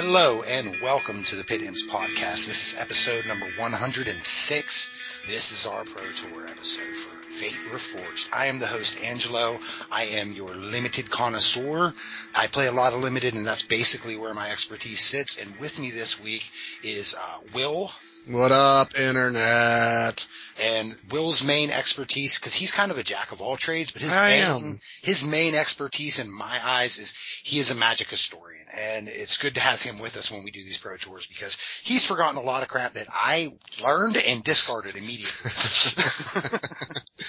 Hello and welcome to the Pitt Imps podcast. This is episode number 106. This is our Pro Tour episode for Fate Reforged. I am the host Angelo. I am your limited connoisseur. I play a lot of limited and that's basically where my expertise sits. And with me this week is uh, Will. What up, internet? And Will's main expertise, because he's kind of a jack of all trades, but his I main, am. his main expertise in my eyes is he is a magic historian. And it's good to have him with us when we do these pro tours because he's forgotten a lot of crap that I learned and discarded immediately.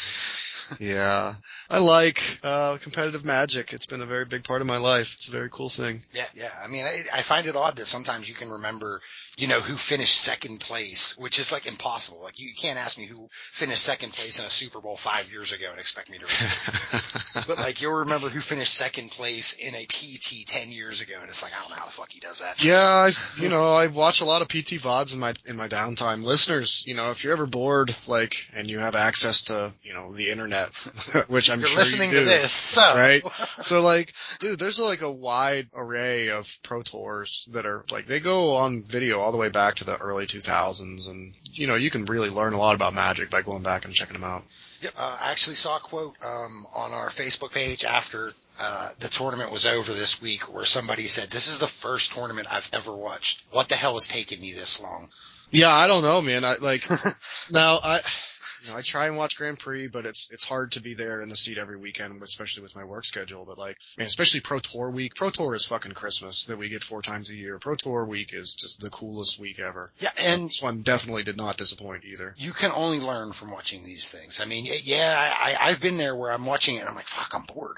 Yeah. I like, uh, competitive magic. It's been a very big part of my life. It's a very cool thing. Yeah, yeah. I mean, I, I find it odd that sometimes you can remember, you know, who finished second place, which is like impossible. Like you can't ask me who finished second place in a Super Bowl five years ago and expect me to remember. but like you'll remember who finished second place in a PT ten years ago, and it's like I don't know how the fuck he does that. yeah, I, you know, I watch a lot of PT VODs in my, in my downtime. Listeners, you know, if you're ever bored, like, and you have access to, you know, the internet, which I'm You're sure listening you to do, this, so right? So like, dude, there's like a wide array of pro tours that are like they go on video all the way back to the early 2000s, and you know you can really learn a lot about Magic by going back and checking them out. Yep, uh, I actually saw a quote um, on our Facebook page after uh, the tournament was over this week, where somebody said, "This is the first tournament I've ever watched. What the hell has taken me this long?" Yeah, I don't know, man. I like now I. You know, I try and watch Grand Prix, but it's it's hard to be there in the seat every weekend, especially with my work schedule. But like, man, especially Pro Tour week. Pro Tour is fucking Christmas that we get four times a year. Pro Tour week is just the coolest week ever. Yeah, and This one definitely did not disappoint either. you can only learn from watching these things. I mean, yeah, I, I- I've been there where I'm watching it and I'm like, fuck, I'm bored.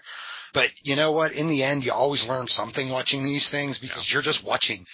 But you know what? In the end, you always learn something watching these things because you're just watching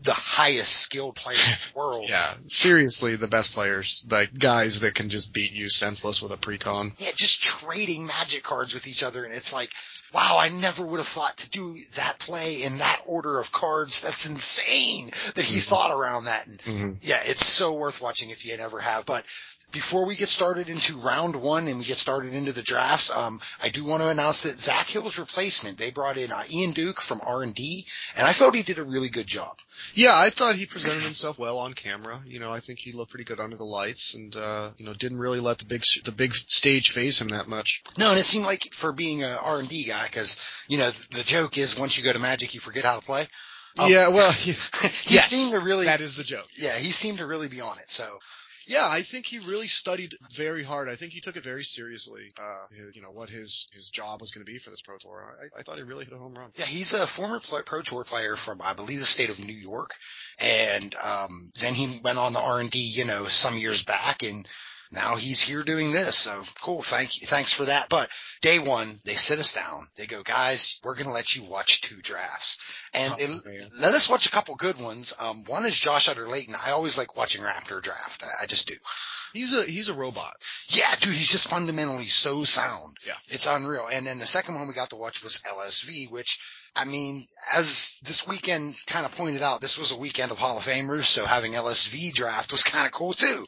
the highest skilled player in the world. Yeah, seriously, the best players, like guys that can just beat you senseless with a precon. Yeah, just trading magic cards with each other and it's like, wow, I never would have thought to do that play in that order of cards. That's insane that he thought around that. And hmm yeah, it's so worth watching if you never have. But before we get started into round one and we get started into the drafts, um, I do want to announce that Zac Hill's replacement, they brought in uh, Ian Duke from R&D, and I felt he did a really good job. Yeah, I thought he presented himself well on camera. You know, I think he looked pretty good under the lights, and uh, you know, didn't really let the big the big stage phase him that much. No, and it seemed like for being a R&D guy, cause, you know, the joke is once you go to Magic, you forget how to play. Um, yeah, well, he, he Yes, seemed to really, that is the joke. yeah, he seemed to really be on it. So, Yeah, I think he really studied very hard. I think he took it very seriously. Uh, you know what his his job was going to be for this pro tour. I, I thought he really hit a home run. Yeah, he's a former Pro Tour player from, I believe, the state of New York, and um, then he went on the R and D, you know, some years back, and now he's here doing this. So cool, thank you, thanks for that. But day one, they sit us down. They go, guys, we're gonna let you watch two drafts, and Oh, man. let us watch a couple good ones. Um, one is Josh Utter-Leyton. I always like watching Raptor draft. I, I just do. He's a he's a robot. Yeah, dude, he's just fundamentally so sound. Yeah. It's unreal. And then the second one we got to watch was LSV, which, I mean, as this weekend kind of pointed out, this was a weekend of Hall of Famers, so having LSV draft was kind of cool too.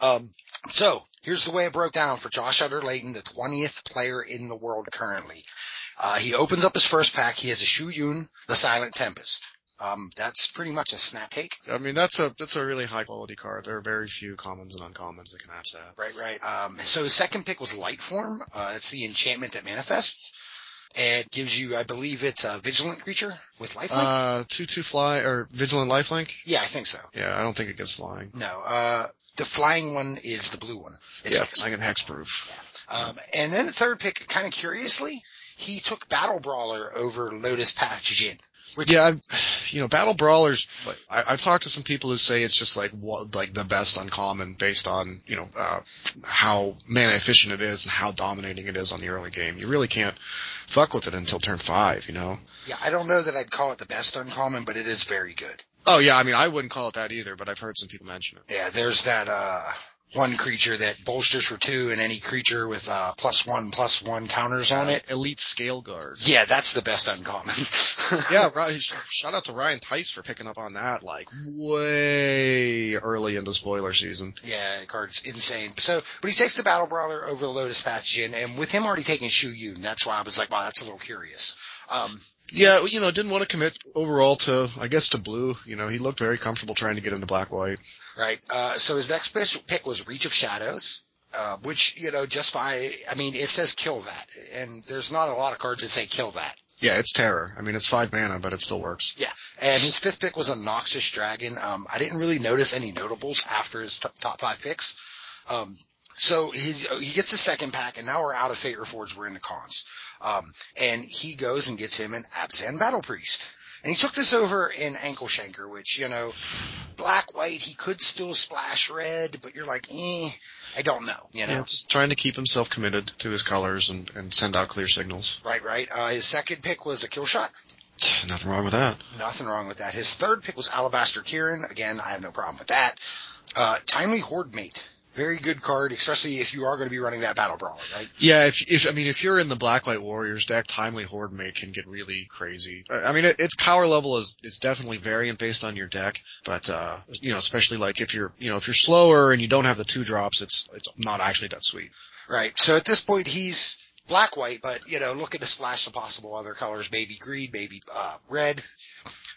Um, so here's the way it broke down for Josh Utter-Leyton, the 20th player in the world currently. Uh, he opens up his first pack. He has a Shu Yun, the Silent Tempest. Um, that's pretty much a snap cake. I mean, that's a that's a really high quality card. There are very few commons and uncommons that can match that. Right, right. Um, so his second pick was Lightform. Uh, it's the enchantment that manifests. It gives you, I believe it's a vigilant creature with lifelink. Uh, two two fly or vigilant lifelink. yeah, I think so. Yeah, I don't think it gets flying. No, uh, the flying one is the blue one. It's yeah, I can hexproof. Um, and then the third pick, kind of curiously, he took Battle Brawler over Lotus Path Djinn. Which, Yeah, I've, you know, battle brawlers. Like, I, I've talked to some people who say it's just like what, like the best uncommon based on you know uh, how mana efficient it is and how dominating it is on the early game. You really can't fuck with it until turn five. You know. yeah, I don't know that I'd call it the best uncommon, but it is very good. Oh yeah, I mean I wouldn't call it that either, but I've heard some people mention it. Yeah, there's that, uh, one creature that bolsters for two and any creature with, uh, plus one, plus one counters on it. Elite Scaleguard. Yeah, that's the best uncommon. Yeah, right. Shout out to Ryan Tice for picking up on that, like way early into spoiler season. Yeah, card's insane. So, but he takes the Battle Brawler over the Lotus Path Djinn, and with him already taking Shu Yun, that's why I was like, wow, that's a little curious. Um, Yeah, well, you know, didn't want to commit overall to, I guess, to blue. You know, he looked very comfortable trying to get into black white. Right. Uh, so his next pick was Reach of Shadows. Uh, which, you know, just by, I mean, it says kill that. And there's not a lot of cards that say kill that. Yeah, it's terror. I mean, it's five mana, but it still works. Yeah. And his fifth pick was a Noxious Dragon. Um, I didn't really notice any notables after his t- top five picks. Um, so he's, he gets his second pack and now we're out of Fate Reforged. We're in the Khans. Um, and he goes and gets him an Abzan Battle Priest. And he took this over in Ankle Shanker, which, you know, black, white, he could still splash red, but you're like, eh, I don't know, you know. Yeah, just trying to keep himself committed to his colors and, and send out clear signals. Right, right. Uh, his second pick was a kill shot. Nothing wrong with that. Nothing wrong with that. His third pick was Alabaster Kirin. Again, I have no problem with that. Uh, Timely Hordemate very good card, especially if you are going to be running that battle brawler, right? Yeah, if if I mean if you're in the Black White Warriors deck, Timely Hordemate can get really crazy. I mean, it, its power level is is definitely variant based on your deck, but uh, you know, especially like if you're you know if you're slower and you don't have the two drops, it's it's not actually that sweet. Right. So at this point, he's black white, but you know, looking to splash some possible other colors, maybe green, maybe uh, red.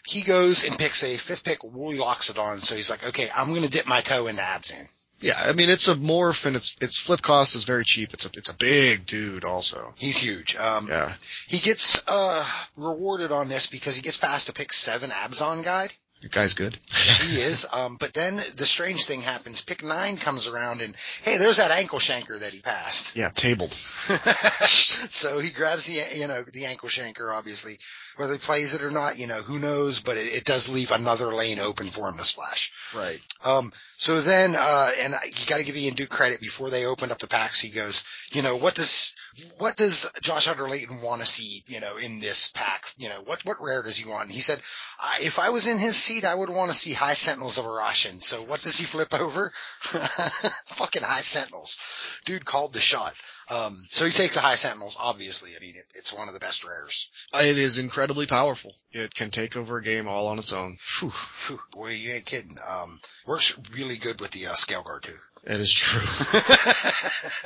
He goes and picks a fifth pick, Woolly Loxodon. So he's like, okay, I'm going to dip my toe into Abzan. Yeah, I mean it's a morph and its its flip cost is very cheap. It's a it's a big dude also. He's huge. Um, yeah. He gets uh rewarded on this because he gets past a pick seven Abzan guide. The guy's good. he is. Um, but then the strange thing happens. Pick nine comes around and hey, there's that ankle shanker that he passed. Yeah, tabled. so he grabs the, you know, the ankle shanker, obviously. Whether he plays it or not, you know, who knows, but it, it does leave another lane open for him to splash. Right. Um, so then, uh, and you gotta give Ian Duke credit before they opened up the packs, he goes, you know, what does, what does Josh Leyton want to see, you know, in this pack? You know, what, what rare does he want? And he said, I, if I was in his seat, I would want to see High Sentinels of Arashin. So what does he flip over? Fucking High Sentinels. Dude called the shot. Um, so he takes the High Sentinels, obviously. I mean, it, it's one of the best rares. It is incredibly powerful. It can take over a game all on its own. Whew. Whew, boy, you ain't kidding. Um, works really good with the uh, Scaleguard too. That is true.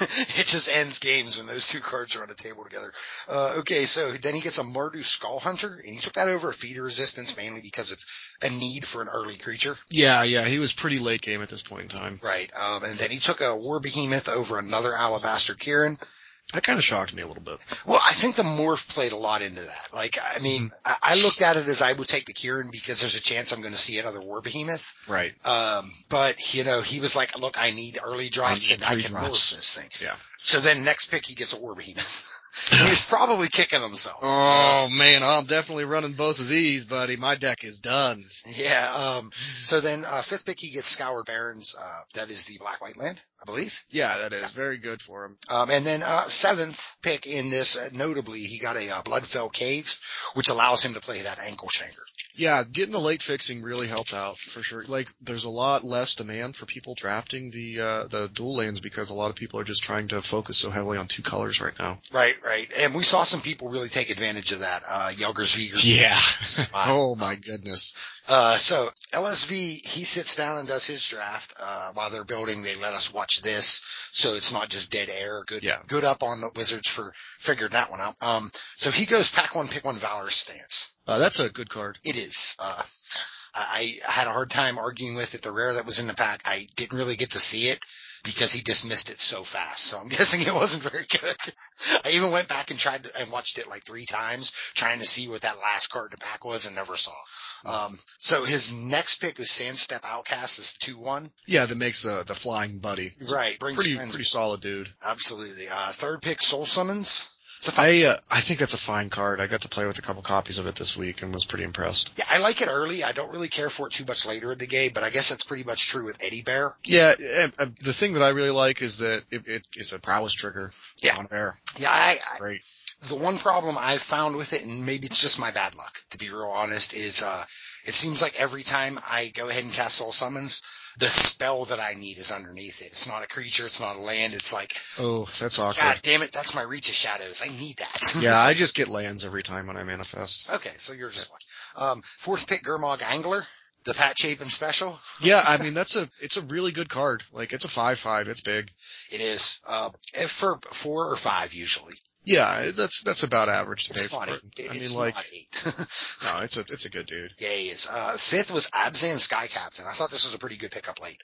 it just ends games when those two cards are on the table together. Uh, okay, so then he gets a Mardu Skullhunter, and he took that over a Feat of Resistance mainly because of a need for an early creature. Yeah, yeah, he was pretty late game at this point in time. Right, um, and then he took a War Behemoth over another Alabaster Kirin. That kind of shocked me a little bit. Well, I think the morph played a lot into that. Like, I mean, mm-hmm. I, I, looked at it as I would take the Kirin because there's a chance I'm going to see another War Behemoth. Right. Um, but you know, he was like, look, I need early drops I need and I can drops. morph this thing. Yeah. So then next pick he gets a War Behemoth. He's probably kicking himself. Oh man, I'm definitely running both of these, buddy. My deck is done. Yeah. Um. So then, uh, fifth pick he gets Scoured Barrens. Uh, that is the black white land, I believe. Yeah, that is yeah. very good for him. Um. And then uh, seventh pick in this, uh, notably, he got a uh, Bloodfell Caves, which allows him to play that ankle shanker. Yeah, getting the late fixing really helped out for sure. Like, there's a lot less demand for people drafting the uh, the dual lanes because a lot of people are just trying to focus so heavily on two colors right now. Right, right. And we saw some people really take advantage of that. Uh, Jelgers Vigor. Yeah. oh my goodness. Uh, so LSV, he sits down and does his draft. Uh, while they're building, they let us watch this. So it's not just dead air. Good, yeah. good up on the Wizards for figuring that one out. Um, so he goes pack one, pick one Valor stance. Uh, that's a good card. It is. Uh, I, I had a hard time arguing with it. The rare that was in the pack, I didn't really get to see it because he dismissed it so fast. So I'm guessing it wasn't very good. I even went back and tried to, and watched it like three times trying to see what that last card to pack was and never saw. Um, so his next pick is Sandsteppe Outcast is 2-1. Yeah, that makes the, the flying buddy. Right. Brings pretty, friends. pretty solid dude. Absolutely. Uh, third pick Soul Summons. I uh, I think that's a fine card. I got to play with a couple copies of it this week and was pretty impressed. Yeah, I like it early. I don't really care for it too much later in the game, but I guess that's pretty much true with Eddie Bear. Yeah, uh, the thing that I really like is that it, it it's a prowess trigger yeah. on air. Yeah, I, I, great. The one problem I've found with it, and maybe it's just my bad luck, to be real honest, is uh, it seems like every time I go ahead and cast Soul Summons, the spell that I need is underneath it. It's not a creature. It's not a land. It's like, oh, that's awkward. God damn it. That's my reach of shadows. I need that. yeah. I just get lands every time when I manifest. Okay. So you're just lucky. Um, fourth pick Gurmag Angler. The Pat Chapin special. yeah, I mean that's a it's a really good card. Like it's a five five. It's big. It is. Uh, for four or five usually. Yeah, that's that's about average to It's pay for it. I mean, like, no, it's a it's a good dude. yeah, he is. Uh, fifth was Abzan Sky Captain. I thought this was a pretty good pickup late.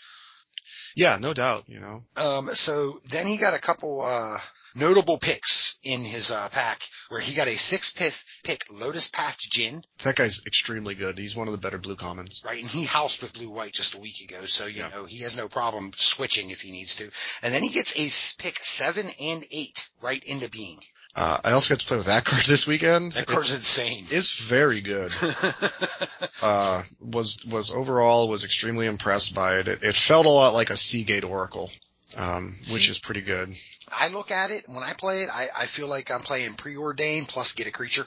Yeah, no doubt. You know, Um, so then he got a couple, uh, notable picks in his, uh, pack where he got a six pick, pick Lotus Path Djinn, that guy's extremely good. He's one of the better blue commons. right? And he housed with blue white just a week ago. So, you Yeah. know, he has no problem switching if he needs to. And then he gets a pick seven and eight Write into Being. Uh, I also got to play with that card this weekend. That card's insane. It's, it's very good. Uh, was was overall was extremely impressed by it. It, it felt a lot like a Sea Gate Oracle, um, which See- is pretty good. I look at it when I play it, I, I feel like I'm playing preordained plus get a creature.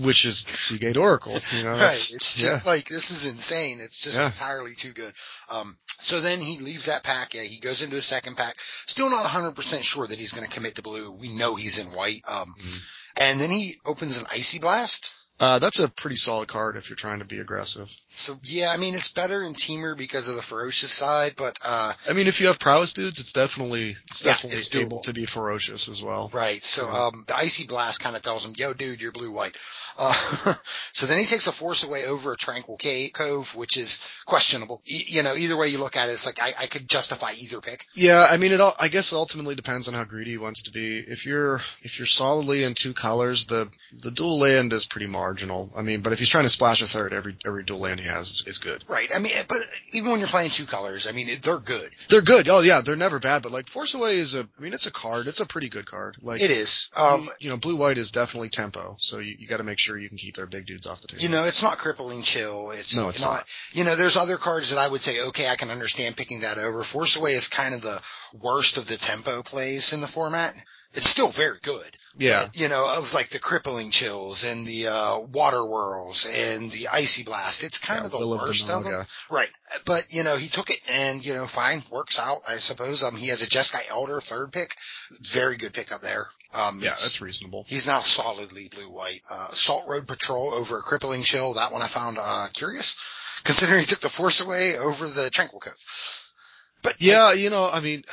Which is Sea Gate Oracle. You know, Right. It's just like, this is insane. It's just Yeah. entirely too good. Um, so then he leaves that pack. Yeah, he goes into his second pack. Still not 100% sure that he's going to commit to blue. We know he's in white. Um, Mhm. and then he opens an icy blast. Uh, that's a pretty solid card if you're trying to be aggressive. So yeah, I mean, it's better in Temur because of the ferocious side, but, uh, I mean, if you have prowess dudes, it's definitely it's Yeah, definitely it's able doable. to be ferocious as well. Right. So, Yeah. um, the icy blast kind of tells him, yo, dude, you're blue white. Uh, so then he takes a force away over a tranquil cave, cove, which is questionable. E- you know, either way you look at it, it's like I, I could justify either pick. Yeah, I mean, it. All, I guess it ultimately depends on how greedy he wants to be. If you're if you're solidly in two colors, the the dual land is pretty marginal. I mean, but if he's trying to splash a third, every every dual land he has is, is good. Right. I mean, but even when you're playing two colors, I mean, they're good. They're good. Oh yeah, they're never bad. But like Force Away is a. I mean, it's a card. It's a pretty good card. Like It is. Um, you, you know, blue white is definitely tempo. So you, you got to make sure you can keep their big dudes off the table. you know, it's not crippling chill. It's, No, it's not, not. You know, there's other cards that I would say, okay, I can understand picking that over. Force Away is kind of the worst of the tempo plays in the format. It's still very good. yeah. You know, of like the crippling chills and the uh Waterwhirls and the icy blast. It's kind yeah, of the Will worst of them. Naga. Right. But, you know, he took it and, you know, fine, works out, I suppose. Um, he has a Jeskai Elder third pick. Very good pick up there. Um, Yeah, that's reasonable. He's now solidly blue-white. Uh, Salt Road Patrol over a Crippling Chill. That one I found, uh, curious. Considering he took the Force away over the Tranquil Cove. But, Yeah, you know, I mean,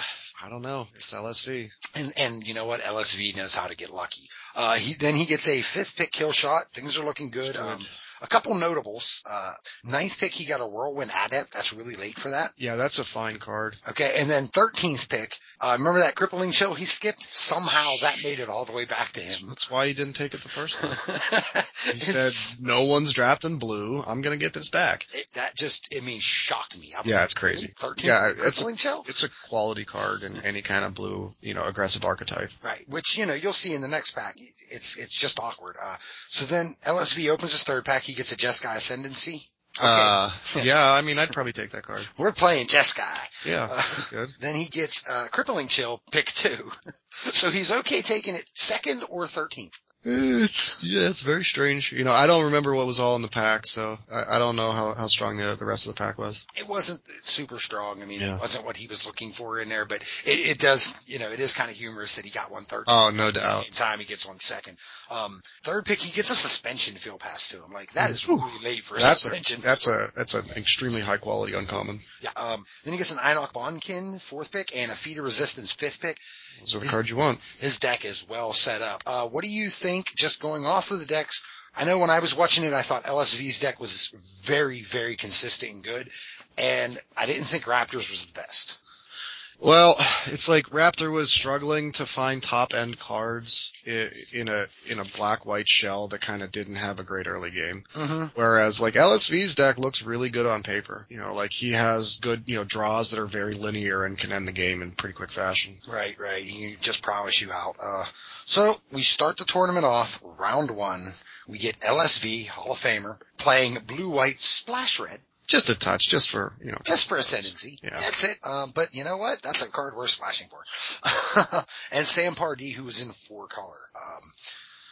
I don't know. It's LSV. And, and you know what? LSV knows how to get lucky. Uh, he, then he gets a fifth pick kill shot. Things are looking good. Um, a couple notables. Uh, ninth pick, he got a Whirlwind Adept. That's really late for that. Yeah, that's a fine card. Okay. And then 13th pick, uh, remember that crippling show he skipped? Somehow that made it all the way back to him. That's why he didn't take it the first time. He said, "No one's drafting blue. I'm gonna get this back." it, that just, I mean, shocked me. Yeah, like, it's crazy. 13th Yeah, it's a- crippling chill? It's a quality card in any kind of blue, you know, aggressive archetype. Right, which you know you'll see in the next pack. It's it's just awkward. Uh, so then LSV opens his third pack. He gets a Jeskai Ascendancy. Okay, Uh, yeah, I mean, I'd probably take that card. we're playing Jeskai. Yeah, Uh, good. Then he gets uh, Crippling Chill, pick two. so he's okay taking it second or thirteenth. It's yeah, it's very strange. You know, I don't remember what was all in the pack, so I, I don't know how how strong the the rest of the pack was. It wasn't super strong. I mean, Yeah. it wasn't what he was looking for in there, but it, it does, you know, it is kind of humorous that he got one third. Oh, no At the doubt. same time, he gets one second. Um, third pick, he gets a suspension field pass to him. Like that is Whew. really late for a That's a suspension. that's a that's an extremely high quality uncommon. Yeah. Um, then he gets an Inoc Bonkin fourth pick and a Feat of Resistance fifth pick. Those are the cards you want. His deck is well set up. Uh, what do you think? Just going off of the decks. I know when I was watching it, I thought LSV's deck was very, very consistent and good, and I didn't think Raptors was the best. Well, it's like Raptor was struggling to find top end cards in a in a black white shell that kind of didn't have a great early game. Mm-hmm. Whereas like LSV's deck looks really good on paper. You know, like he has good you know draws that are very linear and can end the game in pretty quick fashion. Right, right. He just prowess you out. Uh, so we start the tournament off round one. We get LSV Hall of Famer playing blue white splash red Just a touch, just for you know. just for ascendancy. Yeah. That's it. Um, but you know what? That's a card worth splashing for. and Sam Pardee, who was in four color. Um,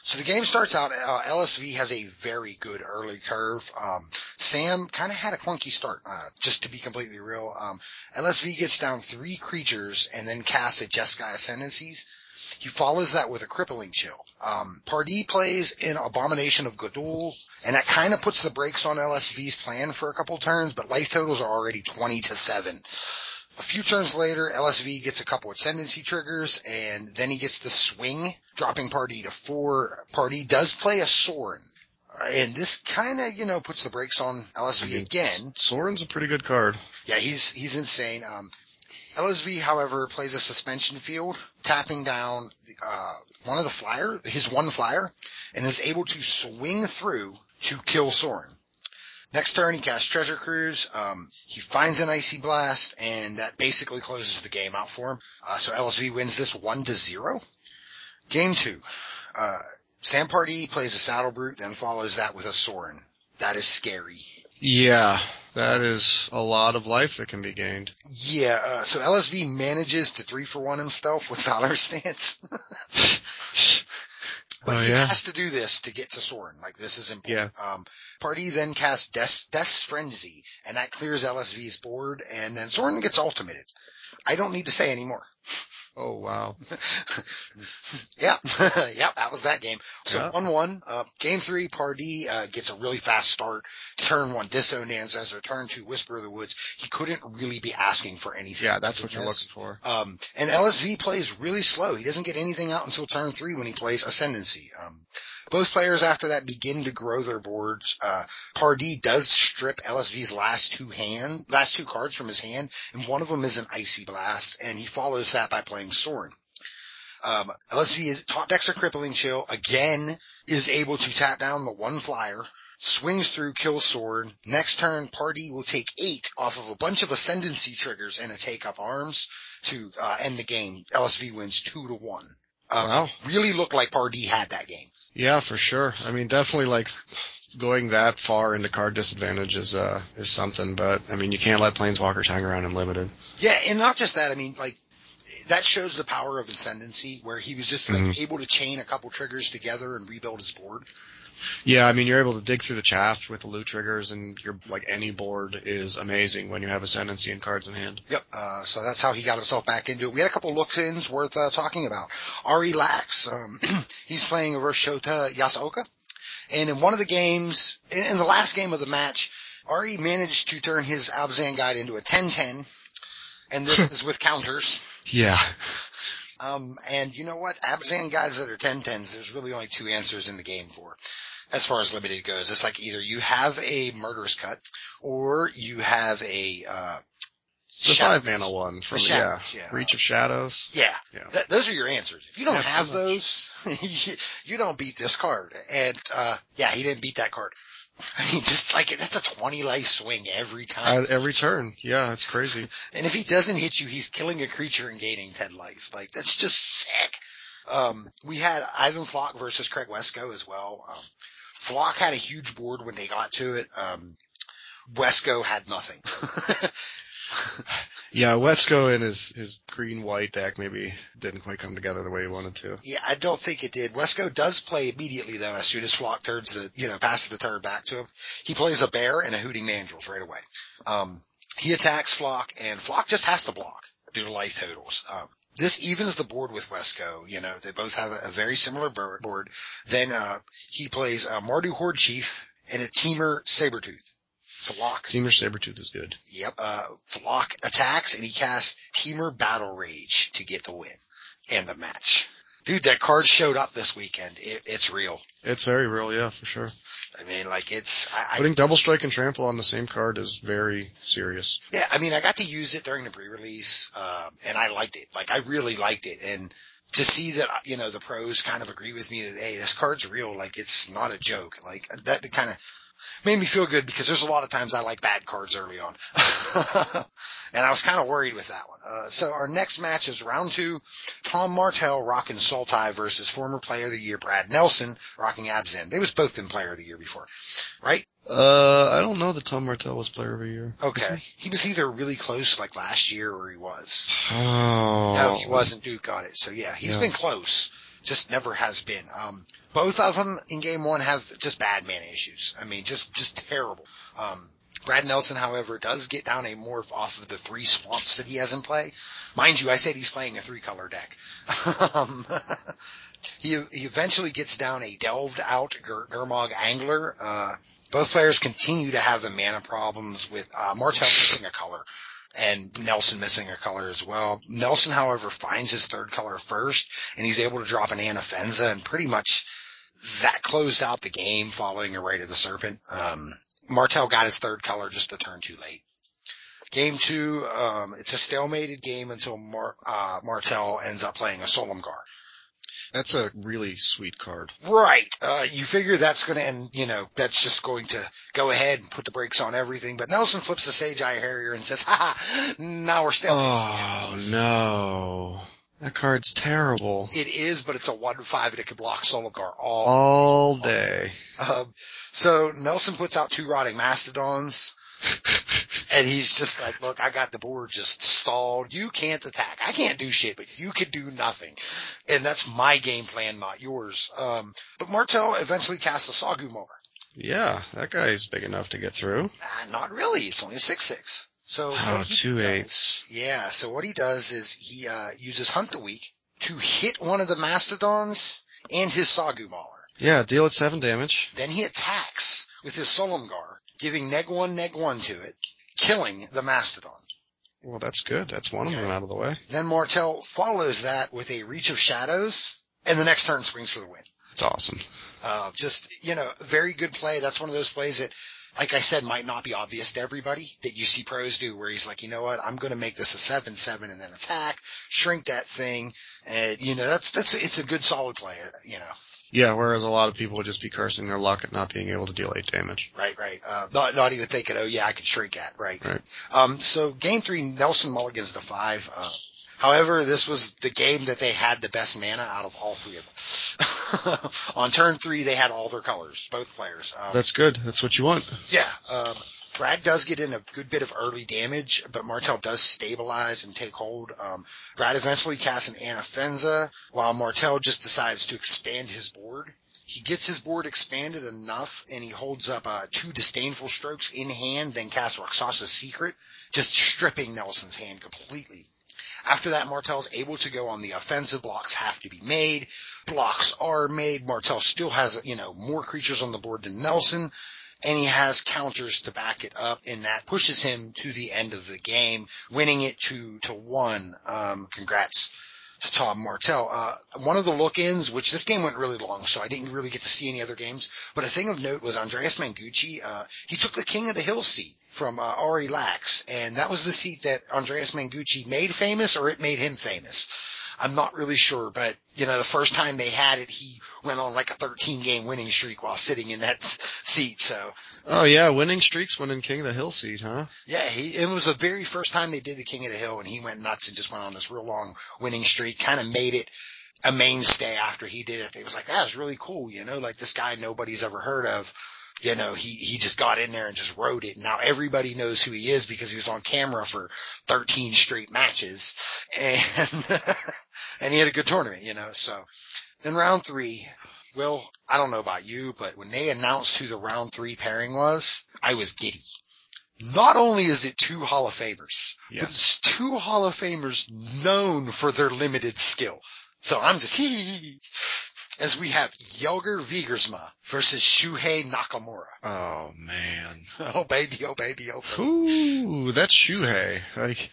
so the game starts out. Uh, LSV has a very good early curve. Um, Sam kind of had a clunky start. Uh, just to be completely real, um, LSV gets down three creatures and then casts a Jeskai Ascendancies. He follows that with a crippling chill. Um, Pardee plays an Abomination of Gudul, and that kind of puts the brakes on LSV's plan for a couple turns, but life totals are already 20 to 7. A few turns later, LSV gets a couple ascendancy triggers, and then he gets the swing, dropping Pardee to four. Pardee does play a Sorin. Uh, and this kind of, you know, puts the brakes on LSV I mean, again. Sorin's a pretty good card. Yeah, he's he's insane. Um, LSV, however, plays a suspension field, tapping down uh, one of the flyer, his one flyer, and is able to swing through to kill Sorin. Next turn, he casts Treasure Cruise. Um, he finds an Icy Blast, and that basically closes the game out for him. Uh, so LSV wins this one to zero. Game two. Uh, Sam Pardee plays a Saddle Brute, then follows that with a Sorin. That is scary. Yeah, that is a lot of life that can be gained. Yeah, uh, so LSV manages to three for one himself with Valor Stance. but Oh, he yeah. has to do this to get to Sorin. Like this is important. Um, Pardee then casts Death, Death's Frenzy, and that clears LSV's board, and then Sorin gets ultimated. I don't need to say any more. Oh wow. yeah, yeah, that was that game. So Yeah. one one. Uh, game three, Pardee uh, gets a really fast start. Turn one, Disowned Ancestor. Turn two, Whisper of the Woods. He couldn't really be asking for anything. Yeah, that's what you're looking for. Um, and LSV plays really slow. He doesn't get anything out until turn three when he plays Ascendancy. Um, both players after that begin to grow their boards. Uh, Pardee does strip LSV's last two hand, last two cards from his hand, and one of them is an Icy Blast, and he follows that by playing Sorin. Um, LSV is top decks a crippling chill again, is able to tap down the one flyer, swings through, kills sword. Next turn, Pardee will take eight off of a bunch of ascendancy triggers and a take up arms to uh, end the game. LSV wins two to one. Um, Wow. Really looked like Pardee had that game. Yeah, for sure. I mean, definitely like going that far into card disadvantage is uh is something, but I mean, you can't let planeswalkers hang around in limited. Yeah, and not just that. I mean, like that shows the power of ascendancy, where he was just like Mhm. able to chain a couple triggers together and rebuild his board. Yeah, I mean, you're able to dig through the chaff with the loot triggers, and your like any board is amazing when you have ascendancy and cards in hand. Yep. Uh, so that's how he got himself back into it. We had a couple looks-ins worth uh, talking about. Ari Lax, um, he's playing over Shota Yasooka, and in one of the games, in, in the last game of the match, Ari managed to turn his Abzan guide into a 10-10, and this is with counters. Yeah. Um, and you know what? Abzan guides that are 10-10s, there's really only two answers in the game for. As far as limited goes, it's like either you have a murderous cut, or you have a, uh, The five mana one from The yeah. yeah. Reach of Shadows. Yeah. Yeah. Th- those are your answers. If you don't Yeah, have those, you, you don't beat this card. And, uh, yeah, he didn't beat that card. I mean, just like, that's a 20 life swing every time. Uh, every turn. Yeah, it's crazy. and if he doesn't hit you, he's killing a creature and gaining 10 life. Like, that's just sick. Um, we had Ivan Floch versus Craig Wescoe as well. Um, Floch had a huge board when they got to it. Um, Wescoe had nothing. Yeah, Wescoe and his his green white deck maybe didn't quite come together the way he wanted to. Yeah, I don't think it did. Wescoe does play immediately though, as soon as Floch turns the, you know, passes the turn back to him. He plays a bear and a Hooting Mandrills right away. Um, he attacks Floch and Floch just has to block due to life totals. Um, this evens the board with Wesco. You know, they both have a, a very similar board. Then, uh, he plays a Mardu Hordechief and a Temur Sabertooth. Floch Temur Sabertooth is good. Yep. Uh, Floch attacks and he casts Temur Battle Rage to get the win and the match. Dude, that card showed up this weekend. It, it's real. It's very real, yeah, for sure. I mean, like it's, I, I, Putting double strike and trample on the same card is very serious. yeah, I mean, I got to use it during the pre-release, um, and I liked it. Like I really liked it. And to see that, you know, the pros kind of agree with me that, hey, this card's real. Like it's not a joke. Like that kind of made me feel good because there's a lot of times I like bad cards early on. and I was kind of worried with that one. Uh, so our next match is round two. Tom Martell rocking Sultai versus former player of the year Brad Nelson rocking Abzan. They was both been player of the year before, right? Uh, I don't know that Tom Martell was player of the year. Okay. He was either really close like last year or he was. Oh. No, he wasn't. Duke got it. So yeah, he's Yeah. been close. Just never has been. Um, both of them in game one have just bad mana issues. I mean, just, just terrible. Um, Brad Nelson, however, does get down a morph off of the three swamps that he has in play. Mind you, I said he's playing a three color deck. um, he, he eventually gets down a delved out Ger- Gurmag Angler. Uh, both players continue to have the mana problems with, uh, Martell missing a color. And Nelson missing a color as well. Nelson, however, finds his third color first and he's able to drop an Anafenza and pretty much that closed out the game following a Rite of the Serpent. Um, Martell got his third color just a turn too late. Game two, um, it's a stalemated game until Mar- uh, Martell ends up playing a Solemgar. That's a really sweet card. Right. Uh, you figure that's going to end, you know, that's just going to go ahead and put the brakes on everything. But Nelson flips the Sage Eye Harrier and says, ha ha, now we're still. Oh no. That card's terrible. It is, but it's a 1-5 and it can block Solemgar all, All day. Um, so Nelson puts out two Rotting Mastodons. And he's just like, look, I got the board just stalled. You can't attack. I can't do shit, but you can do nothing. And that's my game plan, not yours. Um, but Martell eventually casts a Sagu Mauler. yeah, that guy's big enough to get through. Uh, not really. It's only a 6-6. So Oh, he does- eights. Yeah. So what he does is he, uh, uses Hunt the Weak to hit one of the Mastodons and his Sagu Mauler. Yeah, deal it seven damage. Then he attacks with his Solemgar, giving neg one, neg one to it, killing the Mastodon. Well, that's good. That's one of them out of the way. Then Martell follows that with a Reach of Shadows, and the next turn swings for the win. It's awesome. Uh, just, you know, very good play. That's one of those plays that, like I said, might not be obvious to everybody that you see pros do where he's like, you know what, I'm going to make this a 7-7 and then attack, shrink that thing. And, you know, that's, that's, it's a good solid play, you know. Yeah, whereas a lot of people would just be cursing their luck at not being able to deal eight damage. Right, right. Uh, not, not even thinking, oh yeah, I could shrink at, right? Right. Um, so game three, Nelson mulligans the five. Uh, however, this was the game that they had the best mana out of all three of them. On turn three, they had all their colors, both players. Um, That's good. That's what you want. yeah, um, Brad does get in a good bit of early damage, but Martell does stabilize and take hold. Um, Brad eventually casts an Anafenza, while Martell just decides to expand his board. He gets his board expanded enough, and he holds up uh, two disdainful strokes in hand, then casts Rakshasa's Secret, just stripping Nelson's hand completely. After that, Martell's able to go on the offensive. Blocks have to be made. Blocks are made. Martell still has, you know, more creatures on the board than Nelson and he has counters to back it up, and that pushes him to the end of the game, winning it two to one. Um, congrats to Tom Martell. Uh, one of the look-ins, which this game went really long, so I didn't really get to see any other games, but a thing of note was Andreas Mengucci, uh, he took the King of the Hill seat from, uh, Ari Lax, and that was the seat that Andreas Mengucci made famous, or it made him famous. I'm not really sure, but you know, the first time they had it, he went on like a 13 game winning streak while sitting in that seat. So Oh yeah, winning streaks winning King of the Hill seat, huh? yeah, he, it was the very first time they did the King of the Hill and he went nuts and just went on this real long winning streak, kind of made it a mainstay after he did it. They was like, that was really cool. You know, like this guy nobody's ever heard of. You know, he, he just got in there and just wrote it. Now everybody knows who he is because he was on camera for 13 straight matches and, and he had a good tournament, you know, so then round three, Well, I don't know about you, but when they announced who the round three pairing was, I was giddy. Not only is it two Hall of Famers, but Yes. it's two Hall of Famers known for their limited skill. So I'm just hee hee hee. As we have Jelger Wiegersma versus Shuhei Nakamura. Oh man. Oh baby, oh baby, oh baby. Ooh, that's Shuhei. Like,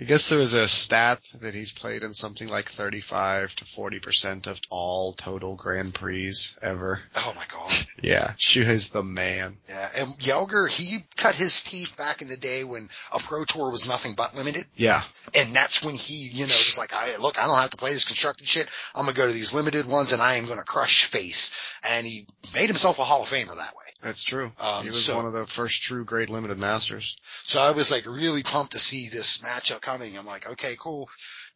I guess there was a stat that he's played in something like 35 to 40% of all total Grand Prix ever. Oh my god. Yeah, Shuhei's the man. Yeah, and Jelger, he cut his teeth back in the day when a Pro Tour was nothing but limited. Yeah. And that's when he, you know, was like, I, look, I don't have to play this constructed shit. I'm gonna go to these limited ones and I am gonna crush face. And he made himself a Hall of Famer that way. That's true. Um, he was so- one of the first true great limited masters. So I was like really pumped to see this matchup coming. I'm like, okay, cool.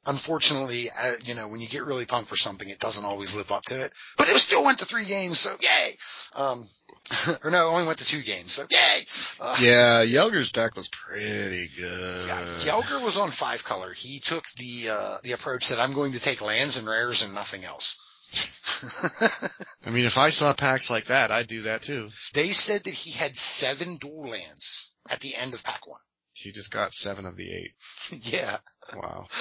Unfortunately, uh, you know, when you get really pumped for something, it doesn't always live up to it. But it still went to three games, so yay! Um, or no, only went to two games, so yay! Uh, Yeah, Jelger's deck was pretty good. Yeah, Jelger was on five color. He took the uh the approach that I'm going to take lands and rares and nothing else. I mean, if I saw packs like that, I'd do that too. they said that he had seven dual lands at the end of pack one. He just got seven of the eight. yeah. Wow.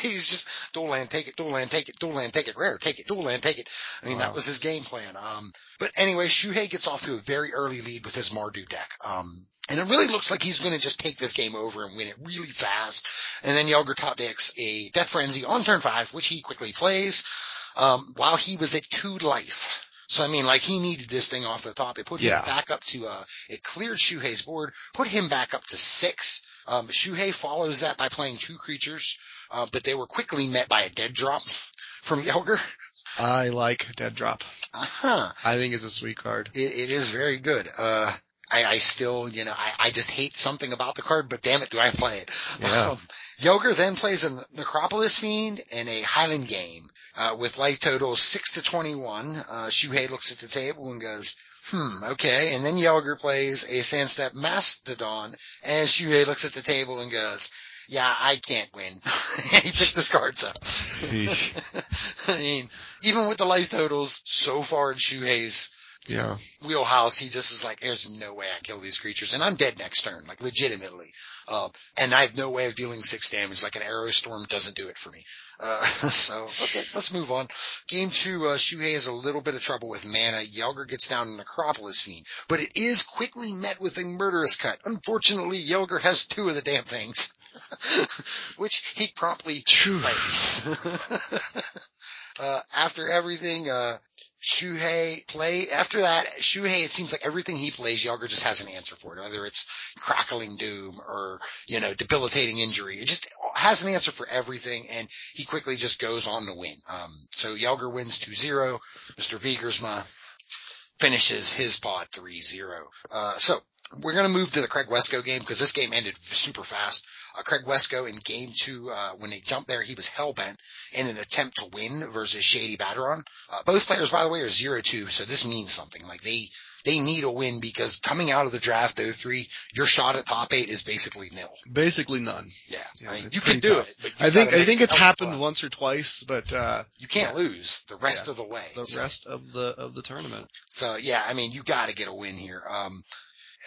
He's just dual land, take it, dual land, take it, dual land, take it, rare, take it, dual land, take it. I mean, wow. that was his game plan. Um, but anyway, Shuhei gets off to a very early lead with his Mardu deck. Um, and it really looks like he's going to just take this game over and win it really fast. And then Jelger top decks a Death Frenzy on turn five, which he quickly plays, um, while he was at two life. So I mean, like he needed this thing off the top. It put him yeah. back up to, uh, it cleared Shuhei's board, put him back up to six. Um, Shuhei follows that by playing two creatures, uh, but they were quickly met by a dead drop from Jelger. I like dead drop. Uh huh. I think it's a sweet card. it, it is very good. Uh, I, I still, you know, I, I just hate something about the card, but damn it, do I play it. Yeah. Um, Jelger then plays a Necropolis Fiend and a Highland game, uh, with life total 6 to 21. Uh, Shuhei looks at the table and goes, hmm, okay. And then Jelger plays a Sandsteppe Mastodon and Shuhei looks at the table and goes, yeah, I can't win. and he picks his cards up. I mean, even with the life totals so far in Shuhei's yeah. wheelhouse, he just was like, there's no way I kill these creatures. And I'm dead next turn, like legitimately. Uh, and I have no way of dealing six damage. Like an arrow storm doesn't do it for me. Uh, so, okay, let's move on. Game two, uh, Shuhei has a little bit of trouble with mana. Jelger gets down an Necropolis Fiend, but it is quickly met with a murderous cut. Unfortunately, Jelger has two of the damn things, which he promptly plays. uh, after everything, uh, Shuhei play after that. Shuhei, it seems like everything he plays, Jelger just has an answer for it. Whether it's crackling doom or you know debilitating injury, it just has an answer for everything, and he quickly just goes on to win. Um, so Yelger wins 2-0. Mr. Wiegersma finishes his pod 3-0. Uh, so we're going to move to the Craig Wescoe game because this game ended super fast. Uh, Craig Wescoe in game two, uh, when they jumped there, he was hellbent in an attempt to win versus Shady Baderon. Uh, both players, by the way, are zero two, so this means something. Like they, they need a win because coming out of the draft 03, your shot at top eight is basically nil. Basically none. Yeah. yeah I mean, you can do tough. it. I think, I think it's happened once or twice, but, uh, you can't yeah. lose the rest yeah. of the way. The so. rest of the, of the tournament. So yeah, I mean, you gotta get a win here. Um,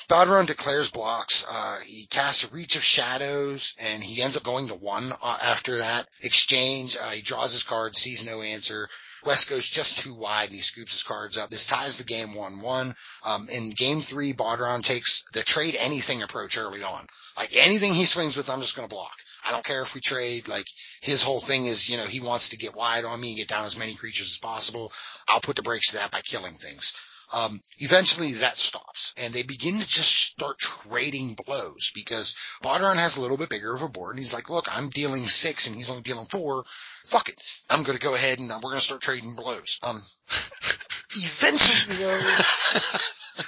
Baderon declares blocks. Uh, he casts a Reach of Shadows, and he ends up going to one uh, after that exchange. Uh, he draws his card, sees no answer. West goes just too wide, and he scoops his cards up. This ties the game 1-1. Um, in game three, Baderon takes the trade anything approach early on. Like anything he swings with, I'm just going to block. I don't care if we trade. Like his whole thing is, you know, he wants to get wide on me and get down as many creatures as possible. I'll put the brakes to that by killing things. Um, eventually that stops and they begin to just start trading blows because Baderon has a little bit bigger of a board and he's like, look, I'm dealing six and he's only dealing four. Fuck it. I'm going to go ahead and we're going to start trading blows. Um, eventually though,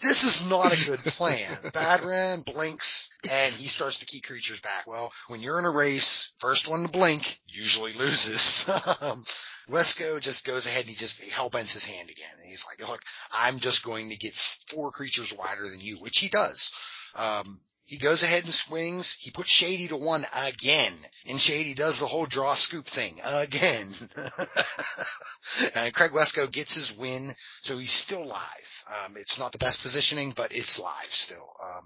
this is not a good plan. Badran blinks and he starts to keep creatures back. Well, when you're in a race, first one to blink usually loses. Wescoe just goes ahead and he just hellbents his hand again. And he's like, look, I'm just going to get four creatures wider than you, which he does. Um, he goes ahead and swings. He puts Shady to one again. And Shady does the whole draw scoop thing again. and Craig Wescoe gets his win. So he's still live. Um, it's not the best positioning, but it's live still. Um,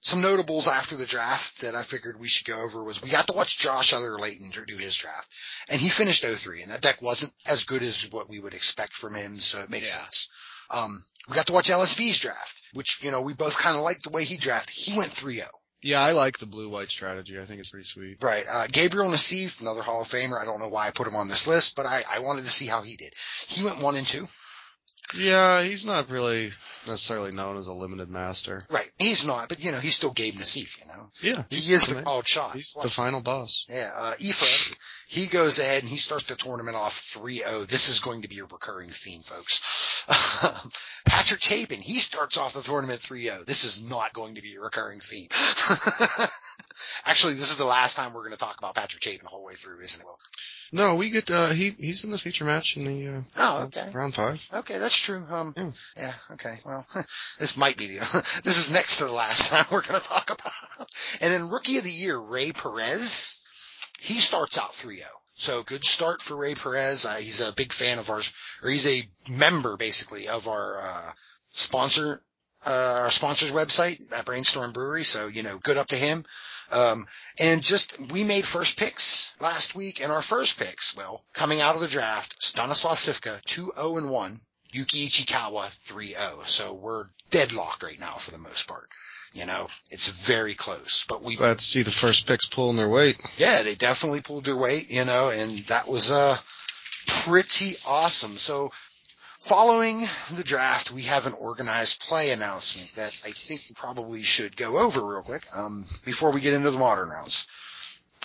some notables after the draft that I figured we should go over was we got to watch Josh Utter-Leyton do his draft and he finished 03 and that deck wasn't as good as what we would expect from him. So it makes yeah. sense. Um, we got to watch LSV's draft, which, you know, we both kind of liked the way he drafted. He went 3-0. Yeah, I like the blue-white strategy. I think it's pretty sweet. Right. Uh, Gabriel Nassif, another Hall of Famer. I don't know why I put him on this list, but I, I wanted to see how he did. He went one and two. Yeah, he's not really necessarily known as a limited master. Right. He's not, but you know, he's still Gabe Nassif, you know? Yeah. He is the called shot. He's the final boss. Yeah, uh, Ephra, he goes ahead and he starts the tournament off 3-0. This is going to be a recurring theme, folks. Patrick Chapin, he starts off the tournament 3-0. This is not going to be a recurring theme. Actually, this is the last time we're going to talk about Patrick Chapin the whole way through, isn't it? No, we get uh he he's in the feature match in the uh Oh, okay. Round five. Okay, that's true. Um yeah, yeah okay. Well this might be the this is next to the last time we're gonna talk about. And then rookie of the year, Ray Perez, he starts out 3-0. So good start for Ray Perez. Uh, he's a big fan of ours, or he's a member basically of our uh, sponsor uh, our sponsor's website at Brainstorm Brewery. So, you know, good up to him. Um, and just, we made first picks last week and our first picks, well, coming out of the draft, Stanislav Cifka, 2-0 and 1, Yuki Ichikawa 3-0. So we're deadlocked right now for the most part. You know, it's very close, but we, Glad to see the first picks pulling their weight. yeah, they definitely pulled their weight, you know, and that was, uh, pretty awesome. So following the draft, we have an organized play announcement that I think we probably should go over real quick, um, before we get into the modern rounds.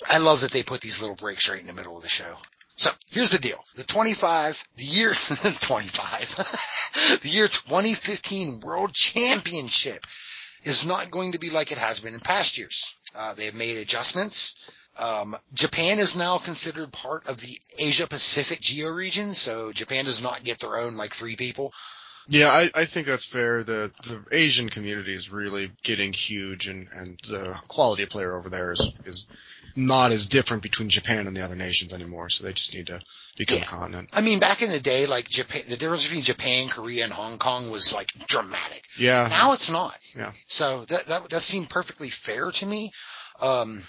I love that they put these little breaks right in the middle of the show. So here's the deal. The 25, the year 25, the year 2015 World Championship is not going to be like it has been in past years. Uh, they have made adjustments. Um, Japan is now considered part of the Asia Pacific geo region, so Japan does not get their own like three people. Yeah, I, I think that's fair. The the Asian community is really getting huge, and and the quality of player over there is is not as different between Japan and the other nations anymore. So they just need to become Yeah. a continent. I mean, back in the day, like Japan, the difference between Japan, Korea, and Hong Kong was like dramatic. Yeah. Now it's not. Yeah. So that, that, that seemed perfectly fair to me. Um,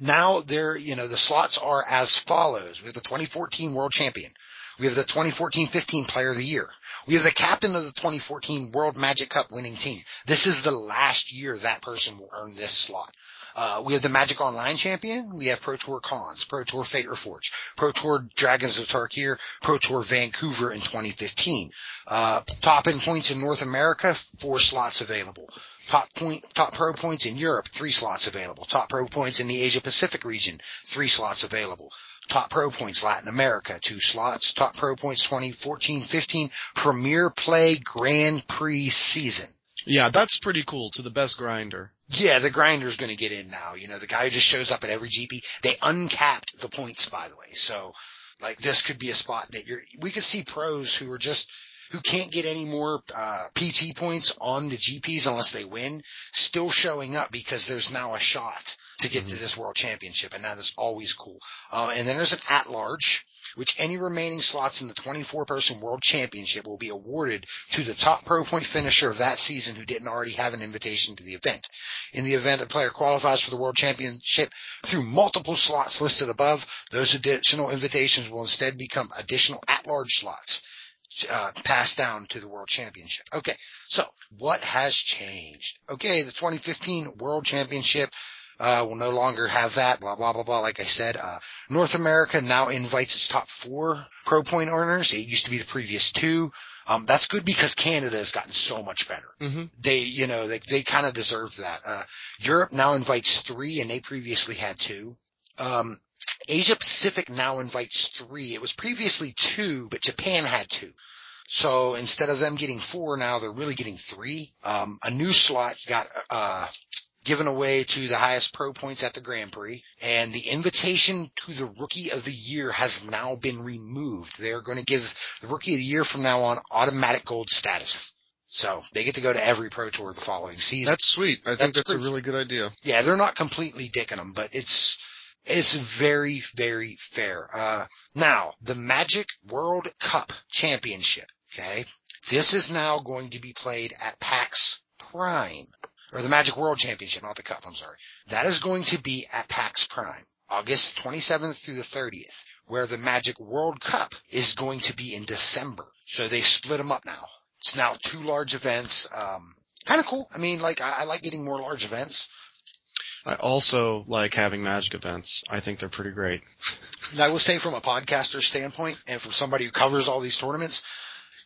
now there, you know, the slots are as follows. We have the 2014 world champion. We have the 2014-15 player of the year. We have the captain of the 2014 World Magic Cup winning team. This is the last year that person will earn this slot. Uh, we have the Magic Online champion. We have Pro Tour Khans, Pro Tour Fate Reforged, Pro Tour Dragons of Tarkir, Pro Tour Vancouver in 2015. Uh, top in points in North America, four slots available. Top point, top pro points in Europe, three slots available. Top pro points in the Asia Pacific region, three slots available. Top pro points Latin America, two slots. Top pro points 2014-15 Premier Play Grand Prix season. Yeah, that's pretty cool. To the best grinder. Yeah, the grinder's gonna get in now. You know, the guy who just shows up at every GP. They uncapped the points, by the way. So, like, this could be a spot that you're, we could see pros who are just, who can't get any more, uh, PT points on the GPs unless they win, still showing up because there's now a shot to get to this world championship. And that is always cool. Uh, and then there's an at-large, which any remaining slots in the 24 person world championship will be awarded to the top pro point finisher of that season who didn't already have an invitation to the event. In the event a player qualifies for the world championship through multiple slots listed above, those additional invitations will instead become additional at-large slots. Uh, passed down to the world championship. Okay. So what has changed? Okay. The 2015 world championship, uh, will no longer have that, blah, blah, blah, blah. Like I said, uh, North America now invites its top four pro point earners. It used to be the previous two. Um, that's good because Canada has gotten so much better Mm-hmm. they, you know, they, they kind of deserve that. Uh, Europe now invites three and they previously had two. Um, Asia Pacific now invites three. It was previously two, but Japan had two. So instead of them getting four now, they're really getting three. Um, a new slot got, uh, given away to the highest pro points at the Grand Prix and the invitation to the rookie of the year has now been removed. They're going to give the rookie of the year from now on automatic gold status. So they get to go to every pro tour the following season. That's sweet. I think That's that's, a really good idea. yeah, they're not completely dicking them, but it's, it's very, very fair. Uh, now the Magic World Cup Championship. Okay. This is now going to be played at PAX Prime or the Magic World Championship, not the cup. I'm sorry. That is going to be at PAX Prime, August 27th through the 30th, where the Magic World Cup is going to be in December. So they split them up now. It's now two large events. Um, kind of cool. I mean, like I, I like getting more large events. I also like having magic events. I think they're pretty great. And I will say from a podcaster standpoint and from somebody who covers all these tournaments,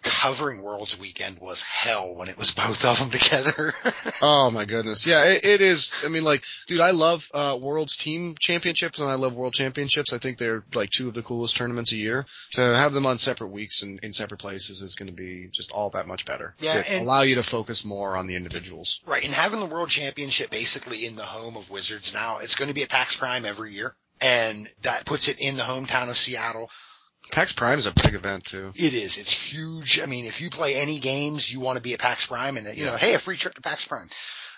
covering Worlds Weekend was hell when it was both of them together. Oh my goodness. Yeah, it, it is. I mean, like, dude, I love, uh, World's Team Championships and I love World Championships. I think they're like two of the coolest tournaments a year. To have them on separate weeks and in separate places is going to be just all that much better. Yeah, and- allow you to focus more on the individuals. right. And having the World Championship basically in the home of Wizards now, it's going to be at PAX Prime every year. And that puts it in the hometown of Seattle. PAX Prime is a big event too. It is. It's huge. I mean, if you play any games, you want to be at PAX Prime and, you know, hey, a free trip to PAX Prime.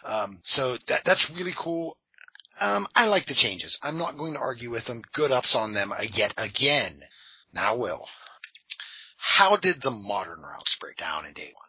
Um, so that, that's really cool. Um, I like the changes. I'm not going to argue with them. Good ups on them yet again. Now, Will, how did the modern routes break down in day one?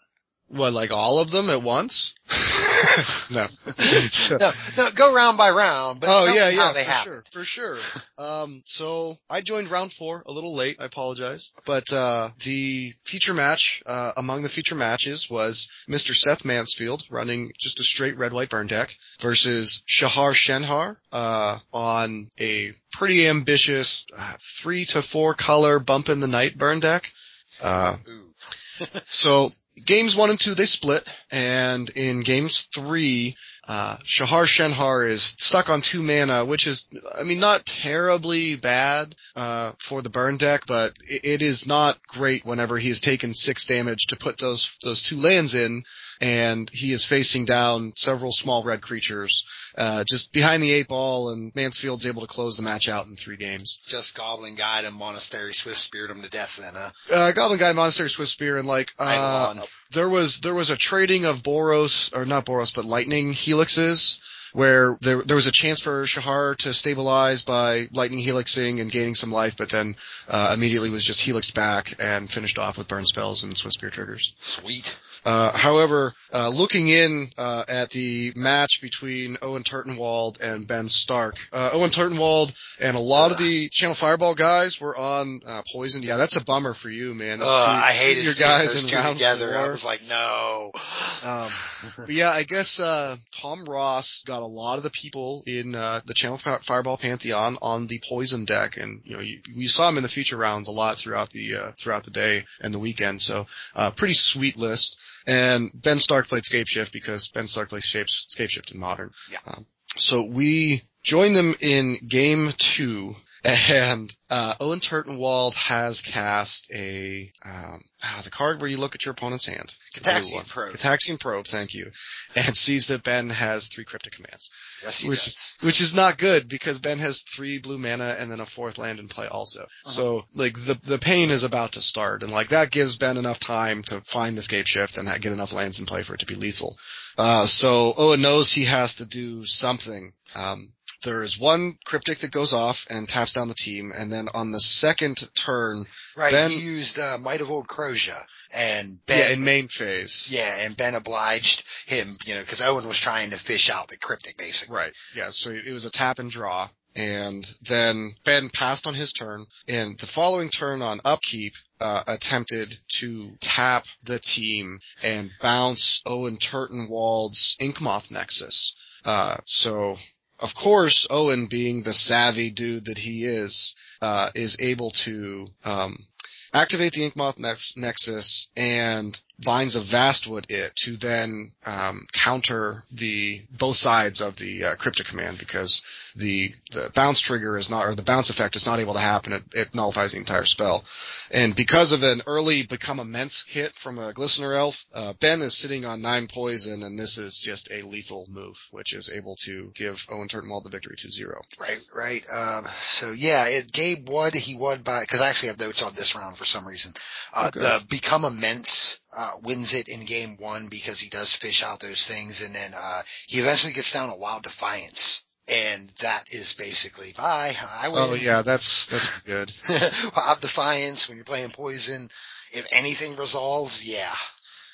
What, like all of them at once? no. no, no, go round by round. But oh yeah, yeah, yeah, they for happen. sure, for sure. um, so I joined round four a little late. I apologize, but uh, the feature match uh, among the feature matches was Mr. Seth Mansfield running just a straight red white burn deck versus Shahar Shenhar uh, on a pretty ambitious uh, three to four color bump in the night burn deck. Uh, Ooh. so games one and two they split, and in games three, uh, Shahar Shenhar is stuck on two mana, which is, I mean, not terribly bad uh, for the burn deck, but it, it is not great whenever he has taken six damage to put those those two lands in, and he is facing down several small red creatures, uh, just behind the eight ball, and Mansfield's able to close the match out in three games. Just Goblin Guide and Monastery Swift speared him to death then, huh? Uh, Goblin Guide, Monastery Swiftspear, and like, uh, there was there was a trading of Boros or not Boros but Lightning Helixes where there there was a chance for Shahar to stabilize by Lightning Helixing and gaining some life, but then uh, immediately was just helixed back and finished off with burn spells and Swiss Spear triggers. Sweet. Uh, however, uh, looking in uh, at the match between Owen Turtenwald and Ben Stark, uh, Owen Turtenwald and a lot of the Channel Fireball guys were on uh, Poison. Yeah, that's a bummer for you, man. That's two- I hated your guys those two together. I was like, no. Um, but yeah, I guess uh, Tom Ross got a lot of the people in uh, the Channel Fireball Pantheon on the Poison deck, and you know you, you saw him in the feature rounds a lot throughout the uh, throughout the day and the weekend. So uh, pretty sweet list. And Ben Stark played Scapeshift because Ben Stark plays Shapes, Scapeshift in Modern. Yeah. Um, so we joined them in game two. And uh, Owen Turtenwald has cast a um, ah, the card where you look at your opponent's hand. Gitaxian. Probe. Gitaxian Probe, thank you. And sees that Ben has three cryptic commands. Yes, he which does. Which is not good because Ben has three blue mana and then a fourth land in play also. Uh-huh. So like the the pain is about to start and like that gives Ben enough time to find the scape shift and get enough lands in play for it to be lethal. Uh so Owen knows he has to do something. Um there is one cryptic that goes off and taps down the team, and then on the second turn, Right, Ben- he used uh, Might of Old Krosa, and yeah, Ben, in main phase, yeah, and Ben obliged him, you know, because Owen was trying to fish out the cryptic, basically. Right. Yeah. So it was a tap and draw. And then Ben passed on his turn, and the following turn on upkeep, uh, attempted to tap the team and bounce Owen Turtenwald's Inkmoth Nexus. Uh, so, of course, Owen being the savvy dude that he is, uh, is able to, um, activate the Inkmoth Nex- Nexus and Vines of Vastwood it to then um, counter the both sides of the uh, cryptic command because the the bounce trigger is not or the bounce effect is not able to happen. It, it nullifies the entire spell, and because of an early become immense hit from a Glistener Elf, uh, Ben is sitting on nine poison, and this is just a lethal move, which is able to give Owen Turtenwald the victory to zero. Right, right. Um, so yeah, it, Gabe won. He won by because I actually have notes on this round for some reason. Uh, Okay. The become immense uh, wins it in game one because he does fish out those things, and then uh, he eventually gets down a wild defiance, and that is basically bye. I win. Oh yeah, that's that's good. wild defiance when you're playing poison. If anything resolves, yeah,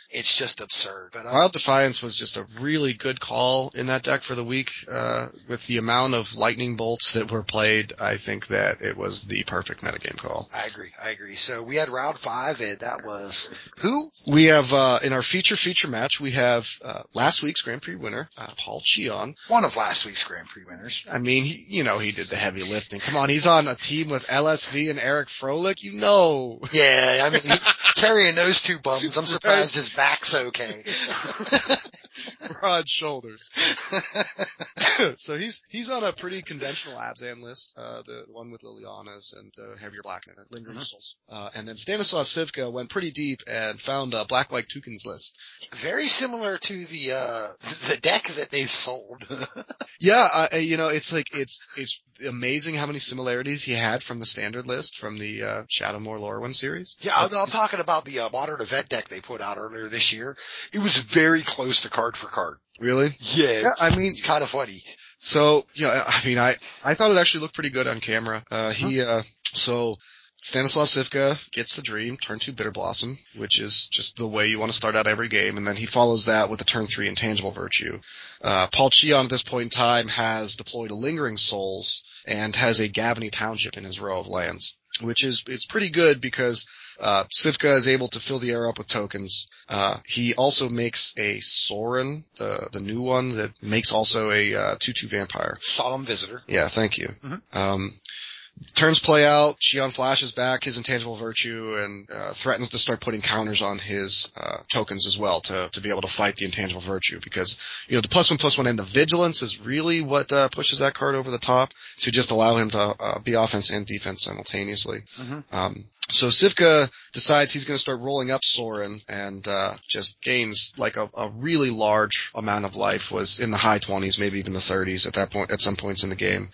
it's just absurd. But uh, Wild Defiance was just a really good call in that deck for the week. Uh, with the amount of lightning bolts that were played, I think that it was the perfect metagame call. I agree. I agree. So we had round five, and that was who? We have, uh, in our feature feature match, we have, uh, last week's Grand Prix winner, uh, Paul Cheon. One of last week's Grand Prix winners. I mean, he, you know, he did the heavy lifting. Come on, he's on a team with LSV and Eric Froehlich, you know. Yeah, I mean, he's carrying those two bums. I'm surprised his back's okay. Broad shoulders. so he's he's on a pretty conventional Abzan list, uh, the one with Liliana's and uh, heavier black and lingering missiles. Uh, and then Stanislav Cifka went pretty deep and found a black white tokens list. Very similar to the uh the deck that they sold. Yeah, uh, you know, it's like it's it's amazing how many similarities he had from the standard list from the uh, Shadowmoor Lorwyn series. yeah, I'm, I'm talking about the uh, modern event deck they put out earlier this year. It was very close to card for card. Really? Yeah, it's, I mean- it's kind of funny. So, yeah, I mean, I, I thought it actually looked pretty good on camera. Uh, he, uh, so Stanislav Cifka gets the dream, turn two Bitter Blossom, which is just the way you want to start out every game, and then he follows that with a turn three Intangible Virtue. Uh, Paul Cheon at this point in time has deployed a Lingering Souls and has a Gavony Township in his row of lands, which is, it's pretty good because uh, Cifka is able to fill the air up with tokens. Uh, he also makes a Sorin, the the new one that makes also a uh, two two vampire. Solemn Visitor. Yeah, thank you. Mhm. Um, turns play out. Cheon flashes back his intangible virtue and uh, threatens to start putting counters on his uh, tokens as well to to be able to fight the intangible virtue because you know the plus one plus one and the vigilance is really what uh, pushes that card over the top to just allow him to uh, be offense and defense simultaneously. Mhm. Um, so Cifka decides he's going to start rolling up Sorin and uh, just gains like a, a really large amount of life. Was in the high 20s, maybe even the 30s at that point. At some points in the game,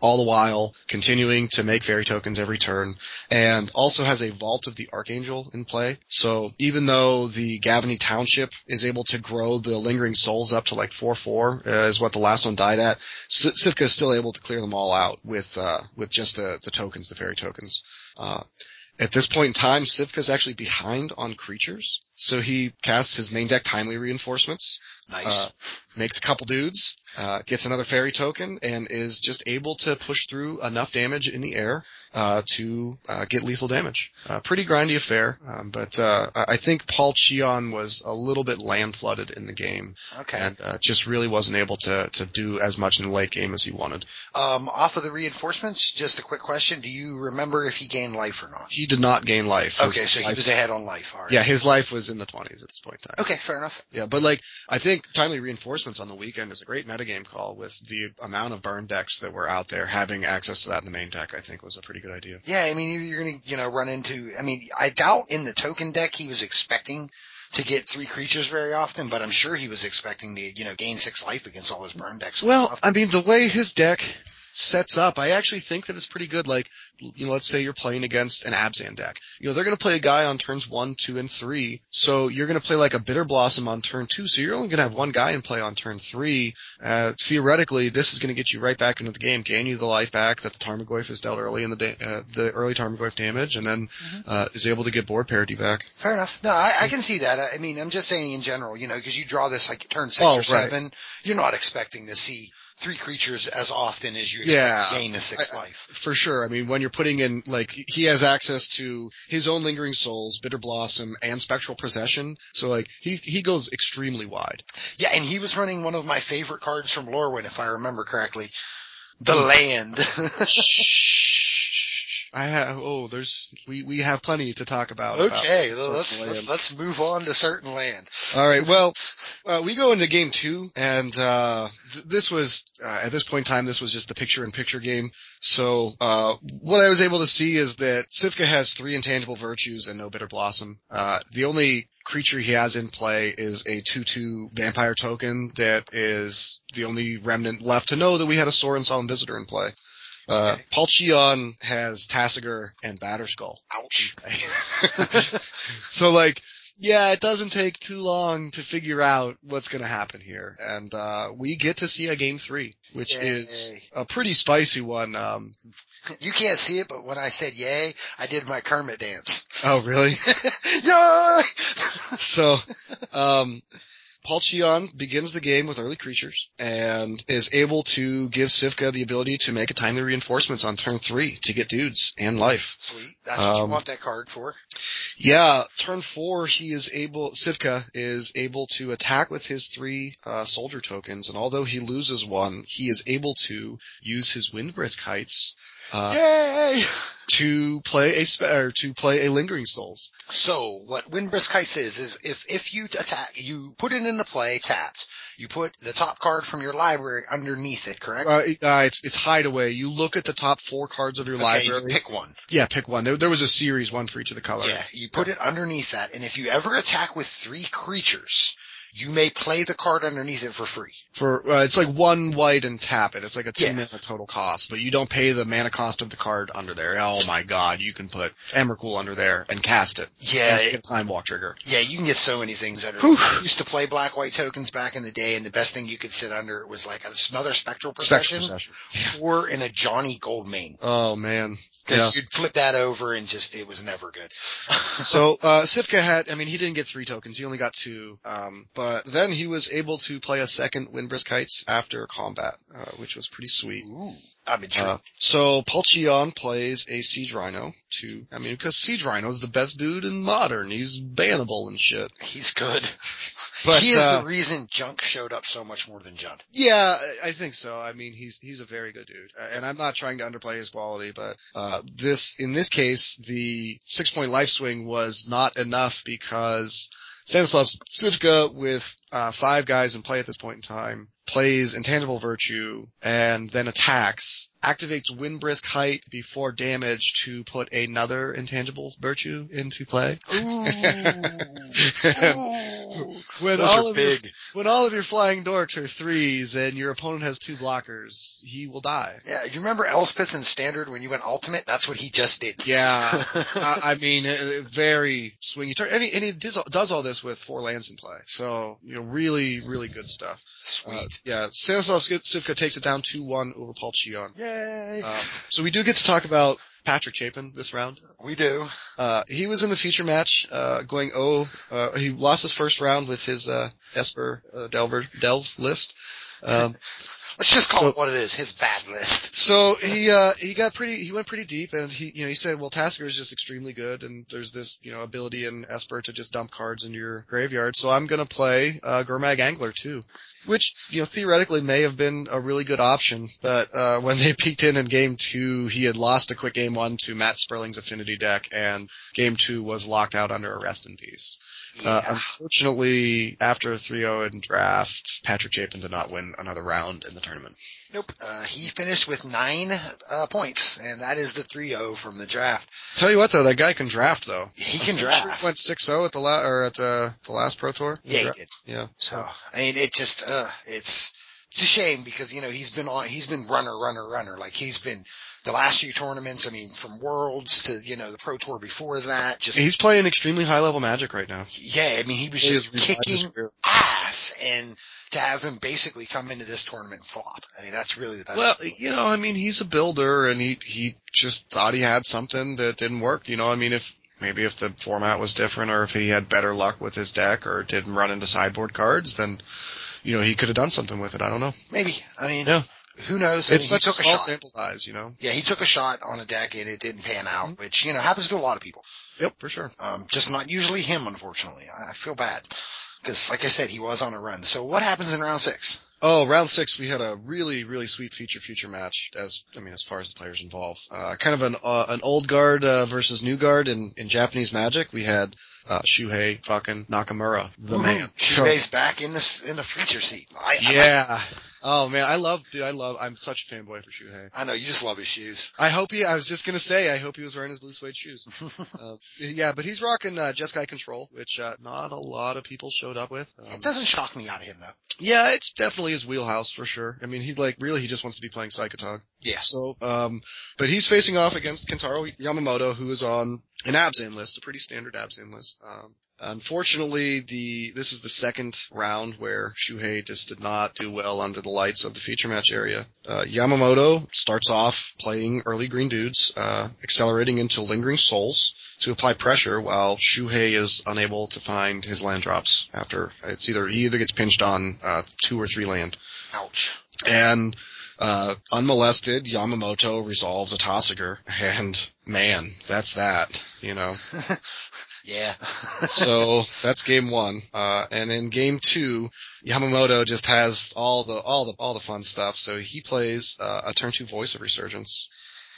all the while continuing to make fairy tokens every turn, and also has a Vault of the Archangel in play. So even though the Gavony Township is able to grow the Lingering Souls up to like four four, uh, is what the last one died at, Cifka is still able to clear them all out with uh, with just the the tokens, the fairy tokens. Uh, at this point in time, Cifka is actually behind on creatures, so he casts his main deck timely reinforcements, Nice. Makes a couple dudes, uh, gets another fairy token, and is just able to push through enough damage in the air uh, to uh, get lethal damage. Uh, pretty grindy affair, um, but uh, I think Paul Cheon was a little bit land flooded in the game, okay. and uh, just really wasn't able to to do as much in the late game as he wanted. Um, off of the reinforcements, just a quick question. Do you remember if he gained life or not? He did not gain life. His Okay, so he was ahead on life. Right. Yeah, his life was in the 20s at this point in time. Okay, fair enough. Yeah, but like, I think timely reinforcements on the weekend is a great metagame call with the amount of burn decks that were out there. Having access to that in the main deck, I think was a pretty good idea. Yeah, I mean, you're gonna, you know, run into, I mean, I doubt in the token deck he was expecting to get three creatures very often, but I'm sure he was expecting to, you know, gain six life against all his burn decks. Well, I mean, the way his deck sets up, I actually think that it's pretty good. Like, you know, let's say you're playing against an Abzan deck. You know, they're going to play a guy on turns one, two, and three. So you're going to play like a Bitter Blossom on turn two. So you're only going to have one guy in play on turn three. Uh, theoretically, this is going to get you right back into the game, gain you the life back that the Tarmogoyf has dealt early in the da- uh, the early Tarmogoyf damage, and then uh, is able to get board parity back. Fair enough. No, I, I can see that. I mean, I'm just saying in general, you know, because you draw this like turn six Oh, or right. seven, you're not expecting to see three creatures as often as you expect Yeah. to gain a sixth I- life. For sure. I mean, when you're putting in, like, he has access to his own Lingering Souls, Bitter Blossom, and Spectral Procession. So, like, he, he goes extremely wide. Yeah, and he was running one of my favorite cards from Lorwyn, if I remember correctly. The land. I have, oh, there's, we, we have plenty to talk about. about okay, certain let's land. let's move on to certain land. Alright, well, uh, we go into game two, and, uh, th- this was, uh, at this point in time, this was just the picture-in-picture game. So, uh, what I was able to see is that Cifka has three intangible virtues and no bitter blossom. Uh, the only creature he has in play is a 2-2 vampire token that is the only remnant left to know that we had a Sorin Solemn Visitor in play. Uh, Cheon has Tasigur and Batterskull. Ouch. so like, yeah, it doesn't take too long to figure out what's gonna happen here. And, uh, we get to see a game three, which is a pretty spicy one. Um, You can't see it, but when I said yay, I did my Kermit dance. oh really? yay! so, um, Paul Cheon begins the game with early creatures and is able to give Cifka the ability to make a timely reinforcements on turn three to get dudes and life. Sweet. That's what you Um, want that card for. Yeah, turn four, he is able, Cifka is able to attack with his three, uh, soldier tokens, and although he loses one, he is able to use his Windbrisk Heights, uh, Yay! to play a, or to play a Lingering Souls. So what Windbrisk Heights is, is if, if you attack, you put it into play tapped, you put the top card from your library underneath it, correct? Uh, uh, it's, it's hideaway. You look at the top four cards of your Okay, you library. pick one. yeah, pick one. There, there was a series, one for each of the colors. Yeah, you put it underneath that, and if you ever attack with three creatures, you may play the card underneath it for free. For, uh, it's like one white and tap it. It's like a two Yeah. mana total cost, but you don't pay the mana cost of the card under there. Oh my god, you can put Emrakul under there and cast it. Yeah, a time walk trigger. yeah, you can get so many things under. Whew. I used to play black white tokens back in the day, and the best thing you could sit under was like another spectral procession Spectral Procession. or in a Ajani Goldmane. Oh man. Cause Yeah. you'd flip that over and just, it was never good. So uh Cifka had I mean he didn't get three tokens, he only got two. Um but then he was able to play a second Windbrisk Heights after combat, uh, which was pretty sweet. Ooh, I'm intrigued. Uh, so Paul Cheon plays a Siege Rhino to I mean because Siege Rhino is the best dude in modern. He's bannable and shit. He's good. But he is uh, the reason Junk showed up so much more than Jund. Yeah, I think so. I mean, he's he's a very good dude, Uh, and I'm not trying to underplay his quality, but uh, this in this case, the six point life swing was not enough because Stanislav Cifka with uh, five guys in play at this point in time plays intangible virtue and then attacks, activates Windbrisk Height before damage to put another intangible virtue into play. Ooh. Ooh. When Those all are of your big. when all of your flying dorks are threes and your opponent has two blockers, he will die. Yeah, you remember Elspeth in Standard when you went Ultimate? That's what he just did. Yeah. I, I mean, uh, uh, very swingy turn. And he, and he does, does all this with four lands in play. So, you know, really, really good stuff. Sweet. Uh, yeah, Stanislav Cifka takes it down 2-1 over Paul Cheon. Yay. Um, so we do get to talk about Patrick Chapin this round. we do. Uh, he was in the feature match, uh, going oh, uh, he lost his first round with his, uh, Esper, uh, Delver, Delve list. Um, Let's just call So- it what it is, his bad list. So he uh he got pretty he went pretty deep and he you know he said well Tasigur is just extremely good and there's this you know ability in Esper to just dump cards into your graveyard so I'm gonna play uh Gurmag Angler too which you know theoretically may have been a really good option but uh when they peeked in in game two he had lost a quick game one to Matt Sperling's Affinity deck and game two was locked out under arrest in peace. Uh, unfortunately, after a 3-0 in draft, Patrick Chapin did not win another round in the tournament. nope. Uh, he finished with nine uh, points, and that is the 3-0 from the draft. Tell you what though, that guy can draft though. He can sure draft. he went 6-0 at the la- or at the, the last Pro Tour. Yeah, he did. Yeah. So I mean, it just uh, it's it's a shame because you know he's been on he's been runner runner runner like he's been the last few tournaments. I mean, from Worlds to you know the Pro Tour before that, just He's playing extremely high level Magic right now. yeah. I mean, he was He just has revived his kicking ass, and to have him basically come into this tournament and flop. I mean, that's really the best. Well, you know, I mean, he's a builder and he, he just thought he had something that didn't work. You know, I mean, if, maybe if the format was different or if he had better luck with his deck or didn't run into sideboard cards, then, you know, he could have done something with it. I don't know. Maybe. I mean, Yeah. Who knows? I It's such a took a small shot. sample size, you know? Yeah, he took a shot on a deck and it didn't pan out, Mm-hmm. which you know happens to a lot of people. Yep, for sure. Um, just not usually him, unfortunately. I I feel bad because, like I said, he was on a run. So what happens in round six? Oh, round six, we had a really, really sweet feature future match as, I mean, as far as the players involved. Uh, kind of an, uh, an old guard, uh, versus new guard in, in Japanese magic. We had, uh, Shuhei fucking Nakamura, the man. Shuhei's back in the in the feature seat. I, I, Yeah. Oh man, I love, dude, I love, I'm such a fanboy for Shuhei. I know you just love his shoes. I hope he, I was just gonna say, I hope he was wearing his blue suede shoes. uh, yeah, but he's rocking, uh, Jeskai Control, which, uh, not a lot of people showed up with. Um, It doesn't shock me out of him though. yeah, it's definitely his wheelhouse for sure. I mean, he like, really, he just wants to be playing Psychotog. Yeah. So, um, but he's facing off against Kentaro Yamamoto, who is on an Abzan list, a pretty standard Abzan list. Um, unfortunately, the this is the second round where Shuhei just did not do well under the lights of the feature match area. Uh, Yamamoto starts off playing early green dudes, uh, accelerating into lingering souls to apply pressure while Shuhei is unable to find his land drops after it's either he either gets pinched on uh, two or three land. Ouch. And uh, unmolested, Yamamoto resolves a Tasigur, and man, that's that, you know. Yeah. So that's game one. Uh, and in game two, Yamamoto just has all the all the all the fun stuff. So he plays uh, a turn two voice of resurgence,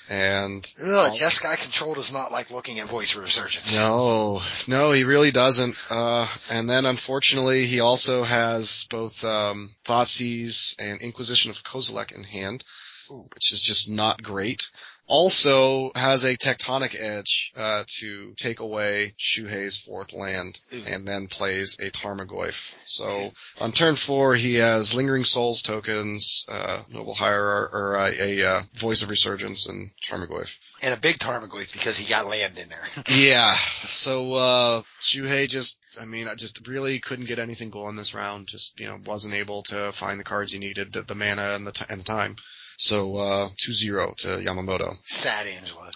and Ugh, Jeskai Control does not like looking at voice of resurgence. No, no, he really doesn't. Uh, and then unfortunately, he also has both um, Thoughtseize and Inquisition of Kozilek in hand. Which is just not great. Also has a tectonic edge uh, to take away Shuhei's fourth land, Ooh. and then plays a Tarmogoyf. So on turn four, he has Lingering Souls tokens, uh, Noble Hire, or uh, a uh, Voice of Resurgence, and Tarmogoyf. And a big Tarmogoyf because he got land in there. Yeah. So uh Shuhei just I mean, I just really couldn't get anything going this round. Just, you know, wasn't able to find the cards he needed, the, the mana and the, t- and the time. So, uh, 2-0 to Yamamoto. Sad Angela.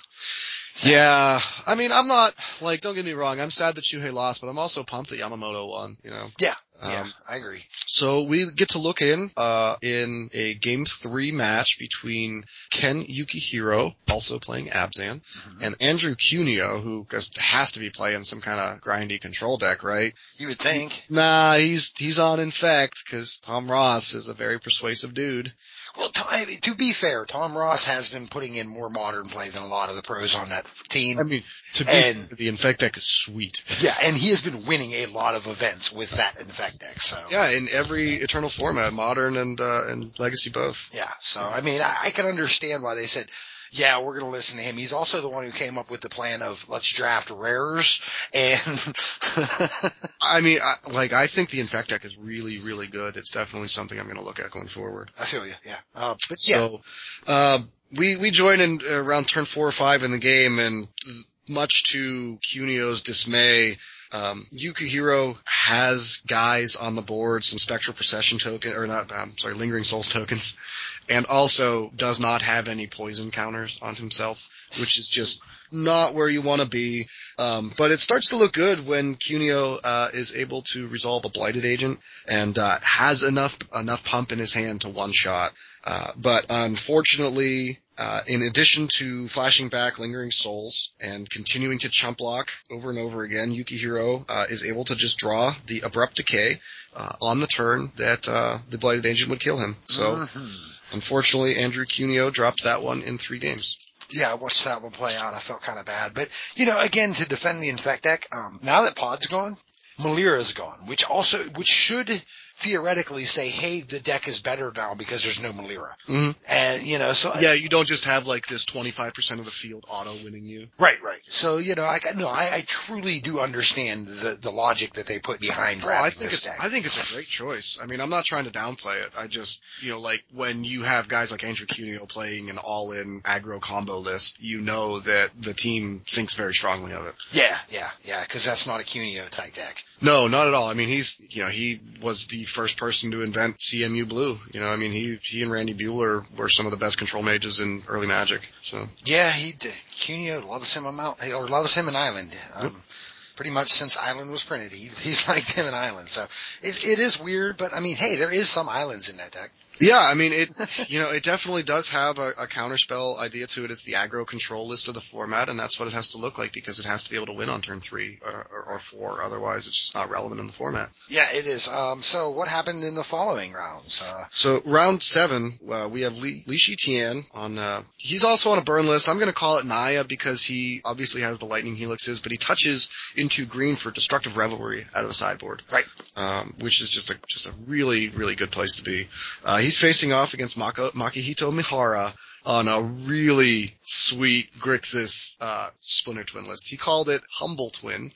Sad. Yeah, I mean, I'm not like, don't get me wrong, I'm sad that Shuhei lost, but I'm also pumped that Yamamoto won. You know. Yeah. Yeah, Um, I agree. So we get to look in, uh, in a game three match between Ken Yukihiro, also playing Abzan, Mhm. and Andrew Cuneo, who has to be playing some kind of grindy control deck, right? You would think. Nah, he's, he's on infect, cause Tom Ross is a very persuasive dude. Well, to, to be fair, Tom Ross has been putting in more modern play than a lot of the pros on that team. I mean, to be, And- the infect deck is sweet. Yeah, and he has been winning a lot of events with that infect deck. So Yeah, in every Eternal format, modern and, uh, and legacy both. yeah. So I mean, I, I can understand why they said, yeah, we're going to listen to him. He's also the one who came up with the plan of let's draft rares and I mean, I, like, I think the infect deck is really, really good. It's definitely something I'm gonna look at going forward. I feel you. Yeah. Uh, but yeah. So, um, we, we join in uh, around turn four or five in the game and much to Cuneo's dismay, um, Yukihiro has guys on the board, some Spectral Procession token, or not, um, sorry, Lingering Souls tokens, and also does not have any poison counters on himself, which is just not where you want to be. Um, but it starts to look good when Cuneo, uh, is able to resolve a Blighted Agent and, uh, has enough, enough pump in his hand to one shot. Uh, but unfortunately, uh, in addition to flashing back Lingering Souls and continuing to chump block over and over again, Yukihiro uh, is able to just draw the Abrupt Decay uh, on the turn that uh, the Blighted Agent would kill him. So, Mhm. unfortunately, Andrew Cuneo dropped that one in three games. Yeah, I watched that one play out. I felt kind of bad, but you know, again, to defend the infect deck, um, now that Pod's gone, Melira's gone, which also, which should theoretically say, hey, the deck is better now because there's no Melira. Mhm. And, you know, so, Yeah, you don't just have like this 25% of the field auto winning you. right, right. So, you know, I, no, I, I truly do understand the, the logic that they put behind Oh, I think it's deck. I think it's a great choice. I mean, I'm not trying to downplay it. I just you know like when you have guys like Andrew Cuneo playing an all-in aggro combo list, you know that the team thinks very strongly of it. yeah, yeah, yeah, cause that's not a Cuneo type deck. No, not at all. I mean, he's you know he was the first person to invent CMU Blue. You know, I mean he he and Randy Buehler were some of the best control mages in early Magic. So Yeah, he did. Cuneo loves him a mount, or loves him an island. Um, pretty much since Island was printed, he, he's liked him an island. So it, it is weird, but I mean, hey, there is some islands in that deck. Yeah, I mean it. You know, it definitely does have a, a counterspell idea to it. It's the aggro control list of the format, and that's what it has to look like because it has to be able to win on turn three or, or, or four. Otherwise, it's just not relevant in the format. Yeah, it is. Um, so what happened in the following rounds? Uh, So round seven, uh, we have Li, Li Tian on. Uh, he's also on a burn list. I'm going to call it Naya because he obviously has the lightning helixes, but he touches into green for destructive revelry out of the sideboard. Right. Um, which is just a just a really really good place to be. Uh, he's facing off against Mako, Makihito Mihara on a really sweet Grixis uh, Splinter Twin list. He called it Humble Twin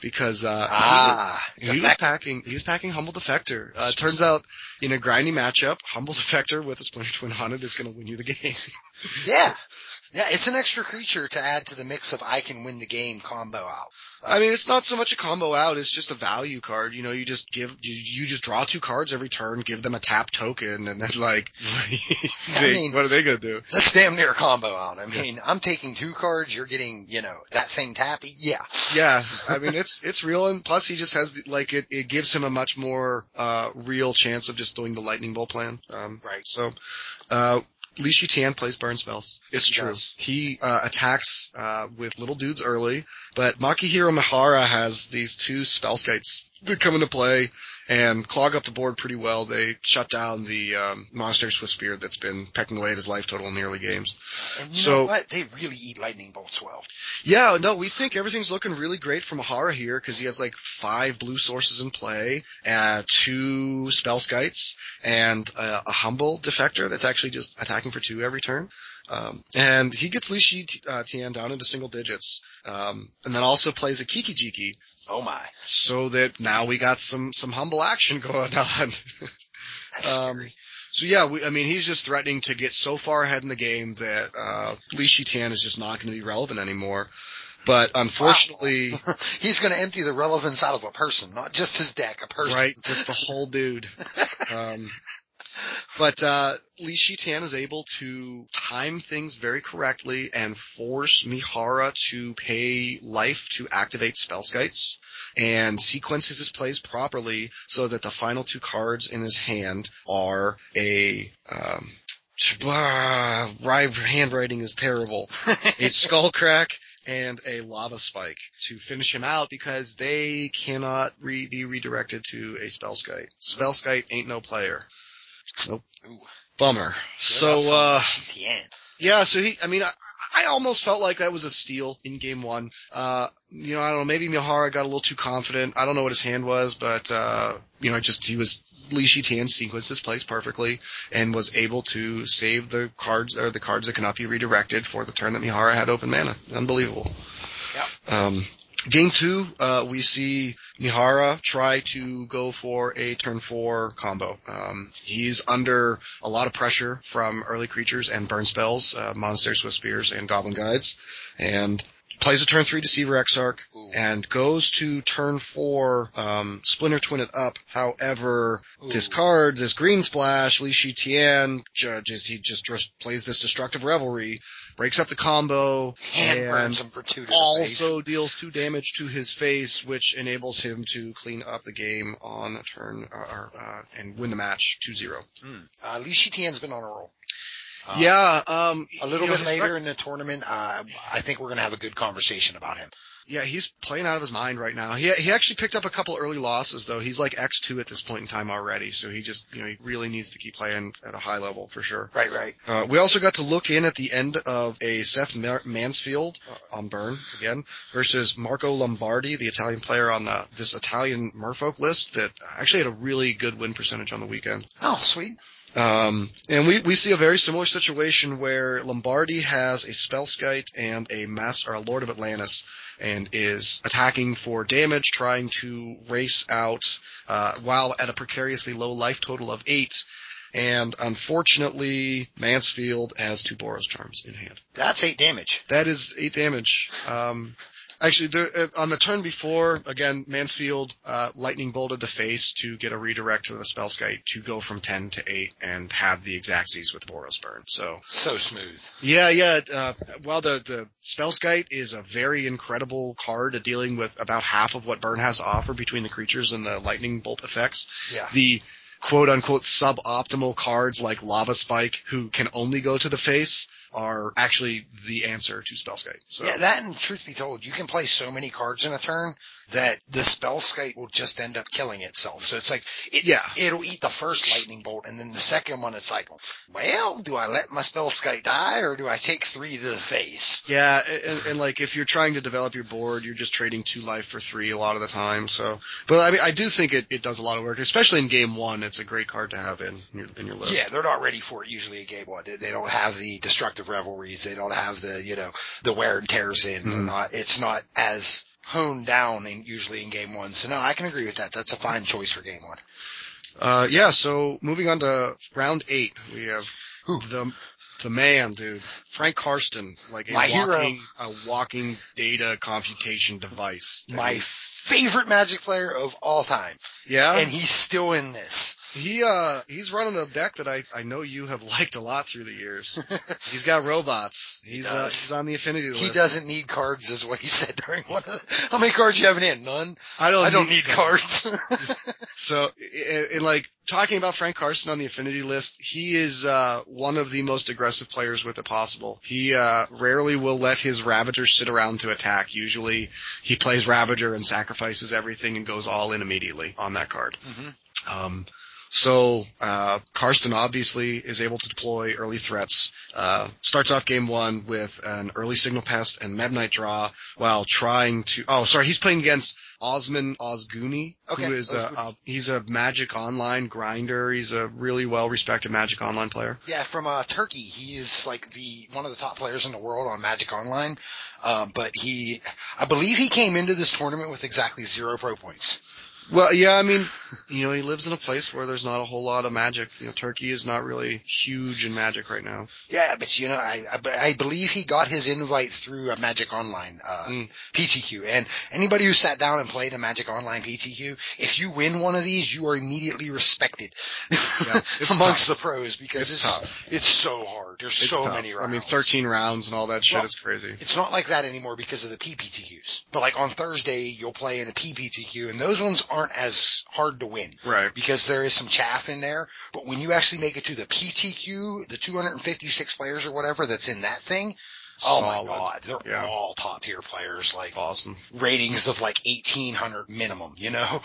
because uh, ah, he, he was packing he was packing Humble Defector. Uh, turns out in a grindy matchup, Humble Defector with a Splinter Twin on it is going to win you the game. yeah. Yeah, it's an extra creature to add to the mix of I can win the game combo out. I mean, it's not so much a combo out; it's just a value card. You know, you just give you, you just draw two cards every turn, give them a tap token, and then like, they- mean- what are they going to do? That's damn near a combo out. I mean, I'm taking two cards, you're getting, you know, that thing tappy. Yeah. Yeah, I mean it's it's real, and plus he just has the, like it it gives him a much more uh real chance of just doing the lightning bolt plan. Um, Right. So, uh. Li Tian plays burn spells. It's He true. does. He uh, attacks uh, with little dudes early, but Makihito Mihara has these two spell skites that come into play and clog up the board pretty well. They shut down the um, Monster Swift Spear that's been pecking away at his life total in the early games. And you So- know what? They really eat lightning bolts well. Yeah, no, we think everything's looking really great for Mihara here because he has like five blue sources in play, uh, two spell skites, and uh, a humble defector that's actually just attacking for two every turn. Um, and he gets Li Shi uh, Tian down into single digits, um, and then also plays a Kiki Jiki, Oh my. so that now we got some some humble action going on. That's Um, scary. So yeah, we, I mean, he's just threatening to get so far ahead in the game that uh, Li Shitan is just not going to be relevant anymore. But unfortunately, He's going to empty the relevance out of a person, not just his deck, a person. right, just the whole dude. Um, But uh, Li Shitan is able to time things very correctly and force Mihara to pay life to activate spell skites and sequences his plays properly so that the final two cards in his hand are a um, blah, handwriting is terrible. a skull crack and a lava spike to finish him out because they cannot re- be redirected to a spellskite. Spellskite ain't no player. Nope. Ooh. Bummer. So, uh, yeah. so he, I mean, I, I almost felt like that was a steal in game one. Uh, you know, I don't know, maybe Mihara got a little too confident. I don't know what his hand was, but, uh, you know, just, he was, Li Shitan sequenced his plays perfectly and was able to save the cards, or the cards that cannot be redirected for the turn that Mihara had open mana. Unbelievable. Yep. Um, game two, uh, we see Mihara try to go for a turn four combo. Um, he's under a lot of pressure from early creatures and burn spells, uh, Monastery Swift Spears and Goblin Guides, and plays a turn three Deceiver Exarch Ooh. and goes to turn four, um, Splinter Twin it up. However, this card, this green splash, Li Shitan judges, he just, just plays this destructive revelry, breaks up the combo, and him for two to also face. deals two damage to his face, which enables him to clean up the game on a turn uh, uh, and win the match 2-0. Hmm. Uh, Li Shitan's been on a roll. Uh, yeah, um, A little you know, bit later in the tournament, uh, I think we're going to have a good conversation about him. Yeah, he's playing out of his mind right now. He he actually picked up a couple early losses though. He's like X two at this point in time already, so he just you know he really needs to keep playing at a high level for sure. Right, right. Uh, we also got to look in at the end of a Seth Mansfield uh, on Burn again versus Marco Lombardi, the Italian player on the, this Italian Merfolk list that actually had a really good win percentage on the weekend. Oh, sweet. Um, and we, we see a very similar situation where Lombardi has a Spellskite and a Master, or a Lord of Atlantis, and is attacking for damage, trying to race out, uh, while at a precariously low life total of eight. And unfortunately, Mansfield has two Boros Charms in hand. That's eight damage. That is eight damage. Um, actually, there, uh, on the turn before, again, Mansfield uh, lightning bolted the face to get a redirect to the Spellskite to go from ten to eight and have the Exacxes with Boros burn. So So smooth. yeah, yeah. Uh, while the the Spellskite is a very incredible card at dealing with about half of what burn has to offer between the creatures and the lightning bolt effects, Yeah. the quote unquote suboptimal cards like Lava Spike who can only go to the face are actually the answer to Spellskite. So Yeah, that and truth be told, you can play so many cards in a turn that the spell skite will just end up killing itself. So it's like, it, Yeah. it'll eat the first lightning bolt and then the second one it's like, well, do I let my spell skite die or do I take three to the face? Yeah, and, and like if you're trying to develop your board, you're just trading two life for three a lot of the time. So, but I mean, I do think it, it does a lot of work, especially in game one. It's a great card to have in your in your list. Yeah, they're not ready for it usually in game one. They, they don't have the destructive revelries. They don't have the, you know, the wear and tears in. Mhm. not, it's not as honed down in, usually in game one. So no, I can agree with that. That's a fine choice for game one. Uh, yeah. So moving on to round eight, we have the the man, dude, Frank Karsten, like a My hero. walking a walking data computation device. My favorite magic player of all time. yeah, And he's still in this. He uh he's running a deck that I I know you have liked a lot through the years. he's got robots. He's uh, he's on the affinity list. He doesn't need cards is what he said during one of the, how many cards you have in? hand? None? I don't I don't need cards. So in, in like talking about Frank Karsten on the affinity list, he is uh one of the most aggressive players with it possible. He uh rarely will let his Ravager sit around to attack. Usually he plays Ravager and sacrifices everything and goes all in immediately on that card. Mhm. Um, so uh, Karsten obviously is able to deploy early threats. Uh, starts off game one with an early signal pest and Memnite draw while trying to. Oh, sorry, he's playing against Osman Osguni, Okay, who is a, a he's a Magic Online grinder. He's a really well respected Magic Online player. Yeah, from uh, Turkey. He is like the one of the top players in the world on Magic Online. Um, but he, I believe he came into this tournament with exactly zero pro points. Well, yeah, I mean, you know, he lives in a place where there's not a whole lot of magic. You know, Turkey is not really huge in magic right now. Yeah, but you know, I, I, believe he got his invite through a Magic Online, uh, Mm. PTQ. And anybody who sat down and played a Magic Online PTQ, if you win one of these, you are immediately respected Yeah, amongst the pros because It's it's, tough. it's so hard. There's It's so tough. many rounds. I mean, 13 rounds and all that shit Well, is crazy. It's not like that anymore because of the PPTQs. But like on Thursday, you'll play in a PPTQ and those ones aren't as hard to win. Right. because there is some chaff in there. But when you actually make it to the PTQ, the 256 players or whatever that's in that thing, oh Solid. my god, they're Yeah. all top tier players, like Awesome. ratings of like 1800 minimum, you know?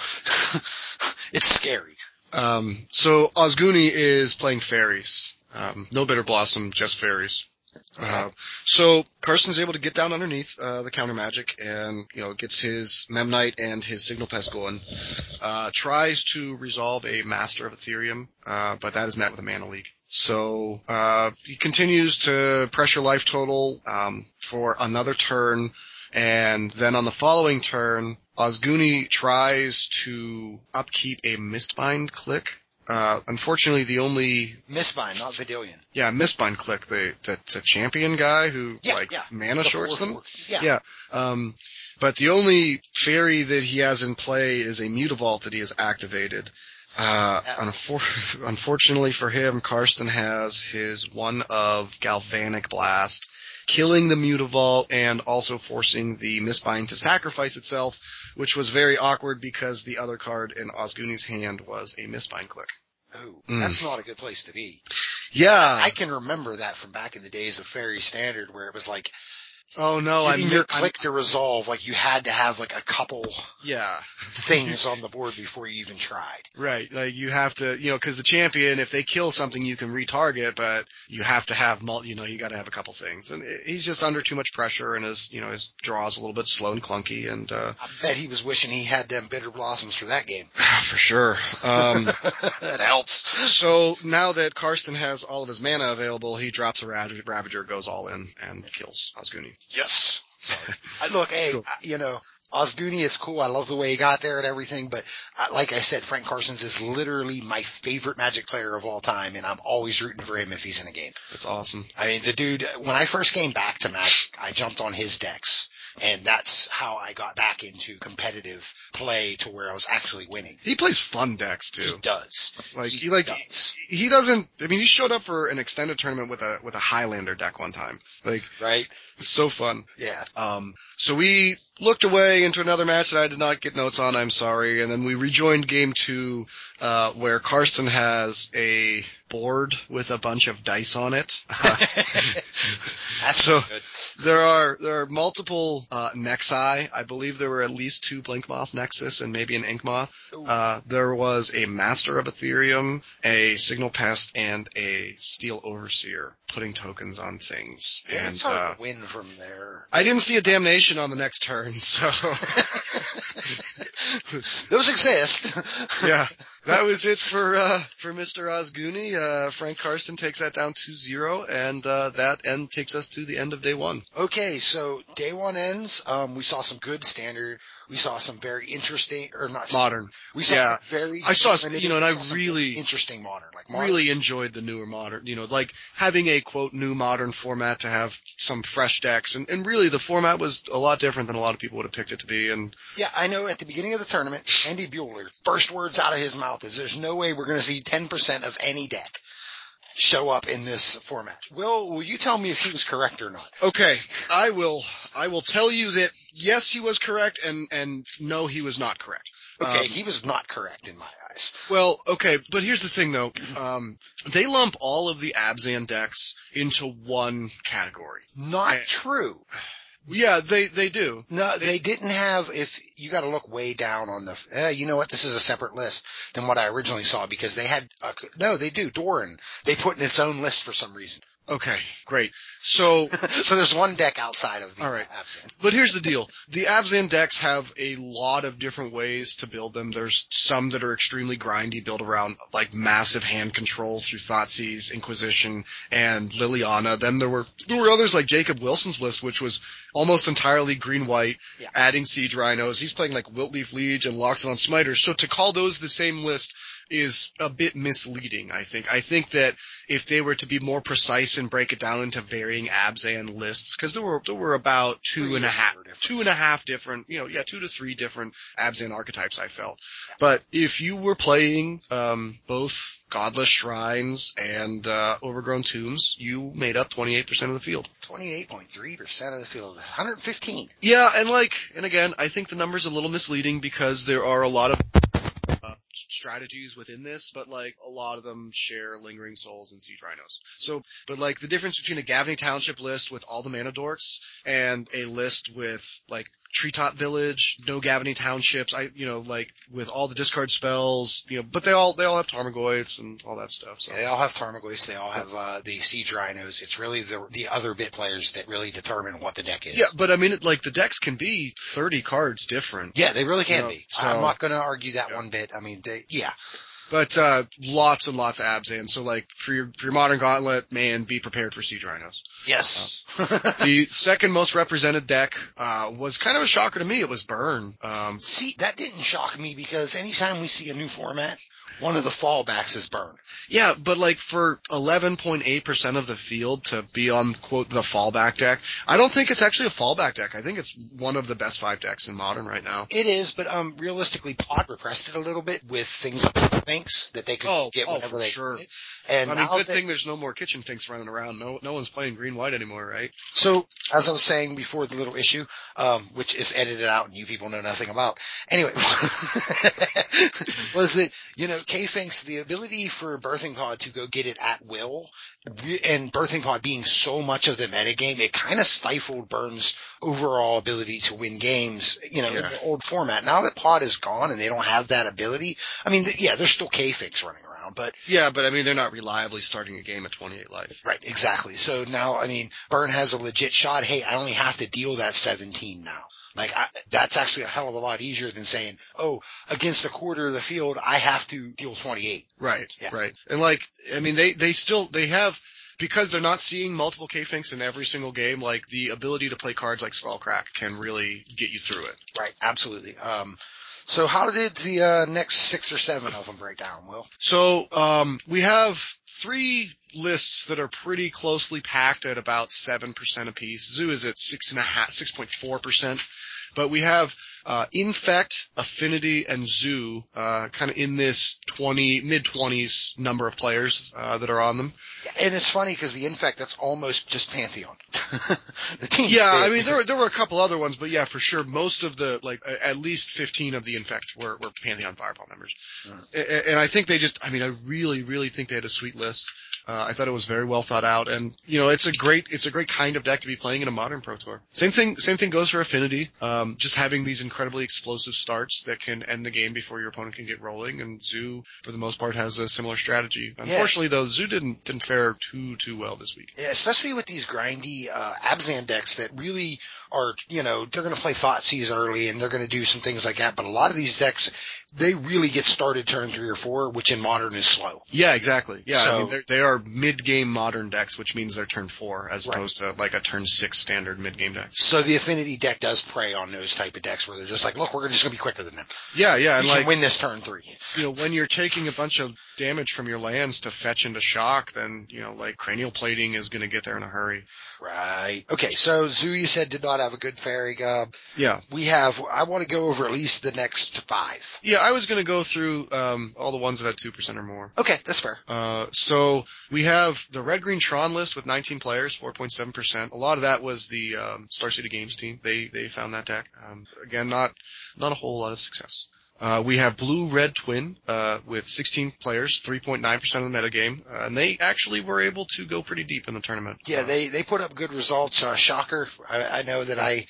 it's scary. Um, so Osguni is playing fairies. Um, no bitter blossom, just fairies. Uh, so Karsten's able to get down underneath uh, the counter magic and you know gets his Memnite and his Signal Pest going. Uh, tries to resolve a Master of Etherium, uh, but that is met with a mana leak. So uh, he continues to pressure life total um, for another turn, and then on the following turn, Osguni tries to upkeep a Mistbind Clique. Uh, unfortunately, the only Mistbind, not Vendilion. yeah, Mistbind Clique, the, the, the champion guy who, Yeah, like, yeah. mana The shorts them. Yeah. Yeah. Um, but the only fairy that he has in play is a Mutavault that he has activated. Uh, unfor- unfortunately for him, Karsten has his one of Galvanic Blast, killing the Mutavault and also forcing the Mistbind to sacrifice itself, which was very awkward because the other card in Osguni's hand was a Mistbind Clique. Ooh, Mm. that's not a good place to be. Yeah. I can remember that from back in the days of Fairy Standard where it was like oh no, I'm, getting your I'm- click to resolve, like you had to have like a couple yeah. things on the board before you even tried. Right, like you have to, you know, because the champion, if they kill something, you can retarget, but you have to have, mul- you know, you got to have a couple things, and i- he's just under too much pressure, and his, you know, his draws a little bit slow and clunky, and uh, I bet he was wishing he had them bitter blossoms for that game. for sure. Um, that helps. so now that Karsten has all of his mana available, he drops a Rav- Ravager, goes all in, and kills Osguni. Yes. I, look, hey, I- you know, Osguni is cool. I love the way he got there and everything, but uh, like I said, Frank Karstens is literally my favorite Magic player of all time, and I'm always rooting for him if he's in a game. That's awesome. I mean, the dude, when I first came back to Magic, I jumped on his decks, and that's how I got back into competitive play to where I was actually winning. He plays fun decks too. He too. does. Like he he like does. he doesn't. I mean, he showed up for an extended tournament with a with a Highlander deck one time. Like Right? it's so fun. Yeah. Um, so we looked away into another match that I did not get notes on. I'm sorry. And then we rejoined game two, uh, where Karsten has a board with a bunch of dice on it. That's So- good. there are, there are multiple, uh, Nexi. I believe there were at least two Blinkmoth Nexus and maybe an Inkmoth. Uh, there was a Master of Etherium, a Signal Pest, and a Steel Overseer putting tokens on things. Yeah, and, it's hard uh, to win from there. I didn't see a damnation on the next turn, so. Those exist. yeah, that was it for uh, for Mr. Osguni. Uh, Frank Karsten takes that down 2-0, and uh, that end takes us to the end of day one. Okay, so day one ends. Um, we saw some good standard. We saw some very interesting, or not Modern. We saw yeah. some very. I saw, you know, and I really- interesting modern, like modern. Really enjoyed the newer modern, you know, like having a quote new modern format to have some fresh decks, and, and really the format was a lot different than a lot of people would have picked it to be. And Yeah, I know. At the beginning of the tournament, Andy Buehler, first words out of his mouth is, "There's no way we're going to see 10% of any deck show up in this format." Will, will you tell me if he was correct or not? okay, I will I will tell you that yes, he was correct, and and no, he was not correct. Okay, Um, he was not correct in my eyes. Well, okay, but here's the thing though. Um, they lump all of the Abzan decks into one category. Not true. Yeah, they, they do. No, they didn't have. If you got to look way down on the, uh, you know what? This is a separate list than what I originally saw because they had. Uh, no, they do. Doran. They put in its own list for some reason. Okay, great. So, so there's one deck outside of the All right. Abzan. but here's the deal. The Abzan decks have a lot of different ways to build them. There's some that are extremely grindy, built around like massive hand control through Thoughtseize, Inquisition, and Liliana. Then there were, there were others like Jacob Wilson's list, which was almost entirely green-white, Yeah. adding Siege Rhinos. He's playing like Wiltleaf Liege and Loxodon Smiters. So to call those the same list is a bit misleading, I think. I think that if they were to be more precise and break it down into varying Abzan lists, because there were there were about two Three and a half, two and a half different, you know, yeah, two to three different Abzan archetypes. I felt, but if you were playing um, both Godless Shrines and uh, Overgrown Tombs, you made up 28% of the field. 28.3% of the field. 115. Yeah, and like, and again, I think the number's a little misleading because there are a lot of strategies within this, but like a lot of them share lingering souls and siege rhinos. So, but like the difference between a Gavony Township list with all the mana dorks and a list with like Treetop Village, no Gavony Townships, I, you know, like with all the discard spells, you know, but they all, they all have Tarmogoyfs and all that stuff, so. They all have Tarmogoyfs. They all have uh, the Siege Rhinos. It's really the the other bit players that really determine what the deck is. Yeah, but I mean, it, like the decks can be 30 cards different. Yeah, they really can No, be. so- I'm not going to argue that Yeah. one bit. I mean, they, yeah, But uh lots and lots of Abzan. So like for your for your modern gauntlet, man, be prepared for siege rhinos. yes. the second most represented deck uh was kind of a shocker to me. It was Burn. Um see, that didn't shock me because anytime we see a new format, one of the fallbacks is burn. yeah, but like for 11.8% of the field to be on quote the fallback deck, I don't think it's actually a fallback deck. I think it's one of the best five decks in modern right now. It is, but um, realistically, Pod repressed it a little bit with things like Finks that they could Oh, get oh, whenever for they sure. And I mean, good that- thing there's no more kitchen finks running around. No, no one's playing green white anymore, right? So, as I was saying before the little issue, um, which is edited out and you people know nothing about, anyway, was that, you know, K-Finks, the ability for Birthing Pod to go get it at will, and Birthing Pod being so much of the metagame, it kind of stifled Burns' overall ability to win games, you know, in the old format. Now that Pod is gone and they don't have that ability, I mean, th- yeah, there's still K-Finks running around, but Yeah, but I mean, they're not reliably starting a game at 28 life. Right, exactly. So now, I mean, Burn has a legit shot. Hey, I only have to deal that 17 now. Like, I, that's actually a hell of a lot easier than saying, oh, against a quarter of the field, I have to deal 28. Right, Yeah. right. And like, I mean, they, they still, they have, because they're not seeing multiple K-Finks in every single game, like the ability to play cards like Skullcrack can really get you through it. Right, absolutely. Um, so how did the, uh, next six or seven of them break down, Will? So, um, we have three lists that are pretty closely packed at about 7% apiece. Zoo is at six and a half, 6.4%. But we have, uh, Infect, Affinity, and Zoo, uh, kind of in this 20, mid 20s number of players, uh, that are on them. And it's funny because the Infect, that's almost just Pantheon. the team. Yeah, I mean, there were, there were a couple other ones, but yeah, for sure, most of the, like, at least 15 of the Infect were, were Pantheon Fireball members. A- a- And I think they just, I mean, I really, really think they had a sweet list. Uh, I thought it was very well thought out, and you know, it's a great, it's a great kind of deck to be playing in a modern Pro Tour. Same thing, same thing goes for Affinity. Um, just having these incredibly explosive starts that can end the game before your opponent can get rolling, and Zoo, for the most part, has a similar strategy. Unfortunately, though, Zoo didn't didn't fare too too well this week. Yeah, especially with these grindy uh, Abzan decks that really are, you know, they're going to play Thoughtseize early and they're going to do some things like that. But a lot of these decks, they really get started turn three or four, which in modern is slow. Yeah, exactly. Yeah, I mean, they are mid-game modern decks, which means they're turn four as Right. opposed to like a turn six standard mid-game deck. So the Affinity deck does prey on those type of decks where they're just like, look, we're just going to be quicker than them. Yeah, yeah, and You like can win this turn three. you know, when you're taking a bunch of damage from your lands to fetch into shock, then you know, like cranial plating is going to get there in a hurry. Right. Okay. So Zoo, you said did not have a good fairy. Uh, Yeah, we have. I want to go over at least the next five. yeah. I was going to go through um, all the ones that had two percent or more. Okay, that's fair. Uh, so we have the red green Tron list with 19 players, 4.7 percent. A lot of that was the um, Star City Games team. They they found that deck. Um, again, not not a whole lot of success. Uh, we have blue red twin uh, with 16 players, 3.9 percent of the metagame, uh, and they actually were able to go pretty deep in the tournament. Yeah, they they put up good results. Uh, shocker. I, I know that I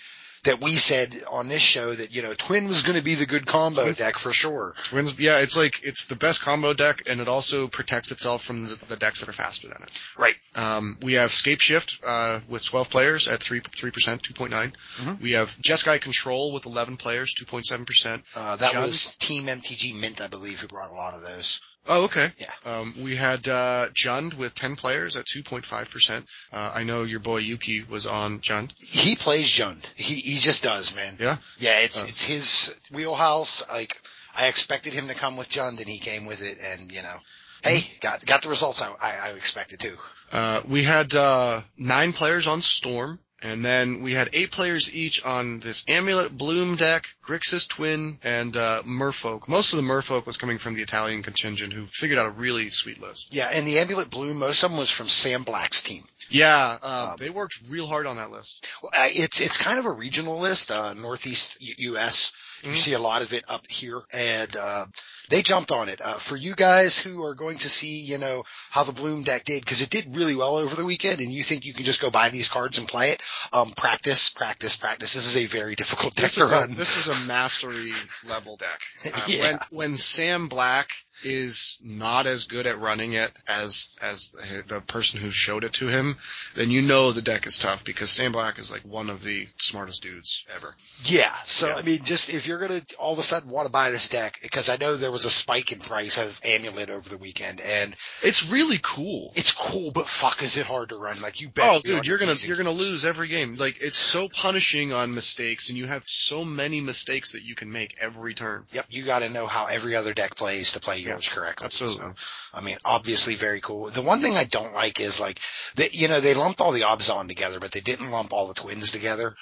that we said on this show that, you know, Twin was going to be the good combo deck for sure. Twins, yeah, it's like, it's the best combo deck and it also protects itself from the, the decks that are faster than it. Right. Um, we have Scape Shift, uh, with 12 players at 3, 3%, 2.9. Mhm. We have Jeskai Control with 11 players, 2.7%. Uh, that was Team MTG Mint, I believe, who brought a lot of those. Oh, okay. Yeah. Um, we had, uh, Jund with 10 players at 2.5%. Uh, I know your boy Yuki was on Jund. He plays Jund. He, he just does, man. Yeah? Yeah, it's, Oh. it's his wheelhouse. Like, I expected him to come with Jund and he came with it and, you know, hey, got, got the results I, I, I expected too. Uh, we had, uh, nine players on Storm. And then we had eight players each on this Amulet Bloom deck, Grixis Twin, and uh, Merfolk. Most of the Merfolk was coming from the Italian contingent who figured out a really sweet list. Yeah, and the Amulet Bloom, most of them was from Sam Black's team. Yeah, uh, Um, they worked real hard on that list. Uh, It's it's kind of a regional list, uh, Northeast U- U.S. You Mhm. see a lot of it up here, and uh, they jumped on it. Uh, for you guys who are going to see, you know, how the Bloom deck did, because it did really well over the weekend, and you think you can just go buy these cards and play it, um, practice, practice, practice. This is a very difficult deck This to is, a, run. this is a mastery level deck. Uh, Yeah. when, when Sam Black is not as good at running it as as the person who showed it to him, then you know the deck is tough because Sam Black is like one of the smartest dudes ever. Yeah. So Yeah. I mean, just if you're gonna all of a sudden want to buy this deck, because I know there was a spike in price of Amulet over the weekend, and It's really cool. it's cool, but fuck, is it hard to run? Like you bet. Oh, dude, you're gonna you're gonna lose every game. Like it's so punishing on mistakes, and you have so many mistakes that you can make every turn. Yep, you got to know how every other deck plays to play Yeah, yours correctly. absolutely. So, I mean, obviously very cool. The one thing I don't like is like that. You know, they lumped all the Abzan together, but they didn't lump all the twins together.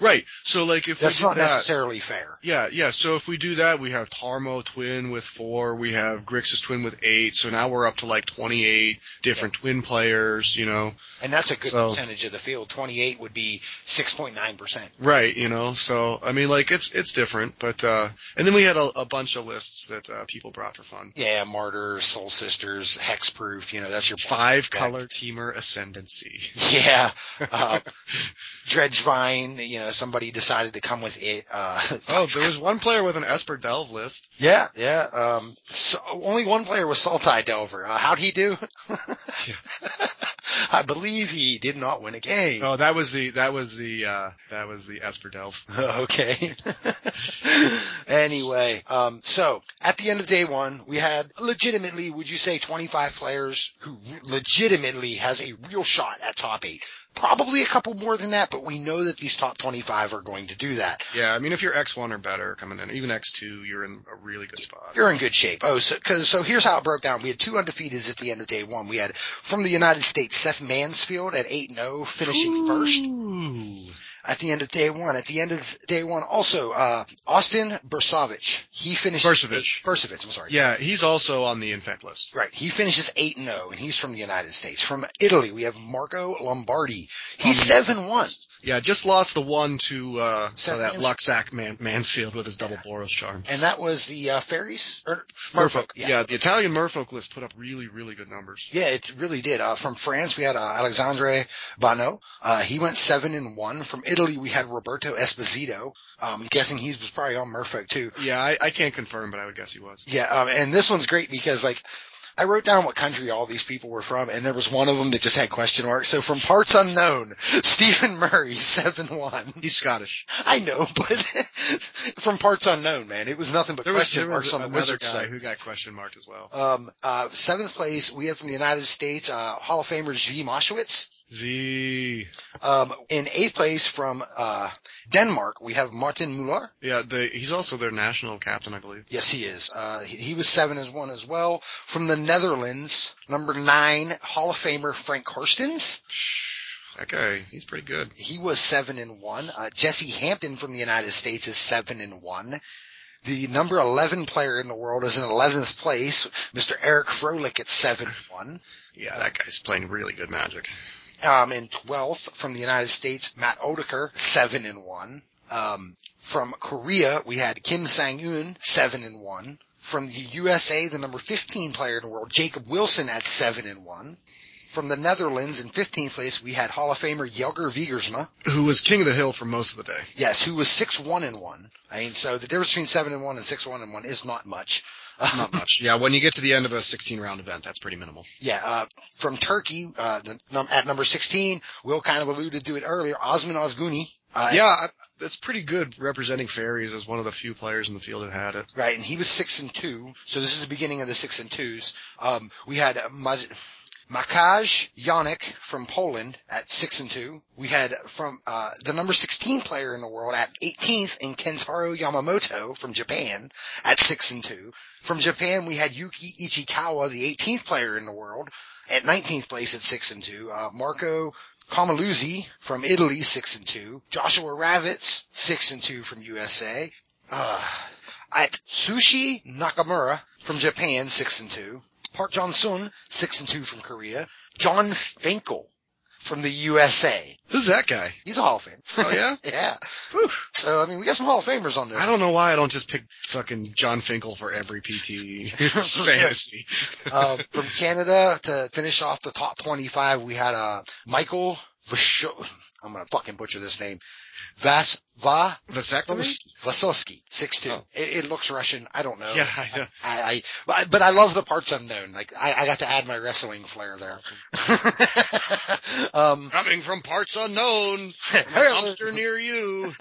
Right. So like if That's we not that, necessarily fair. Yeah, yeah. So if we do that, we have Tarmo twin with four, we have Grixis twin with eight. So now we're up to like 28 different twin players, you know. And that's a good So- percentage of the field. 28 would be 6.9%. Right, you know. So I mean, like it's it's different, but uh, and then we had a, a bunch of lists that uh, people brought for fun. Yeah, Martyr, Soul Sisters, Hexproof, you know, that's your Five color Temur ascendancy. Yeah. Uh, Dredgevine, you know, somebody decided to come with it. Uh, Oh, there was one player with an Esper Delve list. yeah, yeah. Um, so only one player was Sultai Delver. Uh, how'd he do? I believe he did not win a game. Oh, that was the that was the uh, that was the Esper Delve. Okay. anyway, um, so at the end of day one, we had legitimately, would you say 25 players who legitimately has a real shot at top eight? Probably a couple more than that, but we know that these top 25 are going to do that. Yeah, I mean, if you're X1 or better coming in, even X2, you're in a really good spot. You're in good shape. Oh, so, cause, so here's how it broke down. We had two undefeateds at the end of day one. We had from the United States, Seth Mansfield at 8-0, finishing first. At the end of day one. At the end of day one, also, uh, Austin Bursavich. He finished Bursavich. Bursavich, I'm sorry. Yeah, he's also on the infect list. Right. He finishes 8 and 0 and he's from the United States. From Italy, we have Marco Lombardi. He's Um, 7-1. Yeah, just lost the one to uh Seth that. Luxac Man- Mansfield with his double Boros charm. And that was the, uh, fairies? Or, Merfolk. Yeah. Yeah. the Italian Merfolk list put up really, really good numbers. Yeah, it really did. Uh, from France, we had, uh, Alexandre Bano. Uh, he went 7 and 1. From Italy, we had Roberto Esposito. Um, I'm guessing he was probably on Merfolk too. Yeah, I, I can't confirm, but I would guess he was. Yeah, um, and this one's great because like I wrote down what country all these people were from, and there was one of them that just had question marks. So from parts unknown, Stephen Murray, seven one. He's Scottish. I know, but from parts unknown, man, it was nothing but There question there marks on the wizard guy side. who got question marked as well. Um, uh, seventh place, we have from the United States, uh, Hall of Famer G. Mowshowitz. Z. Um, in eighth place from, uh, Denmark, we have Martin Muller. Yeah, the, he's also their national captain, I believe. Yes, he is. Uh, he, he was seven as one as well. From the Netherlands, number nine, Hall of Famer Frank Karstens. That guy, he's pretty good. He was seven and one. Uh, Jesse Hampton from the United States is seven and one. The number 11 player in the world is in 11th place, Mr. Eric Froehlich at 7-1. Yeah, that guy's playing really good magic. Um, in 12th from the United States, Matt Odeker, 7 and 1. Um, from Korea, we had Kim Sang-eun, 7 and 1. From the USA, the number 15 player in the world, Jacob Wilson at 7 and 1. From the Netherlands in 15th place, we had Hall of Famer Jelger Wiegersma. Who was king of the hill for most of the day. Yes, who was 6-1 and 1. I mean, so the difference between 7 and 1 and 6-1 and 1 is not much. Not much. Yeah, when you get to the end of a 16 round event, that's pretty minimal. Yeah, uh, from Turkey, uh, the, num- at number 16, Will kind of alluded to it earlier, Osman Ozguni. Uh, yeah, that's pretty good representing fairies as one of the few players in the field that had it. Right, and he was six and two. So this is the beginning of the six and twos. Um, we had uh, Maj- Makaj Janik from Poland at six and two. We had from uh, the number 16 player in the world at 18th in Kentaro Yamamoto from Japan at six and two. From Japan, we had Yuki Ichikawa, the 18th player in the world, at 19th place at six and two. Uh, Marco Kamaluzzi from Italy, six and two. Joshua Ravitz, six and two from USA. Uh, at Sushi Nakamura from Japan, six and two. Park Jong-sun, six and two from Korea. Jon Finkel from the USA. Who's that guy? He's a Hall of Famer. Oh yeah? yeah. Whew. So, I mean, we got some Hall of Famers on this. I don't know why I don't just pick fucking Jon Finkel for every PT fantasy. uh, from Canada to finish off the top 25, we had, uh, Michael Vasho, I'm gonna fucking butcher this name. Vas, Va? Vasovsky, 6'2". Oh. It, it looks Russian. I don't know. Yeah, I know. I, I, but- but I love the parts unknown. Like, I, I got to add my wrestling flair there. um, Coming from parts unknown, from a dumpster near you.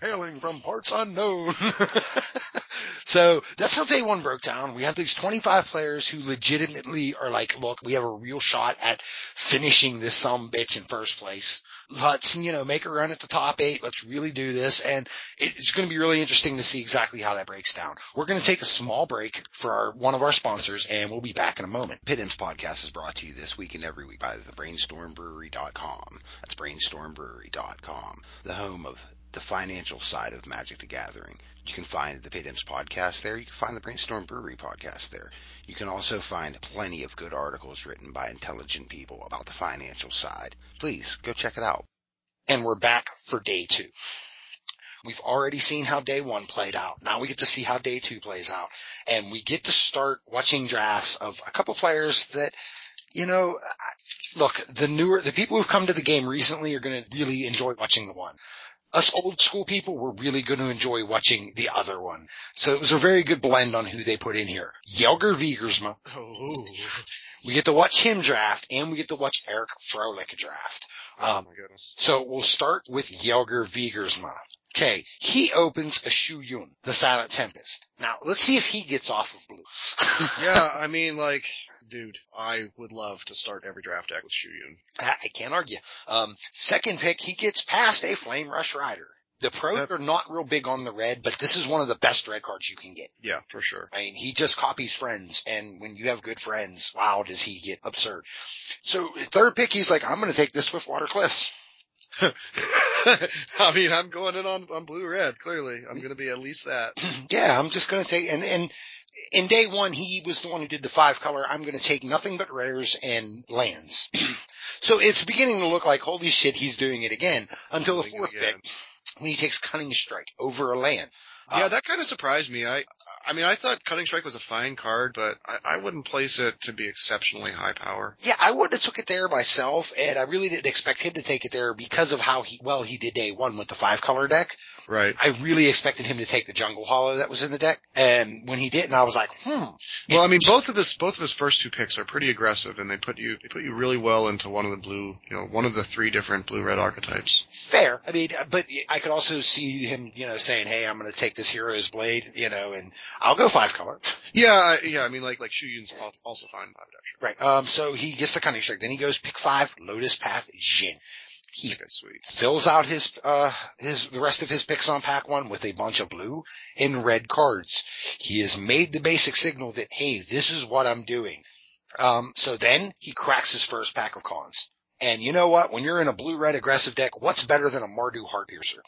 hailing from parts unknown. so that's how day one broke down. We have these 25 players who legitimately are like, look, we have a real shot at finishing this some bitch in first place. Let's, you know, make a run at the top eight. Let's really do this. And it's going to be really interesting to see exactly how that breaks down. We're going to take a small break for our, one of our sponsors and we'll be back in a moment. Pitt Imps podcast is brought to you this week and every week by the brainstormbrewery.com. That's brainstormbrewery.com, the home of the financial side of Magic the Gathering. You can find the Pitt Imps podcast there. You can find the Brainstorm Brewery podcast there. You can also find plenty of good articles written by intelligent people about the financial side. Please go check it out. And we're back for day two. We've already seen how day one played out. Now we get to see how day two plays out. And we get to start watching drafts of a couple players that, you know, look, the newer, the people who've come to the game recently are going to really enjoy watching the one. Us old school people were really going to enjoy watching the other one. So it was a very good blend on who they put in here. Jelger Wiegersma. Oh, We get to watch him draft and we get to watch Eric Froehlich draft. Oh Um, my goodness. so we'll start with Jelger Wiegersma. Okay, he opens a Shu Yun, the Silent Tempest. Now, let's see if he gets off of blue. Yeah, I mean, like, dude, I would love to start every draft deck with Shuyun. I I can't argue. Um, second pick, he gets past a Flame Rush Rider. The pros That- are not real big on the red, but this is one of the best red cards you can get. Yeah, for sure. I mean, he just copies friends, and when you have good friends, wow, does he get absurd. So third pick, he's like, I'm gonna take this Swiftwater Cliffs. I mean, I'm going in on, on blue red, clearly. I'm going to be at least that. yeah, I'm just gonna take, and, and in day one, he was the one who did the five color. I'm gonna take nothing but rares and lands. so it's beginning to look like, holy shit, he's doing it again, until the fourth pick, when he takes Cunning Strike over a land. Yeah, Uh, that kind of surprised me. I, I mean, I thought Cunning Strike was a fine card, but I, I wouldn't place it to be exceptionally high power. Yeah, I wouldn't have took it there myself, and I really didn't expect him to take it there because of how he, well he did day one with the five color deck. Right. I really expected him to take the jungle hollow that was in the deck, and when he didn't, I was like, hmm. Well, I mean, both of his both of his first two picks are pretty aggressive, and they put you they put you really well into one of the blue, you know, one of the three different blue red archetypes. Fair. I mean, but I could also see him, you know, saying, hey, I'm going to take this hero's blade, you know, and I'll go five color. Yeah, yeah. I mean, like like Shuyun's al- also fine five actually. Right. Um, so he gets the cunning strike. Then he goes pick five, Lotus Path, Djinn. He fills out his uh his the rest of his picks on pack one with a bunch of blue and red cards. He has made the basic signal that hey, this is what I'm doing. Um so then he cracks his first pack of Khans. And you know what? When you're in a blue red aggressive deck, what's better than a Mardu Heart Piercer?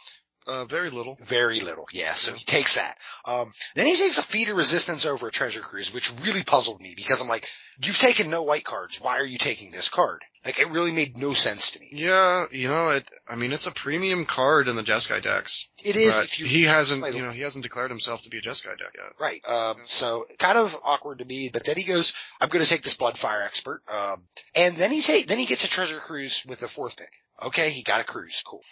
Uh, very little. Very little, yeah. So he takes that. Um, then he takes a feat of resistance over a treasure cruise, which really puzzled me because I'm like, you've taken no white cards. Why are you taking this card? Like it really made no sense to me. Yeah, you know, it. I mean, it's a premium card in the Jeskai decks. It is if you he hasn't, you know, he hasn't declared himself to be a Jeskai deck yet. Right. Um, so kind of awkward to me, but then he goes, I'm going to take this Bloodfire Expert. Um, and then he take, then he gets a Treasure Cruise with the fourth pick. Okay. He got a cruise. Cool.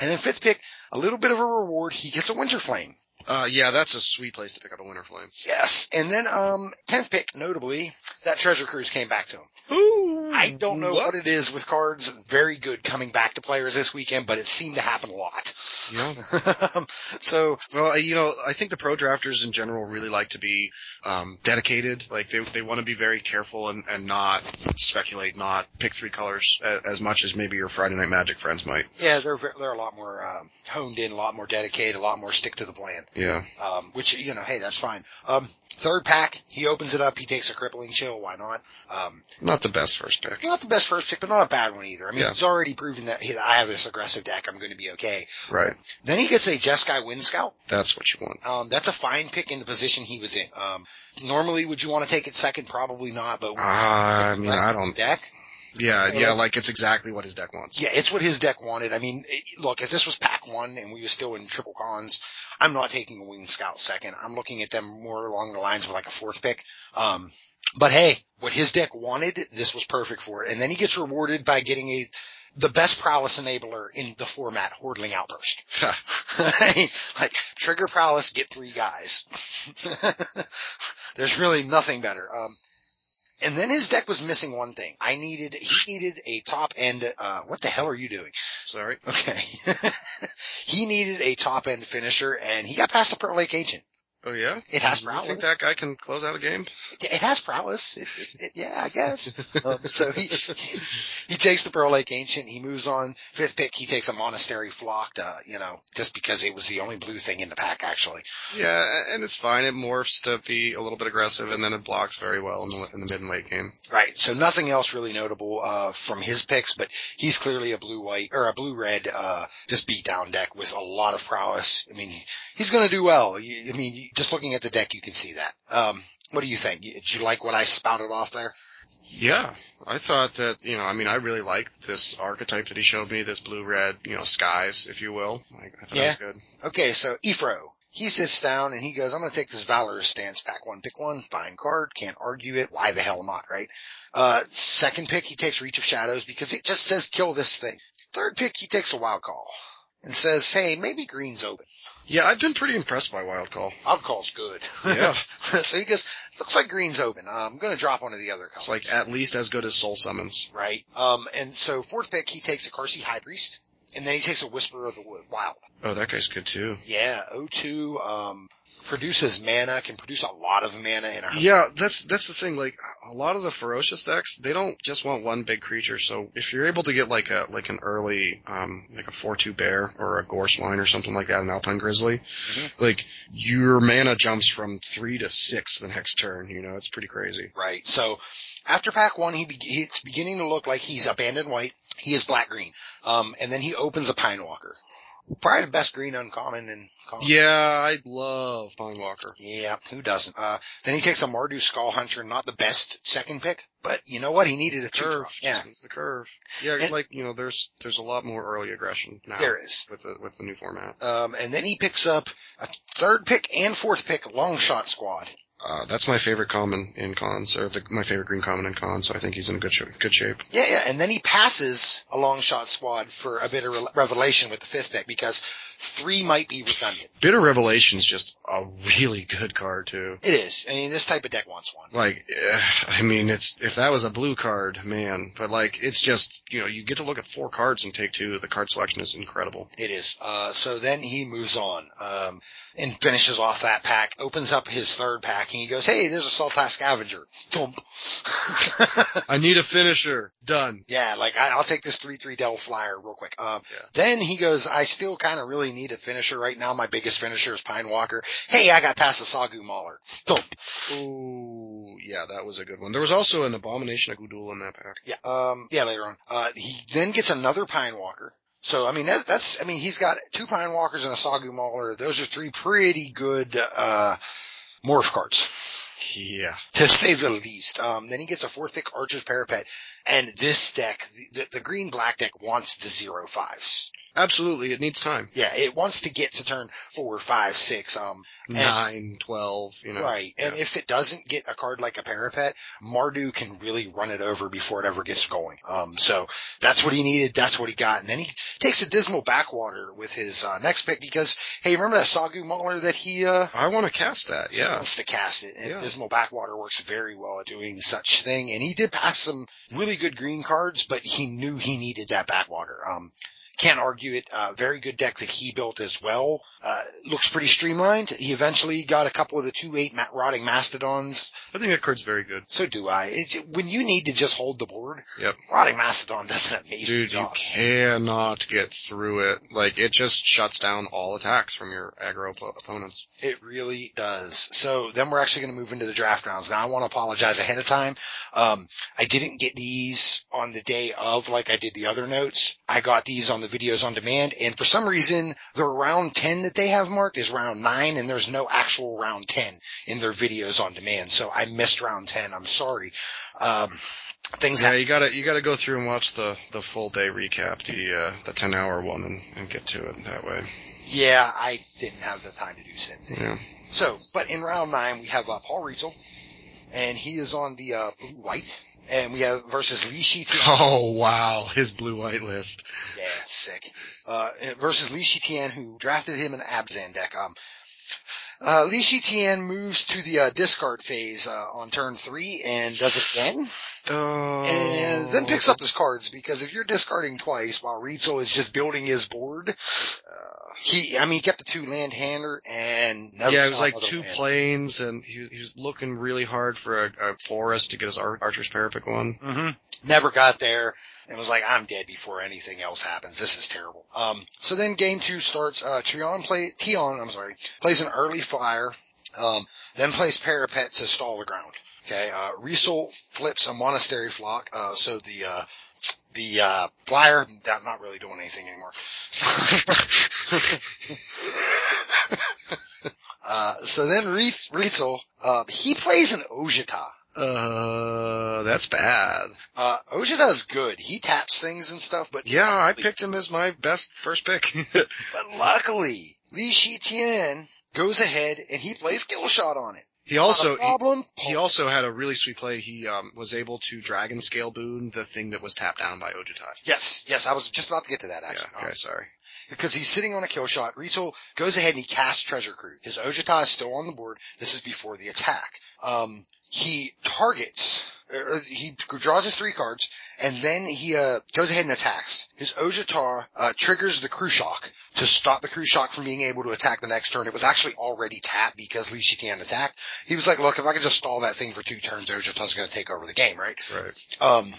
And then fifth pick, a little bit of a reward. He gets a Winter Flame. Uh, yeah, that's a sweet place to pick up a Winter Flame. Yes. And then, um, tenth pick, notably, that Treasure Cruise came back to him. Ooh, I don't know what? it is with cards very good coming back to players this weekend, but it seemed to happen a lot. Yeah. so Well, you know, I think the pro drafters in general really like to be um, dedicated. Like they they want to be very careful and, and not speculate, not pick three colors as, as much as maybe your Friday Night Magic friends might. yeah, they're they're a lot more um, honed in, a lot more dedicated, a lot more stick to the plan. Yeah. Um, which you know, hey, that's fine. Um, third pack, he opens it up, he takes a crippling chill. Why not? Um, Not the best first pick. not the best first pick, but not a bad one either. I mean, Yeah. he's already proven that hey, I have this aggressive deck. I'm going to be okay. Right. Then he gets a Jeskai Wind Scout. That's what you want. Um, that's a fine pick in the position he was in. Um, normally, would you want to take it second? Probably not, but Uh, I mean, I don't. deck. Yeah, yeah, like it's exactly what his deck wants. Yeah, it's what his deck wanted. I mean, it- look, if this was pack one and we were still in triple Khans, I'm not taking a Winged Scout second. I'm looking at them more along the lines of like a fourth pick. Um, but hey, what his deck wanted, this was perfect for it. And then he gets rewarded by getting a, the best prowess enabler in the format, Hordeling Outburst. like, trigger prowess, get three guys. There's really nothing better. Um, and then his deck was missing one thing. I needed, he needed a top end, uh, what the hell are you doing? Sorry. Okay. he needed a top end finisher and he got past the Pearl Lake Ancient. Oh yeah. It has You prowess. think that guy can close out a game? It has prowess. It, it, it, yeah, I guess. Um, so he, he takes the Pearl Lake Ancient. He moves on. Fifth pick, he takes a Monastery Flocked, uh, you know, just because it was the only blue thing in the pack actually. Yeah, and it's fine. It morphs to be a little bit aggressive, and then it blocks very well in the in the mid and late game. Right. So nothing else really notable, uh, from his picks, but he's clearly a blue white or a blue red, uh, just beat down deck with a lot of prowess. I mean, he's going to do well. You, I mean, you, just looking at the deck, you can see that. Um, what do you think? Did you like what I spouted off there? Yeah, I thought that you know, I mean, I really liked this archetype that he showed me, this blue red, you know, skies, if you will. Like, I thought Yeah. it was good. Okay. So EFro, he sits down and he goes, I'm going to take this Valorous stance pack one, pick one, fine card. Can't argue it. Why the hell not? Right. Uh, second pick, he takes Reach of Shadows because it just says kill this thing. Third pick, he takes a wild call and says, Hey, maybe green's open. Yeah, I've been pretty impressed by Wild Call. Wild call's good. Yeah. so he goes, looks like green's open. Uh, I'm going to drop one of the other colors. It's like at least as good as Soul Summons. right. Um, and so fourth pick, he takes a Qarsi High Priest. And then he takes a Whisper of the Wood, Wild. Oh, that guy's good too. Yeah, O2, um, produces mana, can produce a lot of mana in a Yeah, that's that's the thing. Like a lot of the ferocious decks, they don't just want one big creature. So if you're able to get like a like an early um like a four two bear or a gore swine or something like that, an alpine grizzly, Mhm. like your mana jumps from three to six the next turn. You know, it's pretty crazy. Right. So after pack one, he be- it's beginning to look like he's abandoned white. He is black green. Um, and then he opens a Pine Walker. Probably the best green uncommon in common. Yeah, I love Pine Walker. Yeah, who doesn't? Uh, then he takes a Mardu Skullhunter, not the best second pick, but you know what? He needed a Curve, drop. Yeah, needs the curve. Yeah, And- like you know, there's there's a lot more early aggression now there is. with the with the new format. Um, and then he picks up a third pick and fourth pick long shot squad. Uh, that's my favorite common in Khans, or the, my favorite green common in Khans. So I think he's in good sh- good shape. Yeah, yeah, and then he passes a long shot squad for a bit of re- revelation with the fifth pick because three might be redundant. Bitter Revelation's just a really good card too. It is. I mean, this type of deck wants one. Like, eh, I mean, it's if that was a blue card, man. But like, it's just you know, you get to look at four cards and take two. The card selection is incredible. It is. Uh, so then he moves on, um, and finishes off that pack, opens up his third pack, and he goes, hey, there's a Sultai Scavenger. Thump. I need a finisher. Done. yeah, like, I, I'll take this 3-3 Devil Flyer real quick. Um, Yeah. then he goes, I still kind of really need a finisher right now. My biggest finisher is Pine Walker. Hey, I got past the Sagu Mauler. Thump. Ooh, yeah, that was a good one. There was also an Abomination of Gudul in that pack. Yeah, um, yeah, later on. Uh, he then gets another Pine Walker. So I mean that, that's I mean he's got two Pine Walkers and a Sagu Mauler. Those are three pretty good uh morph cards. Yeah. To say the least. Um, then he gets a four thick Archer's Parapet, and this deck, the, the, the green black deck wants the zero fives. Absolutely. It needs time. Yeah, it wants to get to turn four, five, six. Um, Nine, twelve, you know. right. And if it doesn't get a card like a Parapet, Mardu can really run it over before it ever gets going. Um, so that's what he needed. That's what he got. And then he takes a dismal backwater with his uh, next pick because, hey, remember that Sagu Mauler that he uh, I want to cast that. He Yeah. wants to cast it. And Yeah. Dismal Backwater works very well at doing such thing. And he did pass some really good green cards, but he knew he needed that Backwater. Um, can't argue it. Uh, very good deck that he built as well. Uh, looks pretty streamlined. He eventually got a couple of the two eight ma- rotting mastodons. I think that card's very good. So do I. It, when you need to just hold the board, Yep. rotting mastodon does an amazing Dude, you cannot get through it. Like, it just shuts down all attacks from your aggro op- opponents. It really does. So then we're actually going to move into the draft rounds. Now I want to apologize ahead of time. Um, I didn't get these on the day of like I did the other notes. I got these on the videos on demand and for some reason the round 10 that they have marked is round 9 and there's no actual round 10 in their videos on demand. So I missed round 10. I'm sorry. Um, things Yeah, happen. you gotta, you gotta go through and watch the, the full day recap, the, uh, the 10 hour one and, and get to it that way. Yeah, I didn't have the time to do said thing. Yeah. So, but in round nine, we have uh, Paul Rietzl, and he is on the uh, blue white, and we have versus Li Shitian. Oh wow, his blue white list. Yeah, sick. Uh, versus Li Shitian, who drafted him in the Abzan deck. Um, uh, Li Shitian moves to the uh, discard phase uh, on turn three and does it again, Oh. and then picks up his cards because if you're discarding twice while Rietzl is just building his board, uh, he, I mean, he kept the two land hander and never Yeah, it was like two Plains, and he, was- he was looking really hard for a, a forest to get his Ar- Archer's Parapet one. Mm-hmm. Never got there and was like, I'm dead before anything else happens. This is terrible. Um, so then game two starts, uh, Trion play, Tion, I'm sorry, plays an early flyer, um, then plays parapet to stall the ground. Okay, uh, Rietzl flips a monastery flock, uh, so the, uh, the, uh, flyer, not really doing anything anymore. uh, so then Ries- Rietzl, uh, he plays an Ojutai. Uh, that's bad. Uh, Ojutai's good. He taps things and stuff, but Yeah, I picked him as my best first pick. But luckily, Li Shi Tian goes ahead and he plays kill shot on it. He also, a he, problem. he also had a really sweet play. He, um, was able to dragon scale boon the thing that was tapped down by Ojutai. yes, yes, I was just about to get to that Yeah, actually. okay, Um, sorry. Because he's sitting on a kill shot. Rito goes ahead and he casts Treasure Cruise. His Ojutai is still on the board. This is before the attack. Um, he targets, er, he draws his three cards, and then he uh, goes ahead and attacks. His Ojutai uh, triggers the Crew Shock to stop the Crew Shock from being able to attack the next turn. It was actually already tapped because Li Shitan attacked. He was like, look, if I can just stall that thing for two turns, Ojutai's going to take over the game, right? Right. Um,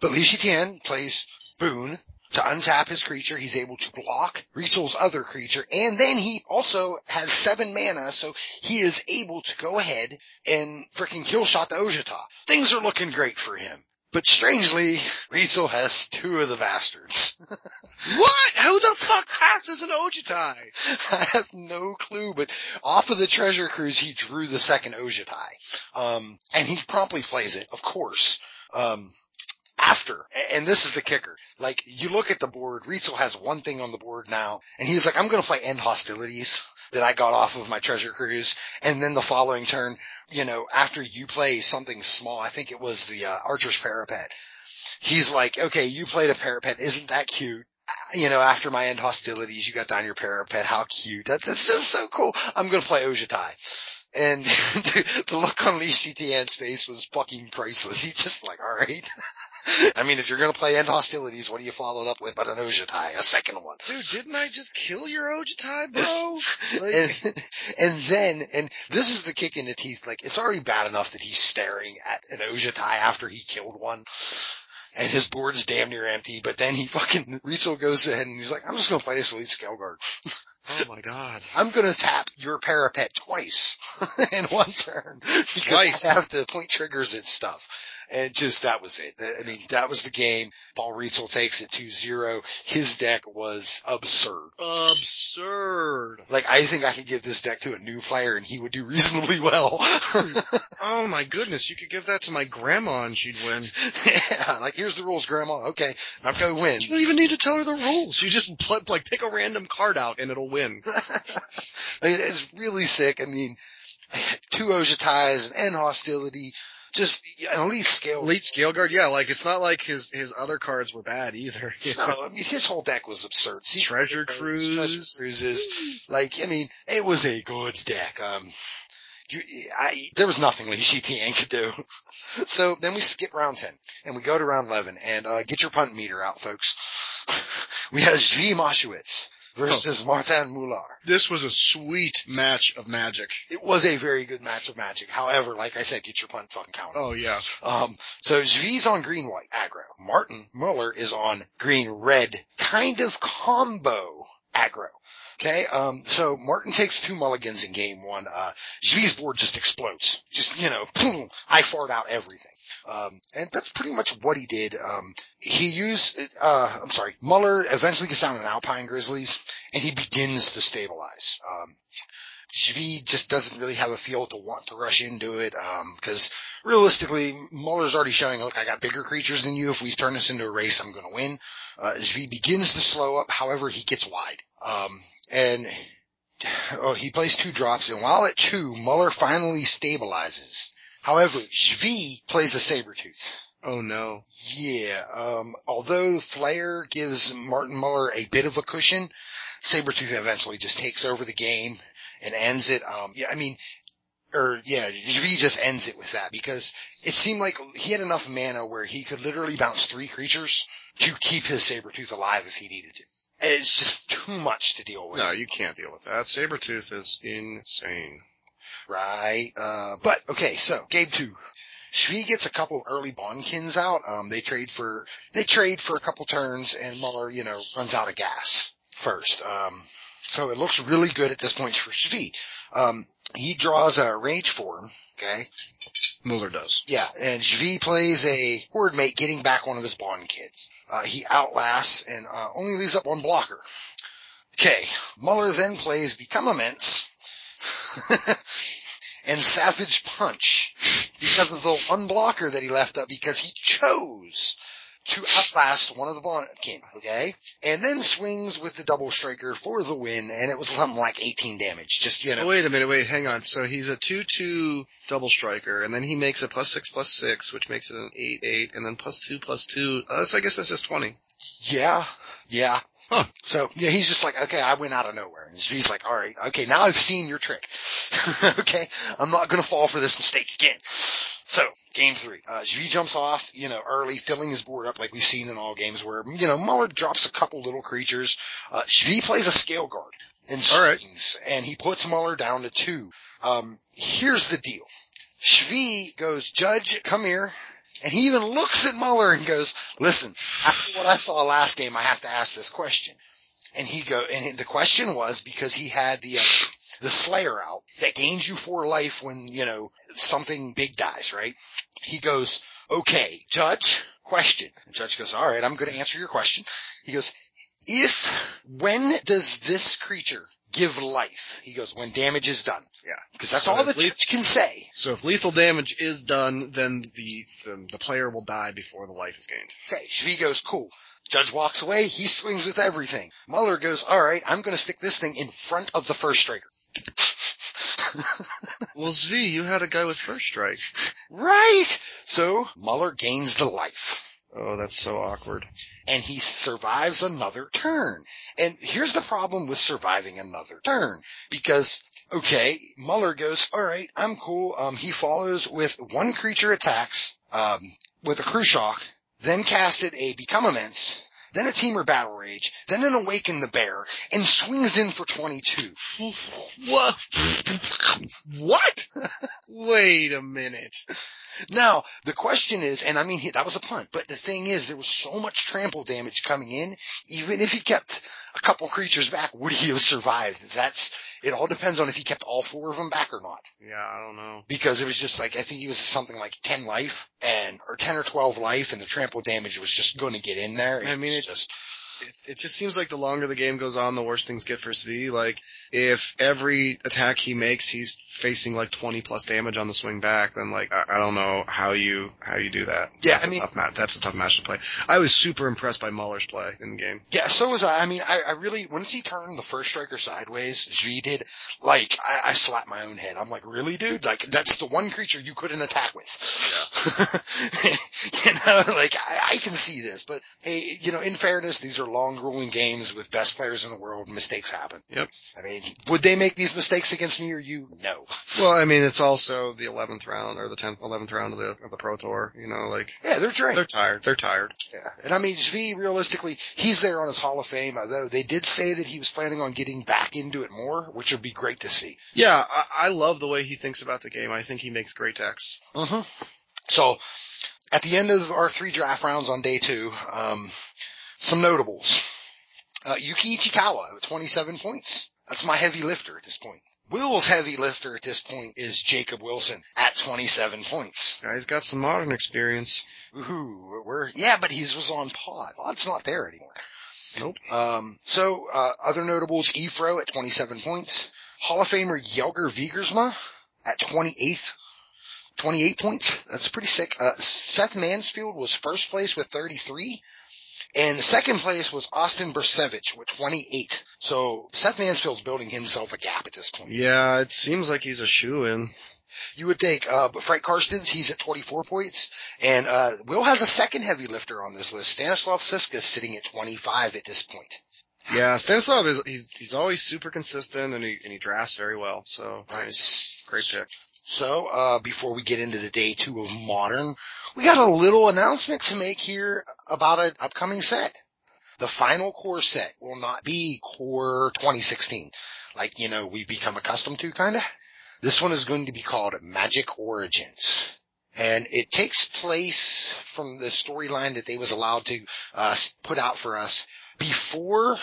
but Li Shitan plays Boon to untap his creature. He's able to block Rietzl's other creature, and then he also has seven mana, so he is able to go ahead and freaking kill shot the Ojutai. Things are looking great for him. But strangely, Rietzl has two of the bastards. What? Who the fuck passes an Ojutai? I have no clue, but off of the treasure cruise, he drew the second Ojutai. Um, and he promptly plays it, of course. Um, after, and this is the kicker. Like, you look at the board, Rietzl has one thing on the board now, and he's like, I'm gonna play end hostilities that I got off of my treasure cruise, and then the following turn, you know, after you play something small, I think it was the, uh, Archer's Parapet, he's like, okay, you played a parapet, isn't that cute? you know, after my end hostilities, you got down your parapet. How cute. That, that's just so cool. I'm going to play Ojutai. And the look on Lee CTN's face was fucking priceless. He's just like, all right. I mean, if you're going to play end hostilities, what do you follow it up with but an Ojutai, a second one? Dude, didn't I just kill your Ojutai, bro? Like, and, and then, and this is the kick in the teeth. Like, it's already bad enough that he's staring at an Ojutai after he killed one. And his board's damn near empty, but then he fucking, Rietzl goes ahead and he's like, I'm just gonna play this Elite Scaleguard. Oh my god. I'm gonna tap your parapet twice in one turn because Twice. I have the point triggers and stuff. And just, that was it. I mean, that was the game. Paul Rietzl takes it 2-0. His deck was absurd. Absurd. Like, I think I could give this deck to a new player and he would do reasonably well. oh my goodness, you could give that to my grandma and she'd win. yeah, like, here's the rules, grandma. Okay, I'm gonna win. You don't even need to tell her the rules. You just pl- like pick a random card out and it'll win. I mean, it's really sick. I mean, two Ojutais and hostility, just elite scale. Elite scale guard, yeah. Like it's not like his his other cards were bad either. No, I mean his whole deck was absurd. Treasure Cruise. Treasure Cruises. Like, I mean, it was a good deck. Um, you, I, there was nothing Lee Tian could do. so then we skip round 10 and we go to round 11 and, uh, get your punt meter out, folks. we have Zvi Mowshowitz versus Martin Mular. This was a sweet match of magic. It was a very good match of magic. However, like I said, get your punt fucking count. Oh yeah. Um, so Zvi's on green white aggro. Martin Muller is on green red kind of combo aggro. Okay, um, so Martin takes two mulligans in game one. Uh, board just explodes. Just, you know, boom, I fart out everything. Um, and that's pretty much what he did. Um, he used, uh, I'm sorry, Muller eventually gets down an Alpine Grizzlies and he begins to stabilize. Um, Zvi just doesn't really have a feel to want to rush into it, um, cause realistically, Muller's already showing, look, I got bigger creatures than you. If we turn this into a race, I'm gonna win. Uh, Zvi begins to slow up. However, he gets wide. Um, and oh, he plays two drops, and while at two, Muller finally stabilizes. However, Zvi plays a saber tooth. Oh no. Yeah, um, although Flair gives Martin Muller a bit of a cushion, Sabretooth eventually just takes over the game and ends it. Um, yeah, I mean, or yeah, Zvi just ends it with that because it seemed like he had enough mana where he could literally bounce three creatures to keep his Sabretooth alive if he needed to. It's just too much to deal with. No, you can't deal with that. Sabretooth is insane. Right. Uh, but okay, so game two. Zvi gets a couple of early Bondkins out. Um, they trade for, they trade for a couple turns and Muller, you know, runs out of gas first. Um, so it looks really good at this point for Zvi. Um, he draws a rage form. Okay. Muller does. Yeah. And Zvi plays a horde mate getting back one of his Bond kids. Uh, he outlasts and, uh, only leaves up one blocker. Okay. Muller then plays Become Immense. and Savage Punch because of the one blocker that he left up because he chose to outlast one of the Bondkin, okay? And then swings with the double striker for the win, and it was something like 18 damage. Just, you know. Oh, wait a minute, wait, hang on. So he's a 2-2 double striker, and then he makes a plus 6 plus 6, which makes it an 8-8, and then plus 2 plus 2. Uh, so I guess that's just 20. Yeah, yeah. Huh. So yeah, he's just like, okay, I went out of nowhere. And he's like, all right, okay, now I've seen your trick. okay, I'm not gonna fall for this mistake again. So, game three. Uh, Zvi jumps off, you know, early, filling his board up like we've seen in all games where, you know, Muller drops a couple little creatures. Uh, Zvi plays a Scaleguard and All right. swings, and he puts Muller down to two. Um, here's the deal. Zvi goes, Judge, come here. And he even looks at Muller and goes, listen, after what I saw last game, I have to ask this question. And he go, and the question was because he had the, uh, the Slayer out that gains you four life when, you know, something big dies, right? He goes, okay, Judge, question. And Judge goes, all right, I'm going to answer your question. He goes, if, when does this creature give life? He goes, when damage is done. Yeah. Because that's So all the if judge can say. So if lethal damage is done, then the, the, the player will die before the life is gained. Okay, Zvi goes, cool. Judge walks away, he swings with everything. Muller goes, alright, I'm gonna stick this thing in front of the first striker. Well, Zvi, you had a guy with first strike. right! So, Muller gains the life. Oh, that's so awkward. and he survives another turn. And here's the problem with surviving another turn. Because, okay, Muller goes, alright, I'm cool. Um, he follows with one creature attacks, um, with a Khrushchev, then casted a Become Immense, then a Temur Battle Rage, then an Awaken the Bear, and swings in for 22. What? What? Wait a minute. Now, the question is, and I mean, that was a punt, but the thing is, there was so much trample damage coming in, even if he kept a couple creatures back, would he have survived? That's, it all depends on if he kept all four of them back or not. Yeah, I don't know. Because it was just like, I think he was something like 10 life and, or 10 or 12 life and the trample damage was just going to get in there. I mean, it's it- just, It, it just seems like the longer the game goes on, the worse things get for Zvi. Like, if every attack he makes, he's facing like 20 plus damage on the swing back, then like, I, I don't know how you, how you do that. Yeah, that's I a mean- tough match. That's a tough match to play. I was super impressed by Muller's play in the game. Yeah, so was I. I mean, I, I really, once he turned the first striker sideways, Zvi did, like, I, I slapped my own head. I'm like, really, dude? Like, that's the one creature you couldn't attack with. Yeah. you know, like, I, I can see this, but hey, you know, in fairness, these are long grueling games with best players in the world. Mistakes happen. Yep. I mean, would they make these mistakes against me or you? No. Well, I mean, it's also the 11th round or the 10th, 11th round of the, of the Pro Tour, you know, like, Yeah, they're drained. they're tired. They're tired. Yeah. And I mean, Zvi, realistically, he's there on his Hall of Fame, although they did say that he was planning on getting back into it more, which would be great to see. Yeah, I, I love the way he thinks about the game. I think he makes great decks. Mm-hmm. So, at the end of our three draft rounds on day two, um, some notables. Uh, Yuki Ichikawa 27 points. That's my heavy lifter at this point. Will's heavy lifter at this point is Jacob Wilson at 27 points. Guy's got some modern experience. Woohoo. We're, yeah, but he was on pod. Pod's not there anymore. Nope. Um, so, uh, other notables, Efro at 27 points. Hall of Famer Jelger Wiegersma at 28th. 28 points. That's pretty sick. Uh, Seth Mansfield was first place with 33. And second place was Austin Bursavich with 28. So Seth Mansfield's building himself a gap at this point. Yeah, it seems like he's a shoe in. You would think, uh, but Frank Karstens, he's at 24 points. And, uh, Will has a second heavy lifter on this list. Stanislav Cifka is sitting at 25 at this point. Yeah, Stanislav is he's he's always super consistent and he and he drafts very well. So Right. great pick. So, uh, before we get into the day two of modern, we got a little announcement to make here about an upcoming set. The final core set will not be core 2016, like, you know, we've become accustomed to kinda. This one is going to be called Magic Origins. And it takes place from the storyline that they was allowed to, uh, put out for us before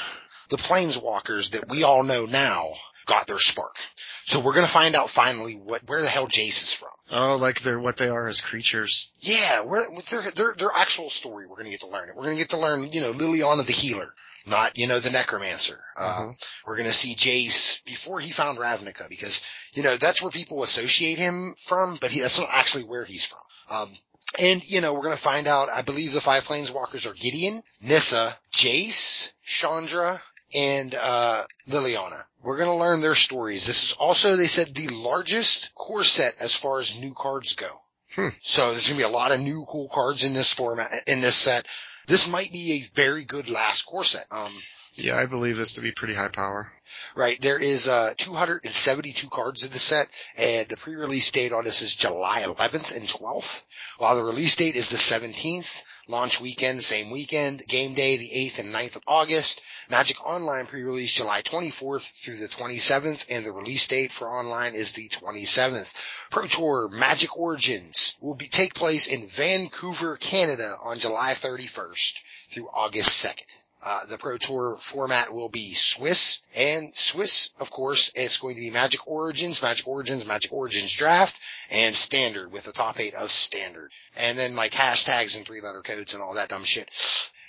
the Planeswalkers that we all know now got their spark. So we're gonna find out finally what, where the hell Jace is from. Oh, like they're what they are as creatures. Yeah, where, their, their, their actual story, we're gonna get to learn it. We're gonna get to learn, you know, Liliana the healer, not, you know, the necromancer. Uh, Mhm. we're gonna see Jace before he found Ravnica because, you know, that's where people associate him from, but he, that's not actually where he's from. Um, and, you know, we're gonna find out, I believe the five planeswalkers are Gideon, Nissa, Jace, Chandra, and, uh, Liliana. We're gonna learn their stories. This is also, they said, the largest core set as far as new cards go. Hmm. So there's gonna be a lot of new cool cards in this format, in this set. This might be a very good last core set. Um, Yeah, I believe this to be pretty high power. Right. There is uh 272 cards in the set, and the pre-release date on this is July 11th and 12th, while the release date is the 17th. Launch weekend, same weekend. Game day, the 8th and 9th of August. Magic Online pre-release July 24th through the 27th, and the release date for online is the 27th. Pro Tour Magic Origins will be take place in Vancouver, Canada on July 31st through August 2nd. Uh, the Pro Tour format will be Swiss and Swiss, of course, it's going to be Magic Origins, Magic Origins, Magic Origins Draft, and Standard with the top eight of Standard. And then like hashtags and three letter codes and all that dumb shit.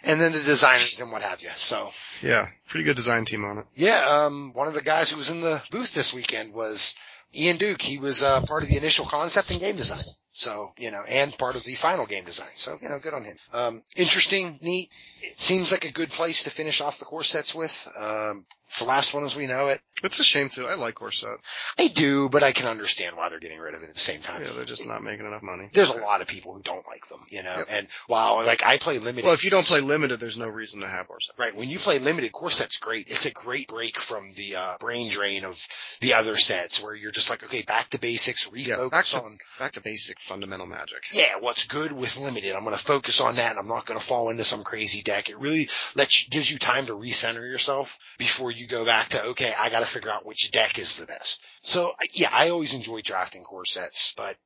And then the designers and what have you. So Yeah, pretty good design team on it. yeah, um, one of the guys who was in the booth this weekend was Ian Duke. He was, uh, part of the initial concept and game design. So, you know, and part of the final game design. So, you know, good on him. Um, interesting, neat. It seems like a good place to finish off the core sets with. Um, it's the last one as we know it. It's a shame too. I like core set. I do, but I can understand why they're getting rid of it at the same time. Yeah, they're just not making enough money. There's a lot of people who don't like them, you know, Yep. and while like I play limited. Well, if you don't play limited, there's no reason to have core set. Right. When you play limited, core set's great. It's a great break from the uh, brain drain of the other sets where you're just like, okay, back to basics, Yeah, refocus back to- on, Back to basic fundamental magic. yeah, what's good with limited. I'm going to focus on that and I'm not going to fall into some crazy deck. It really lets you, gives you time to recenter yourself before you go back to, okay, I got to figure out which deck is the best. So yeah, I always enjoy drafting core sets, but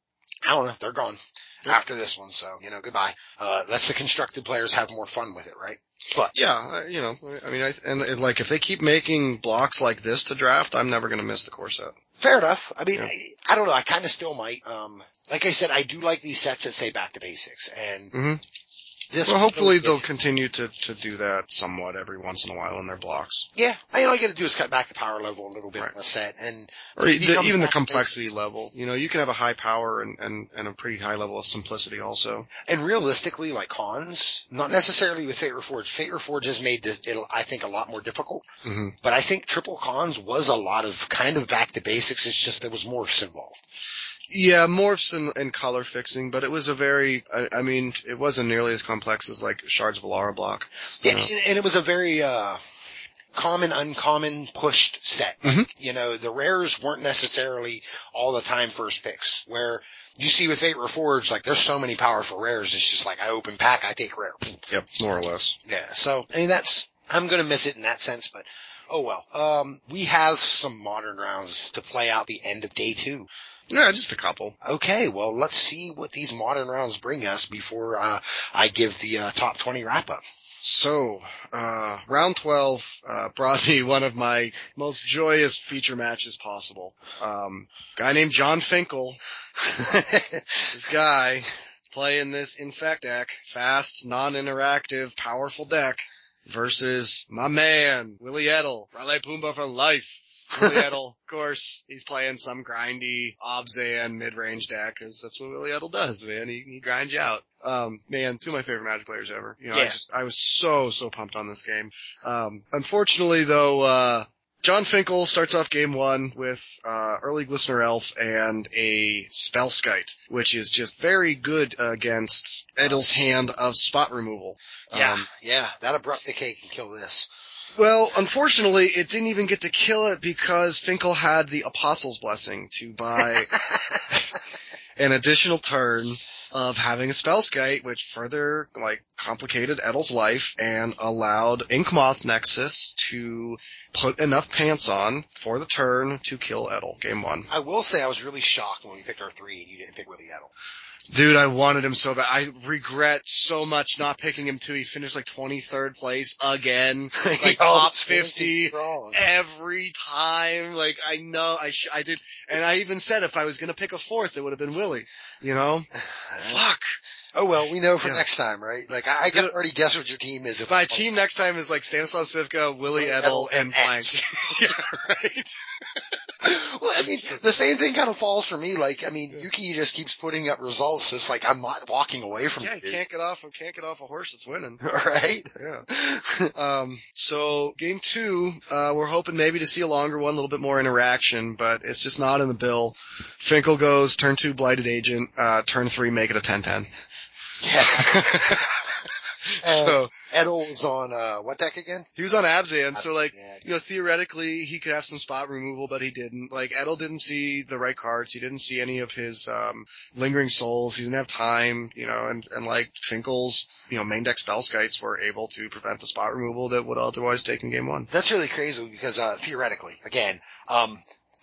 I don't know, they're gone. after this one. So, you know, goodbye. Uh, lets the constructed players have more fun with it, right? But Yeah, you know, I mean, I, and it, like if they keep making blocks like this to draft, I'm never going to miss the core set. Fair enough. I mean, Yeah. I, I don't know. I kind of still might. Um, like I said, I do like these sets that say back to basics and Mhm. This. Well, hopefully they'll continue to to do that somewhat every once in a while in their blocks, Yeah, I, all I got to do is cut back the power level a little bit Right. on a set, and or the, even the complexity level. You know, you can have a high power and and and a pretty high level of simplicity also. and realistically, like Khans, not necessarily with Fate Reforged. Fate Reforged has made this, it, I think, a lot more difficult. hmm But I think triple Khans was a lot of kind of back to basics. It's just there was morphs involved. Yeah, morphs and, and color fixing, but it was a very, I, I mean, it wasn't nearly as complex as like Shards of Alara block. Yeah, Yeah. and- it was a very uh common, uncommon pushed set. Mhm. Like, you know, the rares weren't necessarily all the time first picks. Where you see with Fate Reforged, like there's so many powerful rares. It's just like I open pack, I take rare. Yep, more or less. Yeah, so I mean that's I'm gonna miss it in that sense, but oh well. Um, we have some modern rounds to play out the end of day two. Yeah, just a couple. Okay, well let's see what these modern rounds bring us before uh, I give the uh, top 20 wrap up. So, uh, round 12, uh, brought me one of my most joyous feature matches possible. Um, guy named Jon Finkel, this guy, playing this Infect deck, fast, non-interactive, powerful deck, versus my man, Willie Edel, Raleigh Pumbaa for life. Willie Edel, of course, he's playing some grindy Abzan mid-range deck, cause that's what Willie Edel does, man. He, he grinds you out. Um, man, two of my favorite Magic players ever. You know, I Yeah. just, I was so, so pumped on this game. Um, unfortunately though, uh, Jon Finkel starts off game one with, uh, early Glistener Elf and a Spellskite, which is just very good against Edel's hand of spot removal. yeah, Um, yeah, that abrupt decay can kill this. Well, unfortunately, it didn't even get to kill it because Finkel had the Apostle's Blessing to buy an additional turn of having a Spellskite, which further, like, complicated Edel's life and allowed Inkmoth Nexus to put enough pants on for the turn to kill Edel, game one. I will say I was really shocked when we picked our three and you didn't pick Willie Edel. Dude, I wanted him so bad. I regret so much not picking him too. He finished like 23rd place again. Like top 50 every time. Like I know I sh- I did, and I even said if I was gonna pick a fourth, it would have been Willie. You know? Fuck. Oh well, we know for Yeah. next time, right? Like I, I can already guess what your team is. If My team next time is like Stanislav Cifka, Willie Edel, and Blank. Yeah, right. Well, I mean, the same thing kind of falls for me. Like, I mean, Yuki just keeps putting up results. So it's like I'm not walking away from Yeah, you can't get off. Can't get off a horse that's winning. right? Yeah. Um, so game two, uh, we're hoping maybe to see a longer one, a little bit more interaction, but it's just not in the bill. Finkel goes turn two blighted agent, uh, turn three make it a 10-10. Yeah. so Edel was on uh what deck again? he was on Abzan, so like, Yeah. you know, theoretically he could have some spot removal, but he didn't. Like Edel didn't see the right cards, he didn't see any of his, um, lingering souls, he didn't have time, you know, and, and like Finkel's, you know, main deck spell skites were able to prevent the spot removal that would otherwise take in game one. That's really crazy because uh theoretically, again, um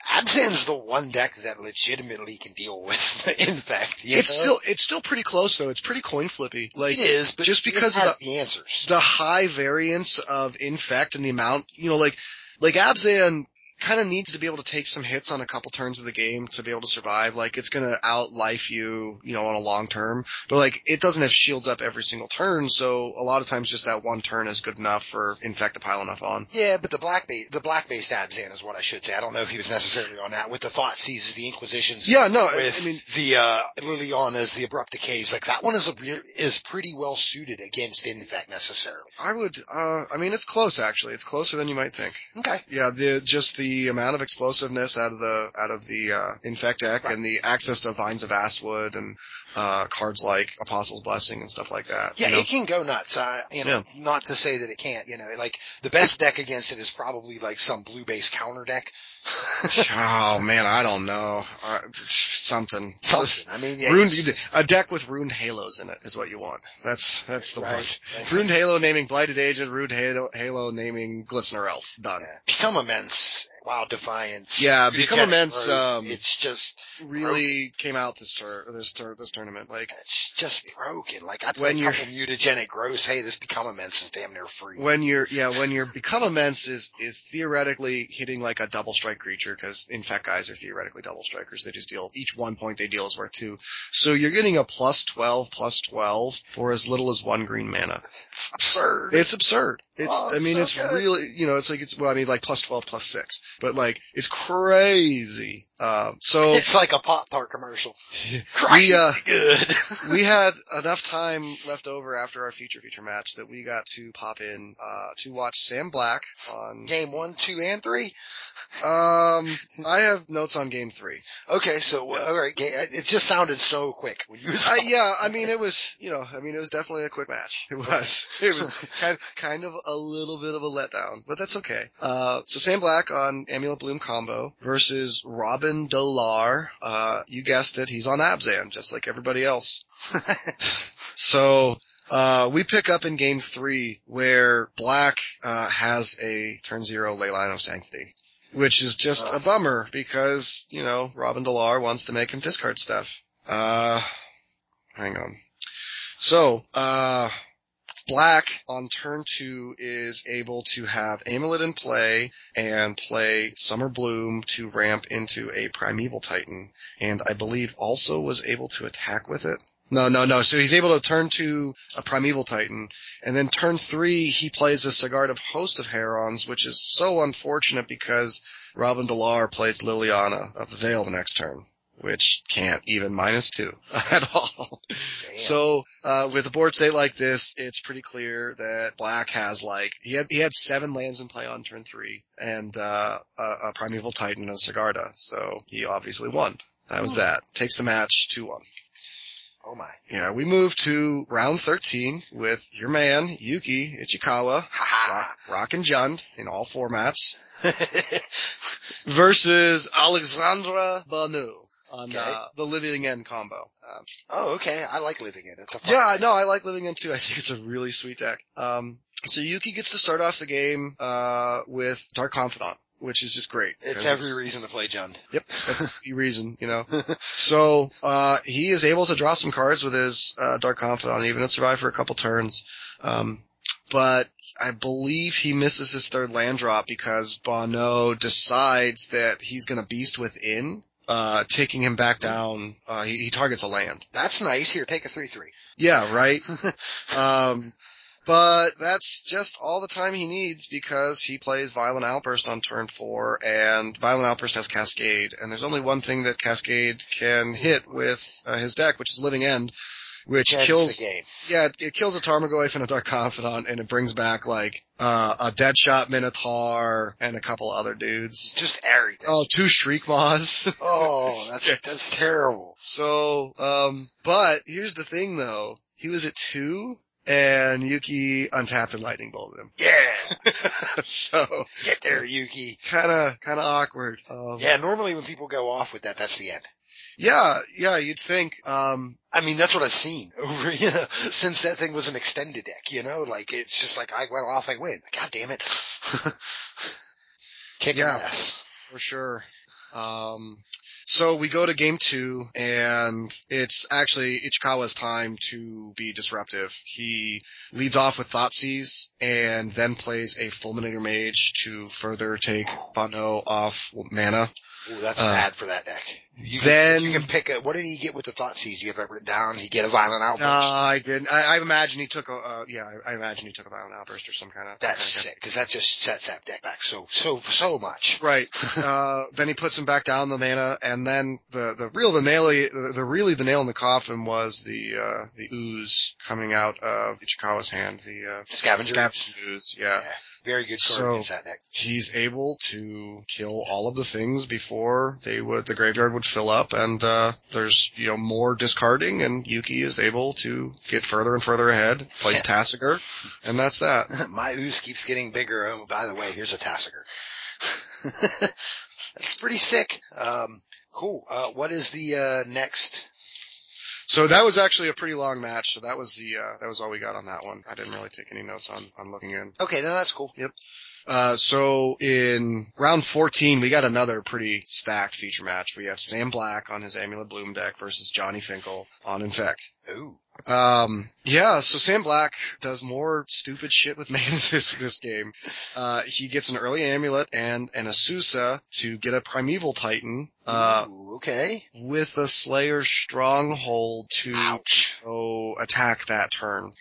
Abzan's the one deck that legitimately can deal with the infect. You It's know? still it's still pretty close though. It's pretty coin flippy. Like it is, but just because of has the answers. the high variance of infect and the amount, you know, like like Abzan kind of needs to be able to take some hits on a couple turns of the game to be able to survive. Like it's going to outlife you, you know, on a long term. But like it doesn't have shields up every single turn, so a lot of times just that one turn is good enough for infect to pile enough on. Yeah, but the black base, the black based Abzan is what I should say. I don't know if he was necessarily on that with the Thoughtseizes, the Inquisitions. Yeah, no, I, With I mean the uh Liliana's, the abrupt decays, like that one is a is pretty well suited against infect necessarily. I would uh I mean it's close actually. It's closer than you might think. Okay. Yeah, the just the amount of explosiveness out of the out of the uh, infect deck Right. and the access to Vines of Vastwood and uh cards like Apostle's Blessing and stuff like that. Yeah, you know? it can go nuts. Uh, you know, not to say that it can't. You know, like the best deck against it is probably like some blue base counter deck. oh man, I don't know. Uh, something. Something. I mean, yeah, a deck with Runed Halos in it is what you want. That's that's the Right, one. right. Runed Halo naming Blighted Agent. Runed Halo, halo naming Glistener Elf. Done. Yeah. Become immense. Wild Defiance. Yeah, Become Immense, um, it's just, really came out this tour, this tour, this tournament. Like it's just broken. Like I When a couple mutagenic growths. Hey, this Become Immense is damn near free. when you're, yeah, when you're become immense is is theoretically hitting like a double strike creature because infect guys are theoretically double strikers. They just deal each one point they deal is worth two. So you're getting a plus twelve plus twelve for as little as one green mana. It's absurd. It's absurd. It's, Oh, I mean, so it's good. really, you know, it's like it's, well, I mean, like plus 12, plus 6. But like, it's crazy. Um, so, It's like a Pop Tart commercial. we, uh, good. we had enough time left over after our feature feature match that we got to pop in, uh, to watch Sam Black on, Game one, two, and three. um, I have notes on game three. Okay, so Yeah. all right, it just sounded so quick when you. Uh, yeah, I mean, it was, you know, I mean, it was definitely a quick match. It was. It was kind, kind of a little bit of a letdown, but that's okay. Uh, so Sam Black on Amulet Bloom combo versus Robin Dolar. Uh, you guessed it, he's on Abzan, just like everybody else. So, uh, we pick up in game three where Black, uh, has a turn zero Leyline of Sanctity. Which is just a bummer because, you know, Robin Dolar wants to make him discard stuff. Uh, hang on. So, uh, Black on turn two is able to have Amulet in play and play Summer Bloom to ramp into a Primeval Titan, and I believe also was able to attack with it. No, no, no. So he's able to turn to a Primeval Titan, and then turn three he plays a Sigarda Host of Herons, which is so unfortunate because Robin Dolar plays Liliana of the Veil the next turn, which can't even minus two at all. Damn. So, uh, with a board state like this, it's pretty clear that Black has like, he had, he had seven lands in play on turn three and, uh, a, a Primeval Titan and a Sigarda. So he obviously won. That was Hmm. that. Takes the match 2-1. oh my. Yeah, we move to round 13 with your man, Yuki Ichikawa, Rock, Rock and Jund in all formats, versus Alexandra Banu on, Okay. uh, the Living End combo. Um, oh, okay. I like living it. It's a fun. Yeah, no, I like Living End too. I think it's a really sweet deck. Um, so Yuki gets to start off the game, uh, with Dark Confidant, which is just great. It's every reason to play Jund. Yep, that's the reason, you know. So, uh, he is able to draw some cards with his, uh, Dark Confidant, even to survive for a couple turns. Um, but I believe he misses his third land drop because Bono decides that he's gonna Beast Within, uh, taking him back down, uh, he, he targets a land. That's nice. Here, take a three three. Yeah, right? Um, but that's just all the time he needs because he plays Violent Outburst on turn four and Violent Outburst has Cascade and there's only one thing that Cascade can hit with uh, his deck, which is Living End, which kills, the game. yeah, it kills a Tarmogoyf and a Dark Confidant and it brings back like, uh, a Deadshot Minotaur and a couple other dudes. Just everything. Oh, two Shriekmaws. Oh, that's that's terrible. So, um, but here's the thing though. He was at two and Yuki untapped and lightning bolted him. Yeah, so, get there, Yuki. kinda, kinda awkward. Um, Yeah, normally when people go off with that, that's the end. Yeah, yeah, you'd think, um, I mean, that's what I've seen over you know, since that thing was an extended deck. You know, like it's just like I went off, I win. God damn it! Kick Yeah. ass. for sure. Um, so we go to game two and it's actually Ichikawa's time to be disruptive. He leads off with Thoughtseize and then plays a Fulminator Mage to further take Bono off mana. Ooh, that's Uh, bad for that deck. You can, then- you can pick a, what did he get with the Thoughtseize? You have that written down? He get a violent No, outburst. I didn't. I, I imagine he took a, uh, yeah, I, I imagine he took a violent outburst or some kind of. that's some sick, cause that just sets that deck back so, so, so much. Right. uh, then he puts him back down the mana, and then the the real the nail the, the really the nail in the coffin was the uh the ooze coming out of Ichikawa's hand, the uh Scavenger. scavenger ooze. Yeah. Yeah. Very good So- against that. He's able to kill all of the things before they would the graveyard would fill up, and uh there's you know more discarding, and Yuki is able to get further and further ahead. Plays Tasigur, and that's that. My ooze keeps getting bigger. Oh, by the way, here's a Tasigur. That's pretty sick. Um, cool. Uh, what is the, uh, next? So that was actually a pretty long match. So that was the uh, that was all we got on that one. I didn't really take any notes on on looking in. Okay, then that's cool. Yep. Uh, so in round 14, we got another pretty stacked feature match. We have Sam Black on his Amulet Bloom deck versus Johnny Finkel on Infect. Ooh. Um, yeah, so Sam Black does more stupid shit with mana this, this game. Uh, he gets an early amulet and an Azusa to get a Primeval Titan, uh, Ooh, okay. with a Slayer Stronghold to Ouch. attack that turn.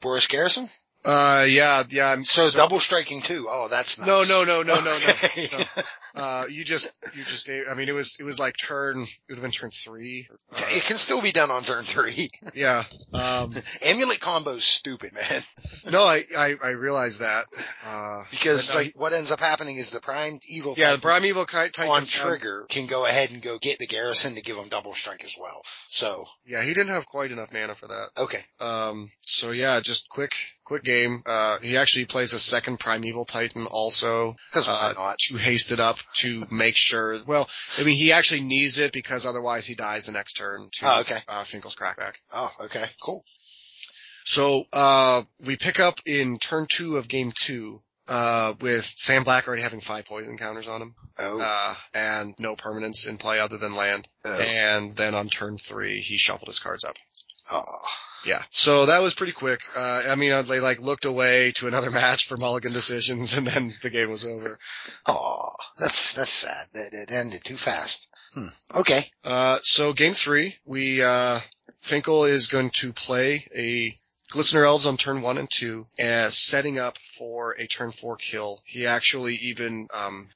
Boros Garrison? Uh, yeah, yeah, I'm So, double striking too. Oh, that's nice. No, no, no, no, no, no. No. Uh, you just, you just, I mean, it was, it was like turn, it would have been turn three. Uh, it can still be done on turn three. yeah. Um, Amulet combo's stupid, man. no, I, I, I realize that. Uh, Because no, like what ends up happening is the prime evil yeah, the Titan Primeval Ki- Titan on trigger can go ahead and go get the garrison to give him double strike as well. So Yeah, he didn't have quite enough mana for that. okay, Um, so yeah, just quick, quick game. Uh, he actually plays a second Primeval Titan also. because why Uh, not? to haste it up to make sure. Well, I mean, he actually needs it because otherwise he dies the next turn to Oh, okay. uh, Finkel's crackback. Oh, okay, cool. So uh, we pick up in turn two of game two. Uh, with Sam Black already having five poison counters on him, Oh, uh, and no permanents in play other than land. oh, And then on turn three, he shuffled his cards up. Oh. Yeah. So that was pretty quick. Uh, I mean, they like looked away to another match for mulligan decisions and then the game was over. Oh, that's that's sad. That it ended too fast. Hmm. Okay. Uh, so game three, we, uh, Finkel is going to play a Glistener Elves on turn one and two, uh, setting up for a turn four kill. He actually even, um,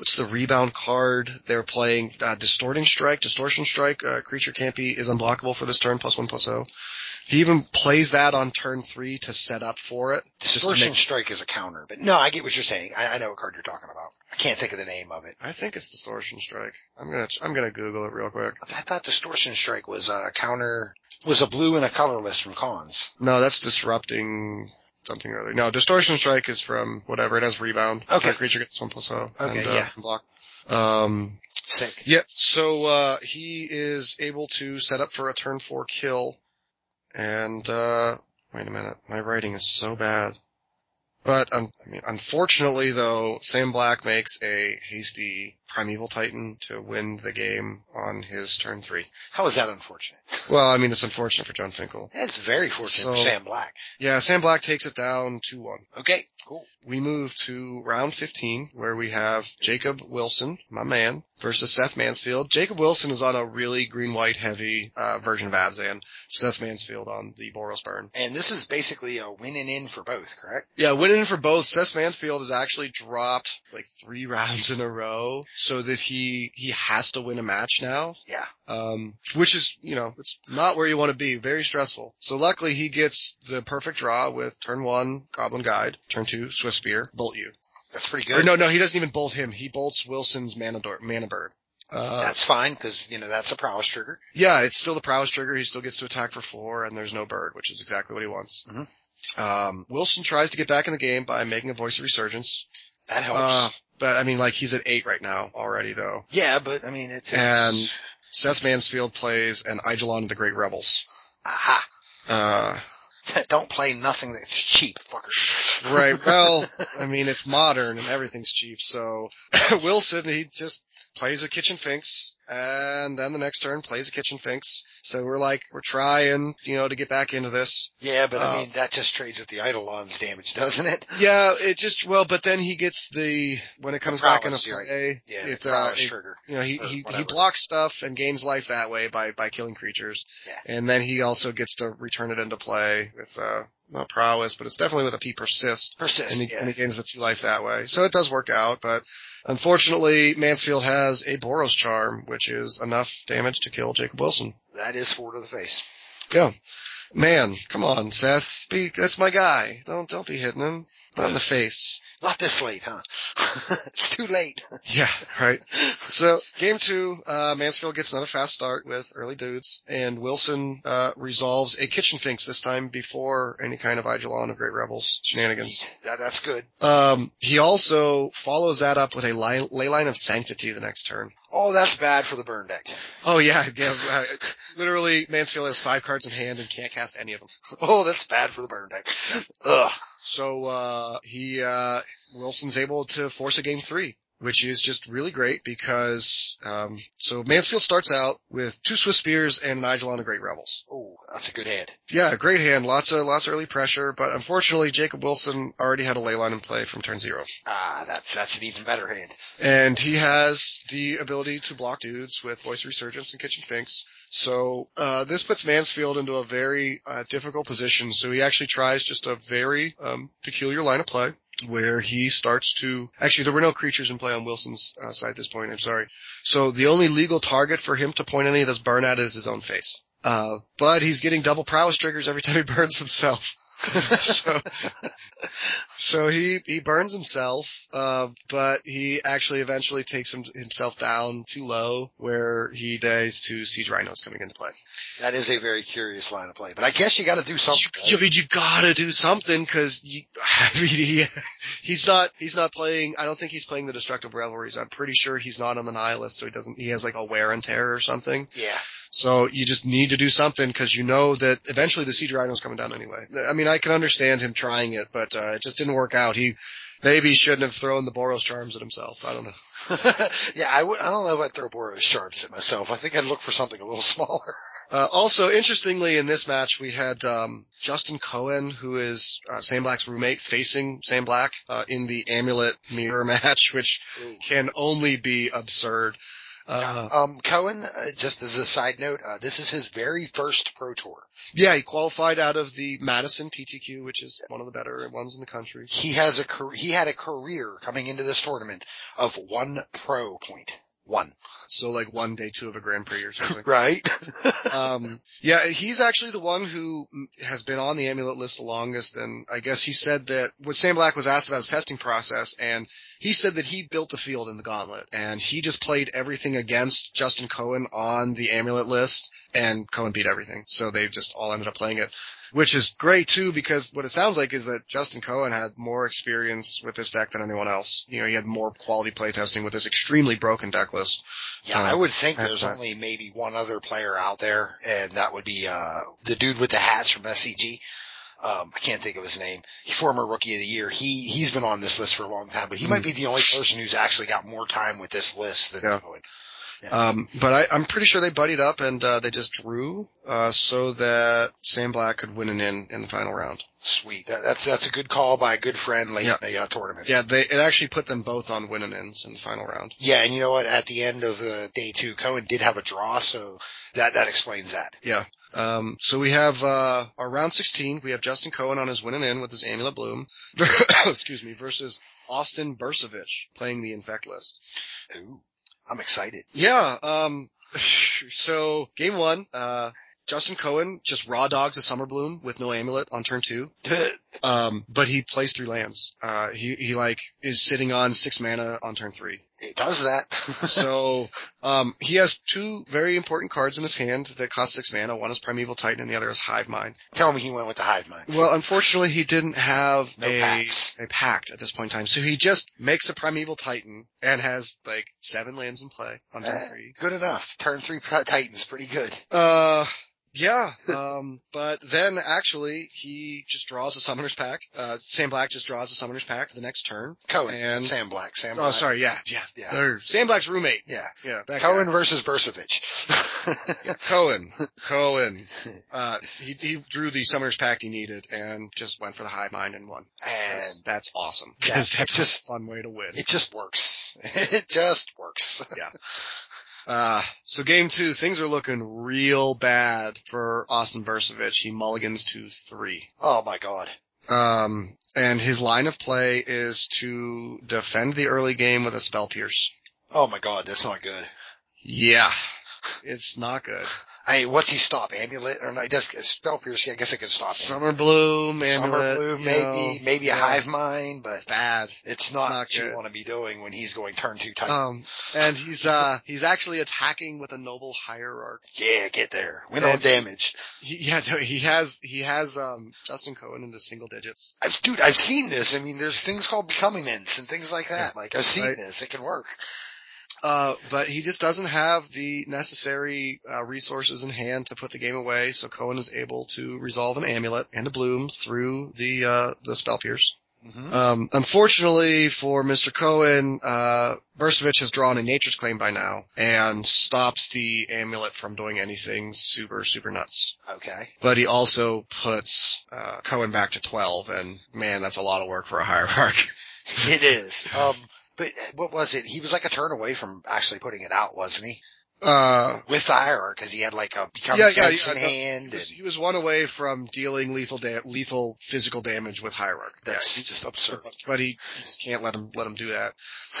what's the rebound card they're playing? Uh, Distorting Strike, Distortion Strike, uh, creature can't be, is unblockable for this turn, plus one plus oh. He even plays that on turn three to set up for it. Distortion strike is a counter, but no, I get what you're saying. I, I know what card you're talking about. I can't think of the name of it. I think it's Distortion Strike. I'm gonna, I'm gonna Google it real quick. I thought distortion strike was a counter, was a blue and a colorless from Khans. No, that's disrupting something or other. No, Distortion Strike is from whatever. It has rebound. Okay. Creature gets one plus O. Okay, and, uh, yeah. block. Um, Sick. yeah, so, uh, he is able to set up for a turn four kill. And, uh, wait a minute. My writing is so bad. But, um, I mean, unfortunately though, Sam Black makes a hasty Primeval Titan to win the game on his turn three. How is that unfortunate? Well, I mean, it's unfortunate for Jon Finkel. It's very fortunate for Sam Black. Yeah, Sam Black takes it down 2-1. Okay, cool. We move to round 15 where we have Jacob Wilson, my man, versus Seth Mansfield. Jacob Wilson is on a really green-white heavy, uh, version of Abzan. Seth Mansfield on the Boros Burn. And this is basically a win and in for both, correct? Yeah, winning in for both. Seth Mansfield has actually dropped like three rounds in a row so that he, he has to win a match now. Yeah. Um, which is, you know, it's not where you want to be. Very stressful. So luckily he gets the perfect draw with turn one, Goblin Guide, turn two, Swift Spear, bolt you. That's pretty Or good. no, no, he doesn't even bolt him. He bolts Wilson's mana, door, bird. Uh, That's fine because, you know, that's a prowess trigger. yeah, it's still the prowess trigger. He still gets to attack for four and there's no bird, which is exactly what he wants. Mhm. Um, Wilson tries to get back in the game by making a voice of resurgence. That helps. Uh, but I mean, like he's at eight right now already though. yeah, but I mean, it's, and- Seth Mansfield plays an Eidolon of the Great Revels. aha. Uh, Don't play nothing that's cheap, fucker. right. Well, I mean, it's modern and everything's cheap. So Wilson, he just plays a kitchen finks and then the next turn plays a kitchen finks. So we're like, we're trying, you know, to get back into this. Yeah, but I Uh, mean, that just trades with the Eidolon's damage, doesn't it? Yeah, it just, well, but then he gets the, when it comes back into play, Yeah, it, uh, it- trigger. you know, he, he, he blocks stuff and gains life that way by, by killing creatures. Yeah. And then he also gets to return it into play with, uh, not prowess, but it's definitely with a P persist. Persist, and he, yeah. and he gains the two life that way. So it does work out, but unfortunately, Mansfield has a Boros charm, which is enough damage to kill Jacob Wilson. That is four to the face. Yeah. Man, come on, Seth. Be, that's my guy. Don't, don't be hitting him. Not in the face. Not this late, huh? it's too late. Yeah, right. So game two, uh, Mansfield gets another fast start with early dudes, and Wilson uh, resolves a kitchen finks this time before any kind of Eidolon of Great Revels shenanigans. That, that's good. Um, he also follows that up with a ley, ley line of sanctity the next turn. Oh, that's bad for the burn deck. Oh yeah, yeah. uh, literally, Mansfield has five cards in hand and can't cast any of them. Oh, that's bad for the burn deck. Ugh. So uh, he uh, Wilson's able to force a game three which is just really great because um, so Mansfield starts out with two Swiftspears and Nigel on a Great Rebels. Oh, that's a good hand. Yeah, great hand. Lots of lots of early pressure, but unfortunately Jacob Wilson already had a ley line in play from turn zero. Ah, that's that's an even better hand. And he has the ability to block dudes with Voice Resurgence and Kitchen Finks. So uh, this puts Mansfield into a very uh, difficult position. So he actually tries just a very um, peculiar line of play where he starts to actually there were no creatures in play on Wilson's uh, side at this point. I'm sorry. So the only legal target for him to point any of this burn at is his own face. Uh, but he's getting double prowess triggers every time he burns himself. so, so he he burns himself, uh, but he actually eventually takes him, himself down too low, where he dies to siege rhinos coming into play. That is a very curious line of play, but I guess you got to do something. You, I mean, you gotta do something because I mean, he, he's not he's not playing. I don't think he's playing the destructive revelries. I'm pretty sure he's not on the nihilist, so he doesn't. He has like a wear and tear or something. Yeah. So you just need to do something because you know that eventually the Siege Rhino's coming down anyway. I mean, I can understand him trying it, but uh, it just didn't work out. He maybe shouldn't have thrown the Boros charms at himself. I don't know. yeah, I w- I don't know if I'd throw Boros charms at myself. I think I'd look for something a little smaller. Uh, also, interestingly, in this match, we had um, Justin Cohen, who is uh, Sam Black's roommate, facing Sam Black uh, in the Amulet Mirror match, which Ooh. can only be absurd. Uh, Um, Cohen, uh, just as a side note, uh, this is his very first Pro Tour. yeah, he qualified out of the Madison PTQ, which is one of the better ones in the country. He has a he had a career coming into this tournament of one pro point. One. So like one day two of a Grand Prix or something. Right? um, yeah, he's actually the one who has been on the amulet list the longest, and I guess he said that when Sam Black was asked about his testing process, and he said that he built the field in the gauntlet, and he just played everything against Justin Cohen on the amulet list, and Cohen beat everything. So they just all ended up playing it. Which is great too, because what it sounds like is that Justin Cohen had more experience with this deck than anyone else. You know, he had more quality playtesting with this extremely broken deck list. Yeah, Uh, I would think there's only maybe one other player out there, and that would be uh the dude with the hats from SCG. Um, I can't think of his name. He's former rookie of the year. He he's been on this list for a long time, but he might be the only person who's actually got more time with this list than. Yeah. Cohen. Um, but I, I'm pretty sure they buddied up and uh, they just drew uh, so that Sam Black could win an in in the final round. Sweet. That, that's that's a good call by a good friend late Yeah. in the uh, tournament. Yeah, they it actually put them both on win and ins in the final round. Yeah, and you know what? At the end of the day two, Cohen did have a draw, so that that explains that. Yeah. Um, so we have uh, our round 16. We have Justin Cohen on his win and in with his Amulet Bloom. Excuse me. Versus Austin Bursavich playing the Infect list. Ooh, I'm excited. Yeah. Um, so game one, uh, Justin Cohen just raw dogs a Summer Bloom with no amulet on turn two. Um, but he plays three lands. Uh, he, he like is sitting on six mana on turn three. It does that. So, um, he has two very important cards in his hand that cost six mana. One is Primeval Titan and the other is Hive Mind. Tell me he went with the hive mind. Well, unfortunately he didn't have No a, packs. a pact at this point in time. So he just makes a Primeval Titan and has like seven lands in play on turn Eh, three. good enough. Turn three Titans, pretty good. Uh, yeah, um, but then actually he just draws a Summoner's Pact. Uh, Sam Black just draws a Summoner's Pact the next turn. Cohen And- Sam Black. Sam Oh, sorry, yeah, yeah, Yeah. They're Sam Black's roommate. Yeah. Yeah, Cohen guy. versus Bursavich. Cohen, Cohen. Uh, he, he drew the Summoner's Pact he needed and just went for the Hive Mind and won. and That's, awesome. Yeah, Because that's just- a fun way to win. it just works. It just works. Uh, so game two, things are looking real bad for Austin Bursavich. He mulligans to three. Oh my god. Um, and his line of play is to defend the early game with a spell pierce. Oh my god, that's not good. Yeah. It's not good. I mean, what's he stop? Amulet or no? He does spell piercing. I guess it could stop. Summer Bloom, Amulet. Summer blue, maybe, know, maybe a hive mind, but It's bad. it's not, not what you want to be doing when he's going turn two Titan. Um, and he's, uh, he's actually attacking with a noble hierarch. yeah, get there. Win on damage. He, yeah, no, he has, he has, um, Justin Cohen into single digits. I've, dude, I've seen this. I mean, there's things called becoming and things like that. Like I've seen Right. this. It can work. Uh, but he just doesn't have the necessary uh, resources in hand to put the game away. So Cohen is able to resolve an amulet and a bloom through the uh, the spell pierce. Mhm. Um, unfortunately for Mr. Cohen, uh, has drawn a nature's claim by now and stops the amulet from doing anything super, super nuts. Okay. But he also puts, uh, Cohen back to 12 and man, that's a lot of work for a hierarch. It is. Um, but what was it? He was like a turn away from actually putting it out, wasn't he? Uh, With the IR, because he had like a become Yeah, yeah, yeah, in no, hand. he was, and he was one away from dealing lethal da- lethal physical damage with hierarch. that's Yeah, just absurd. but he, he just can't let him let him do that.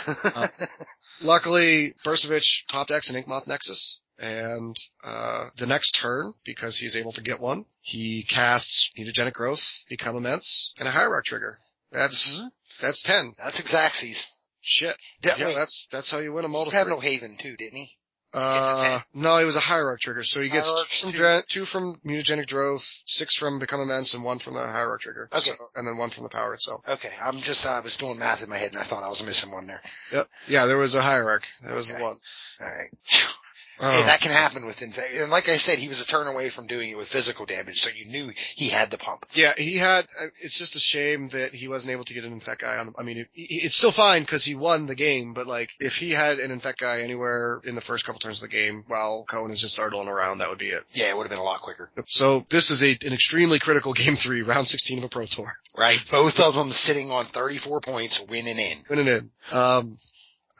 Luckily, Bursavich top decks an Inkmoth Nexus, and uh, the next turn, because he's able to get one, he casts Mutagenic Growth, Become Immense, and a Hierarch trigger. That's Mhm. that's ten. that's Exaxes. Shit. Yeah, that's that's how you win a he multi. had no Haven too, didn't he? Uh, no, he was a hierarch trigger, so he gets two from, two. From mutagenic growth, six from become immense, and one from the hierarch trigger. Okay. So- and then one from the power itself. Okay, I'm just I was doing math in my head and I thought I was missing one there. Yep. Yeah, there was a hierarch. That was the one. All right. Oh. That can happen with infect. And like I said, he was a turn away from doing it with physical damage, so you knew he had the pump. Yeah, he had. uh, It's just a shame that he wasn't able to get an infect guy on. The, I mean, it, it's still fine because he won the game, but like if he had an infect guy anywhere in the first couple turns of the game while Cohen is just startling around, that would be it. Yeah, it would have been a lot quicker. So this is a an extremely critical game three, round 16 of a pro tour. Right. Both of them sitting on 34 points, winning in. Winning in. Um,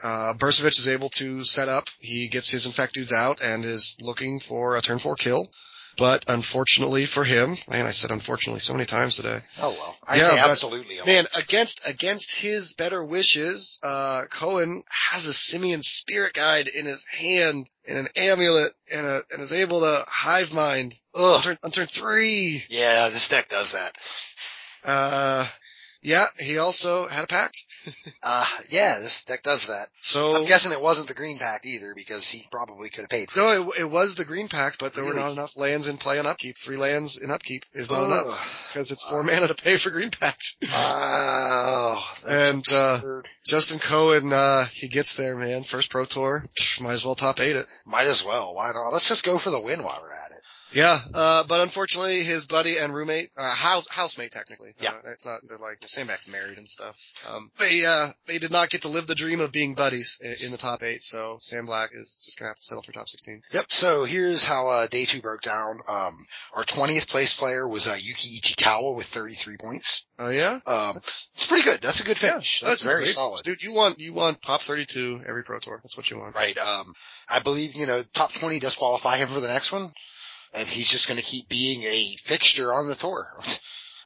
uh, Bursavich is able to set up. He gets his infect dudes out and is looking for a turn four kill. But unfortunately for him, man, I said unfortunately so many times today. Oh well. I Yeah, say absolutely. lot. Man, against against his better wishes, uh, Cohen has a simian spirit guide in his hand and an amulet and a and is able to hive mind on turn, on turn three. Yeah, this deck does that. Uh, yeah, he also had a pact. Uh, yeah, this deck does that. So I'm guessing it wasn't the green pact either because he probably could have paid for it. No, it, it was the green pact, but there were not enough lands in play and upkeep. Three lands in upkeep is not Ugh. enough because it's four mana to pay for green pact. Oh, that's And, uh. Justin Cohen, uh, he gets there, man. First pro tour, might as well top eight it. Might as well. Why not? Let's just go for the win while we're at it. Yeah, uh, but unfortunately, his buddy and roommate, uh, house, housemate technically. Yeah. Uh, it's not, they're like, married and stuff. Um, they, uh, they did not get to live the dream of being buddies in, in the top eight, so Sam Black is just gonna have to settle for top 16. Yep. So here's how uh, day two broke down. Um, our 20th place player was uh, Yuki Ichikawa with 33 points. Oh yeah? Um, it's pretty good. That's a good finish. That's, very great. solid. Dude, you want, you want top 32 every pro tour. That's what you want. Right. Um, I believe, you know, top 20 does qualify him for the next one. And he's just going to keep being a fixture on the tour.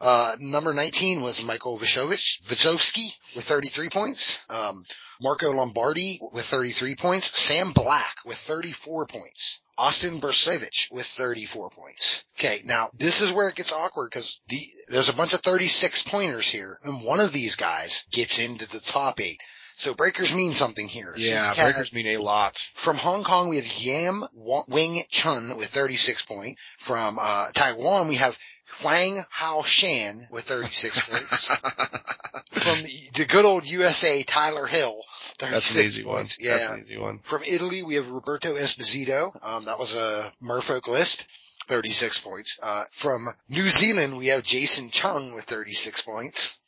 Uh, number 19 was Michael Vizovsky with 33 points. Um, Marco Lombardi with 33 points. Sam Black with 34 points. Austin Bursavich with 34 points. Okay, now this is where it gets awkward because the, there's a bunch of 36 pointers here, and one of these guys gets into the top eight. So breakers mean something here. Yeah, have- breakers mean a lot. from Hong Kong, we have Yam Wing Chun with 36 point. From uh, Taiwan, we have Huang Hao Shan with 36 points. From the, good old USA, Tyler Hill, 36 That's an easy one. points. Yeah. That's an easy one. From Italy, we have Roberto Esposito. Um, that was a Merfolk list. 36 points. Uh, from New Zealand, we have Jason Chung with 36 points.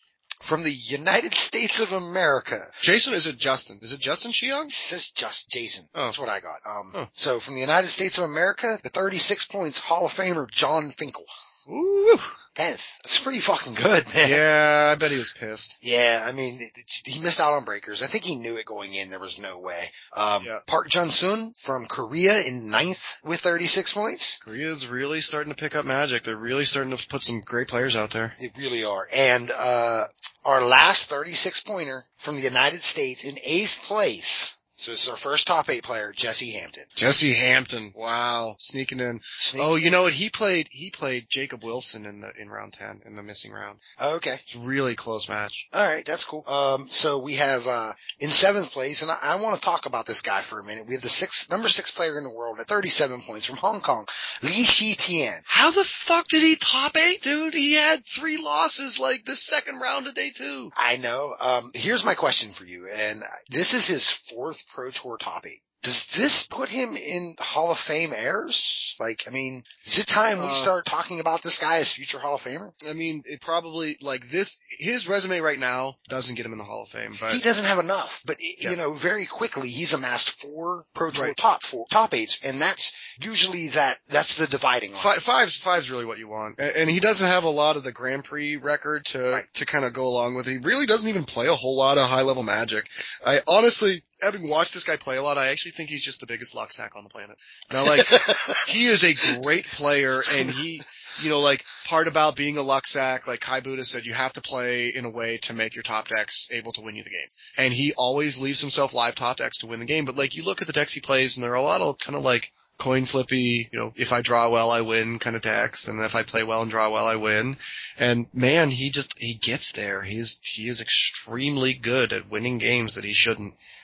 From the United States of America, Jason, is it Justin? Is it Justin Cheong? it says just Jason. Oh. That's what I got. Um, Huh. so from the United States of America, the 36 points, Hall of Famer Jon Finkel. Ooh. Man, that's pretty fucking good, man. Yeah, I bet he was pissed. Yeah, I mean, it- it- he missed out on breakers. I think he knew it going in. There was no way. Um, Yeah. Park Jun-sun from Korea in ninth with 36 points. Korea's really starting to pick up magic. They're really starting to put some great players out there. They really are. And, uh, our last 36 pointer from the United States in eighth place. So this is our first top eight player, Jesse Hampton. Jesse Hampton. Wow. Sneaking in. Sneak- Oh, you know what? He played, he played Jacob Wilson in the, in round 10, in the missing round. Oh, okay. It's a really close match. All right, that's cool. Um, so we have uh, in seventh place, and I, I want to talk about this guy for a minute. We have the six number six player in the world at 37 points from Hong Kong, Lee Shi Tian. How the fuck did he top eight, dude? He had three losses like the second round of day two. I know. Um, here's my question for you, and this is his fourth Pro Tour top eight. Does this put him in Hall of Fame airs? Like, I mean, is it time we Uh, start talking about this guy as future Hall of Famer? I mean, it probably like this. His resume right now doesn't get him in the Hall of Fame, but he doesn't have enough, but Yeah. you know, very quickly he's amassed four Pro Tour Right. top four, top eights, and that's usually that, that's the dividing line. Five, five's five's really what you want, and, and he doesn't have a lot of the Grand Prix record to Right. to kind of go along with. He really doesn't even play a whole lot of high level Magic. I honestly, having watched this guy play a lot, I actually think he's just the biggest luck sack on the planet. Now, like he is a great player, and he. You know, like part about being a luck sack, like Kai Budde said, you have to play in a way to make your top decks able to win you the game. And he always leaves himself live top decks to win the game. But like you look at the decks he plays, and there are a lot of kind of like coin flippy, you know, if I draw well, I win kind of decks, and if I play well and draw well, I win. And man, he just he gets there. He's he is extremely good at winning games that he shouldn't.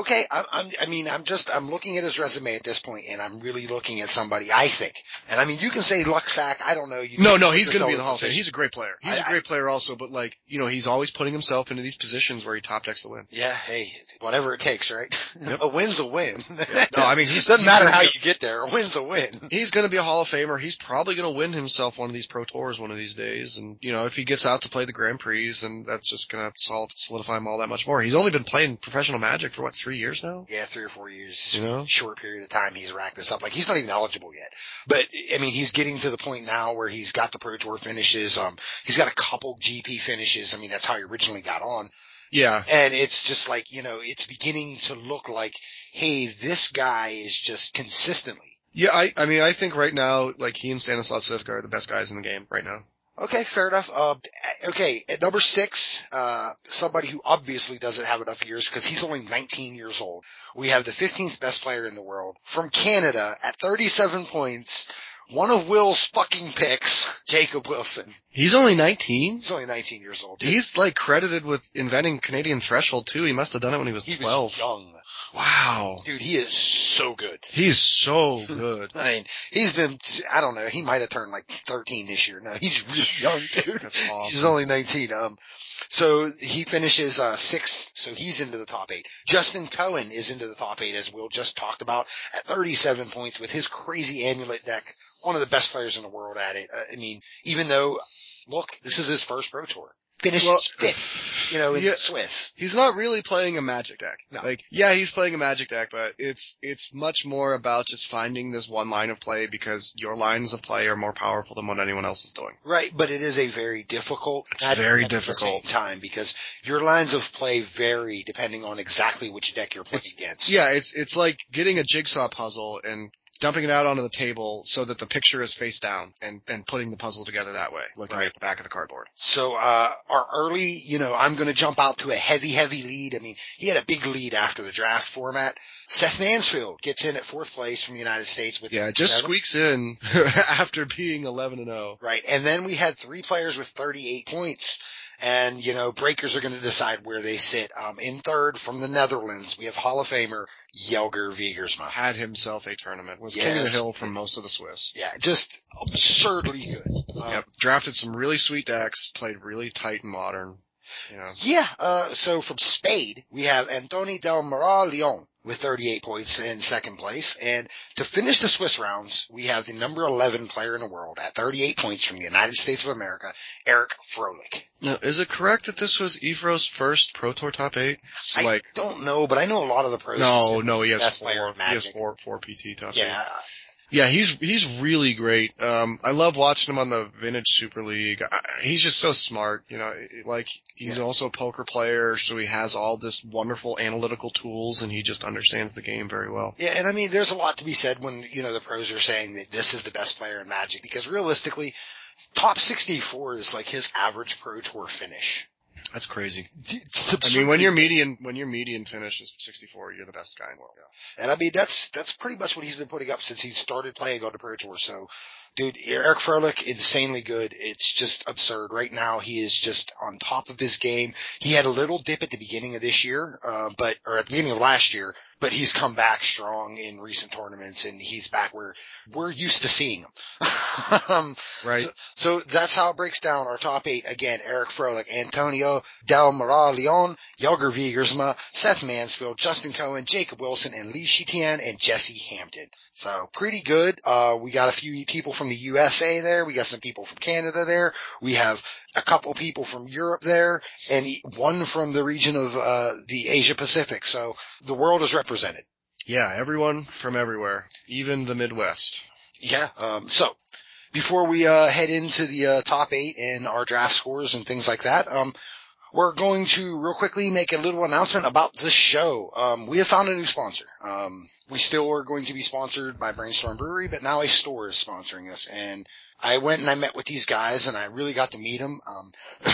okay, I'm, I'm, I mean, I'm just, I'm looking at his resume at this point, and I'm really looking at somebody I think, and I mean, you can say luck sack, I don't know. You No, no, he's going to be in the Hall of Fame. He's a great player. He's a I- great player also, but like you know, he's always putting himself into these positions where he top decks to win. Yeah, hey, whatever it takes, right? Yep. a win's a win. No, I mean he's doesn't he's matter how you get there. A win's a win. He's going to be a Hall of Famer. He's probably going to win himself one of these Pro Tours one of these days. And, you know, if he gets out to play the Grand Prix, then that's just going to solidify him all that much more. He's only been playing professional magic for what, three years now? Yeah, three or four years, You know? short period of time, he's racked this up. Like he's not even eligible yet, but I mean, he's getting to the point now where he's got the Pro Tour finishes. Um, he's got a couple GP finishes. I mean, that's how he originally got on. Yeah. And it's just like, you know, it's beginning to look like, hey, this guy is just consistently. Yeah, I, I mean, I think right now, like, he and Stanislav Cifka are the best guys in the game right now. Okay, fair enough. Uh, okay, at number six, uh, somebody who obviously doesn't have enough years because he's only 19 years old. We have the 15th best player in the world from Canada at 37 points. One of Will's fucking picks, Jacob Wilson. He's only 19? He's only 19 years old. dude. He's, like, credited with inventing Canadian Threshold, too. He must have done it when he was he 12. was young. Wow. Dude, he is so good. He's so good. I mean, he's been, I don't know, he might have turned like 13 this year. No, he's really young, dude. That's awesome. He's only 19. Um, so he finishes, uh, sixth, so he's into the top eight. Justin Cohen is into the top eight, as Will just talked about, at 37 points with his crazy amulet deck. One of the best players in the world at it. Uh, I mean, even though, look, this is his first Pro Tour. Finishes Well, fifth, you know, in yeah. Swiss. He's not really playing a magic deck. No. Like, yeah, he's playing a magic deck, but it's, it's much more about just finding this one line of play because your lines of play are more powerful than what anyone else is doing. Right, but it is a very difficult. It's very at the same difficult. time because your lines of play vary depending on exactly which deck you're playing against. Yeah, it's, it's like getting a jigsaw puzzle and dumping it out onto the table so that the picture is face down and, and putting the puzzle together that way, looking Right. at the back of the cardboard. So, uh, our early, you know, I'm going to jump out to a heavy, heavy lead. I mean, he had a big lead after the draft format. Seth Mansfield gets in at fourth place from the United States with Yeah, just seven. squeaks in after being 11 and oh. 0. Right. And then we had three players with 38 points. And, you know, breakers are going to decide where they sit. Um, in third from the Netherlands, we have Hall of Famer Jelger Wiegersma. Had himself a tournament, was king of the hill from most of the Swiss. Yeah, just absurdly good. Um, Yep. Drafted some really sweet decks, played really tight and modern. You know. Yeah, uh, so from Spain, we have Antonio Del Moral Leon with 38 points in second place. And to finish the Swiss rounds, we have the number 11 player in the world at 38 points from the United States of America, Eric Froehlich. Now, is it correct that this was Efro's first Pro Tour top eight? So, I like, don't know, but I know a lot of the pros. no, no, he has four. He has four, four PT top eight. Yeah, Yeah, he's he's really great. Um, I love watching him on the Vintage Super League. I, he's just so smart. You know, like he's Yeah. also a poker player, so he has all this wonderful analytical tools, and he just understands the game very well. Yeah, and I mean, there's a lot to be said when, you know, the pros are saying that this is the best player in Magic because realistically, top 64 is like his average Pro Tour finish. That's crazy. I mean, when absurdly your median when your median finish is 64, you're the best guy in the world. And I mean, that's, that's pretty much what he's been putting up since he started playing on the Pro Tour. So, dude, Eric Froehlich, insanely good. It's just absurd. Right now, he is just on top of his game. He had a little dip at the beginning of this year, uh, but, or at the beginning of last year, but he's come back strong in recent tournaments and he's back where we're used to seeing him. um, Right. So, so that's how it breaks down our top eight. Again, Eric Froehlich, Antonio Del Leon, Jelger Wiegersma, Seth Mansfield, Justin Cohen, Jacob Wilson, and Lee Shi Tian and Jesse Hampton. So pretty good. Uh, we got a few people from the USA there. We got some people from Canada there. We have a couple people from Europe there and one from the region of, uh, the Asia Pacific. So the world is represented. Yeah, everyone from everywhere, even the Midwest. Yeah. Um, so before we uh, head into the uh, top eight and our draft scores and things like that, um, we're going to real quickly make a little announcement about this show. Um, we have found a new sponsor. Um, we still are going to be sponsored by Brainstorm Brewery, but now a store is sponsoring us. And I went and I met with these guys, and I really got to meet them. Um,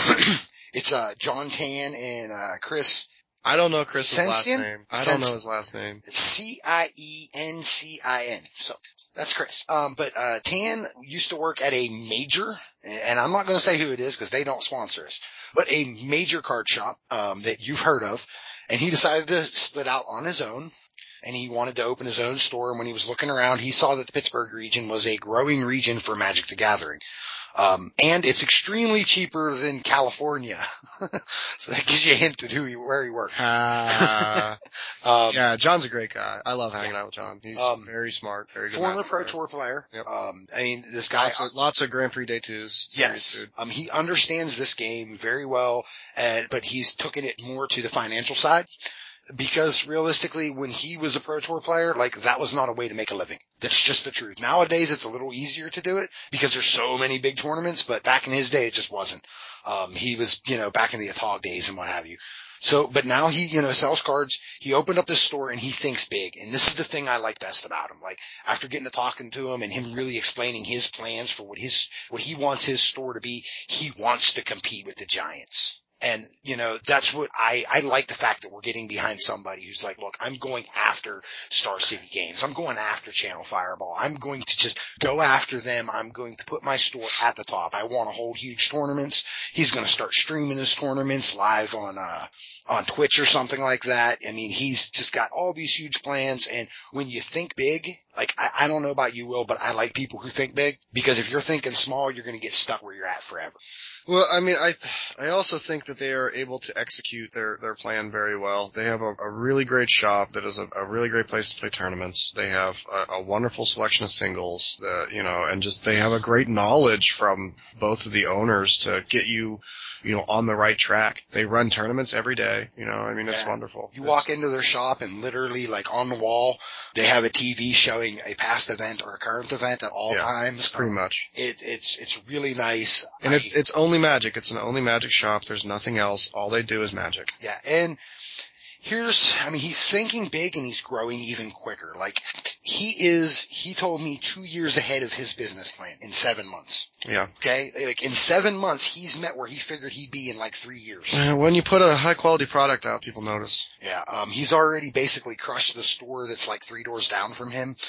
it's uh, John Tan and uh, Chris I don't know Chris's last name. I don't know his last name. C I E N C I N. So that's Chris. Um, but uh, Tan used to work at a major, and I'm not going to say who it is because they don't sponsor us, but a major card shop um, that you've heard of, and he decided to split out on his own. And he wanted to open his own store. And when he was looking around, he saw that the Pittsburgh region was a growing region for Magic the Gathering. Um, and it's extremely cheaper than California. so that gives you a hint at who he, where he worked. Ah, Um, yeah, John's a great guy. I love hanging out with John. He's Um, very smart, very good. former pro tour player. Yep. Um, I mean, this guy, Lots of, lots of Grand Prix Day twos. yes, dude. um, he understands this game very well, and, but he's taken it more to the financial side. Because realistically, when he was a pro tour player, like that was not a way to make a living. That's just the truth. Nowadays, it's a little easier to do it because there's so many big tournaments, but back in his day, it just wasn't. Um, he was, you know, back in the Atog days and what have you. So, but now he, you know, sells cards. He opened up this store and he thinks big. And this is the thing I like best about him. Like after getting to talking to him and him really explaining his plans for what his, what he wants his store to be, he wants to compete with the giants. And, you know, that's what I, I like the fact that we're getting behind somebody who's like, look, I'm going after Star City Games. I'm going after Channel Fireball. I'm going to just go after them. I'm going to put my store at the top. I want to hold huge tournaments. He's going to start streaming his tournaments live on, uh, on Twitch or something like that. I mean, he's just got all these huge plans. And when you think big, like, I, I don't know about you, Will, but I like people who think big because if you're thinking small, you're going to get stuck where you're at forever. Well, I mean, I I also think that they are able to execute their their plan very well. They have a, a really great shop that is a, a really great place to play tournaments. They have a, a wonderful selection of singles that you know, and just they have a great knowledge from both of the owners to get you, you know, on the right track. They run tournaments every day. You know, I mean, it's wonderful. You It's- walk into their shop and literally like on the wall, they have a TV showing a past event or a current event at all Yeah, times. pretty Um, much. It, it's, it's really nice. And I- it's it's only magic. It's an only magic shop. There's nothing else. All they do is magic. yeah. And here's, I mean, he's thinking big and he's growing even quicker. Like he is, he told me two years ahead of his business plan in seven months. Yeah. Okay. Like in seven months, he's met where he figured he'd be in like three years. When you put a high quality product out, people notice. Yeah. Um, he's already basically crushed the store that's like three doors down from him.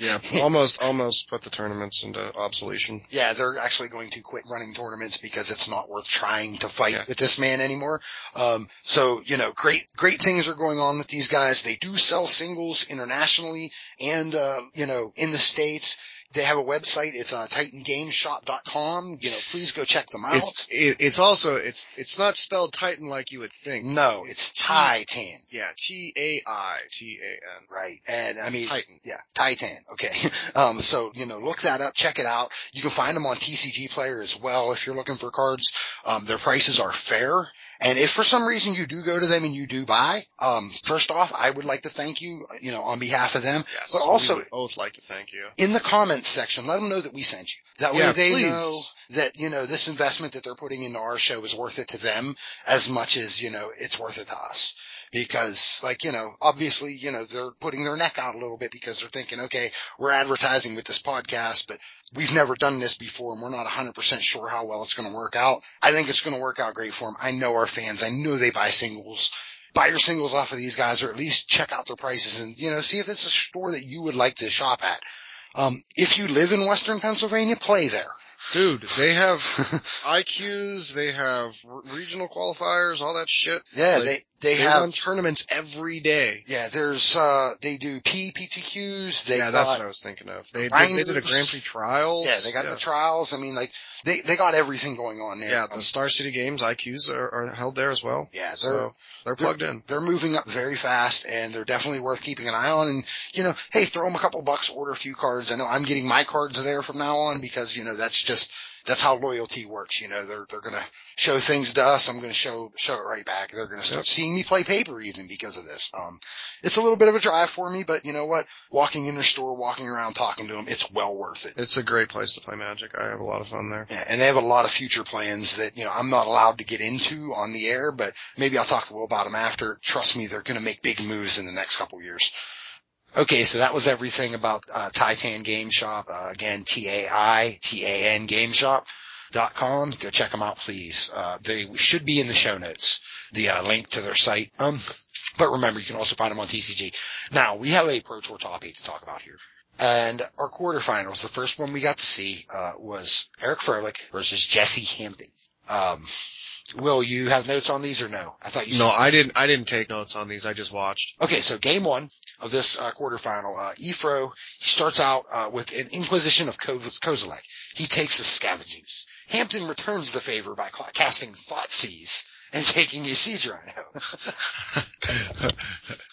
Yeah, almost, almost put the tournaments into obsolescence. Yeah, they're actually going to quit running tournaments because it's not worth trying to fight Yeah. with this man anymore. Um, so, you know, great, great things are going on with these guys. They do sell singles internationally and, uh, you know, in the States. They have a website. It's uh, TaitanGameShop.com. You know, please go check them out. It's, it, it's also, it's, it's not spelled Titan like you would think. no, it's Titan. Yeah, T-A-I-T-A-N. Right. And I mean, Titan. yeah, Titan. Okay. Um, so, you know, look that up, check it out. You can find them on TCG Player as well if you're looking for cards. Um, their prices are fair. And if for some reason you do go to them and you do buy, um, first off, I would like to thank you, you know, on behalf of them. Yes, But also- both like to thank you. In the comments section, let them know that we sent you. That way Yeah, they please. know that, you know, this investment that they're putting into our show is worth it to them as much as, you know, it's worth it to us. Because, like, you know, obviously, you know, they're putting their neck out a little bit because they're thinking, okay, we're advertising with this podcast, but we've never done this before and we're not 100% sure how well it's going to work out. I think it's going to work out great for them. I know our fans. I know they buy singles. Buy your singles off of these guys or at least check out their prices and, you know, see if it's a store that you would like to shop at. Um, if you live in Western Pennsylvania, play there. Dude, they have IQs, they have regional qualifiers, all that shit. Yeah, Like, they they They have run tournaments every day. yeah. There's uh they do PPTQs. They yeah, that's what I was thinking of. They, they, they did a. Grand Prix trials. yeah they got the trials. I mean like they they got everything going on there. yeah, Um, the Star City Games IQs are, are held there as well. yeah. So they're plugged in. they're moving up very fast and they're definitely worth keeping an eye on. And, you know, hey, throw them a couple bucks, order a few cards. I know I'm getting my cards there from now on because, you know, that's just, that's how loyalty works. You know, they're, they're going to show things to us. I'm going to show, show it right back. They're going to start Yep. seeing me play paper even because of this. Um, it's a little bit of a drive for me, but you know what? Walking in their store, walking around, talking to them, it's well worth it. It's a great place to play Magic. I have a lot of fun there. Yeah, and they have a lot of future plans that, you know, I'm not allowed to get into on the air, but maybe I'll talk to Will about them after. Trust me, they're going to make big moves in the next couple years. Okay, so that was everything about uh, Taitan Game Shop. Uh, again, T-A-I-T-A-N Game Shop. Dot com. Go check them out, please. Uh, they should be in the show notes. The uh, link to their site. Um, but remember, you can also find them on TCG. Now we have a Pro Tour top eight to talk about here. And our quarterfinals, the first one we got to see, uh, was Eric Froehlich versus Jesse Hampton. Um, Will, you have notes on these or no? I thought you No, I didn't. I didn't take notes on these. I just watched. Okay, so game one of this uh, quarterfinal, uh, Efro, he starts out uh, with an Inquisition of Ko- Kozilek. He takes a Scavengers. Hampton returns the favor by ca- casting Thoughtseize and taking a Siege Rhino.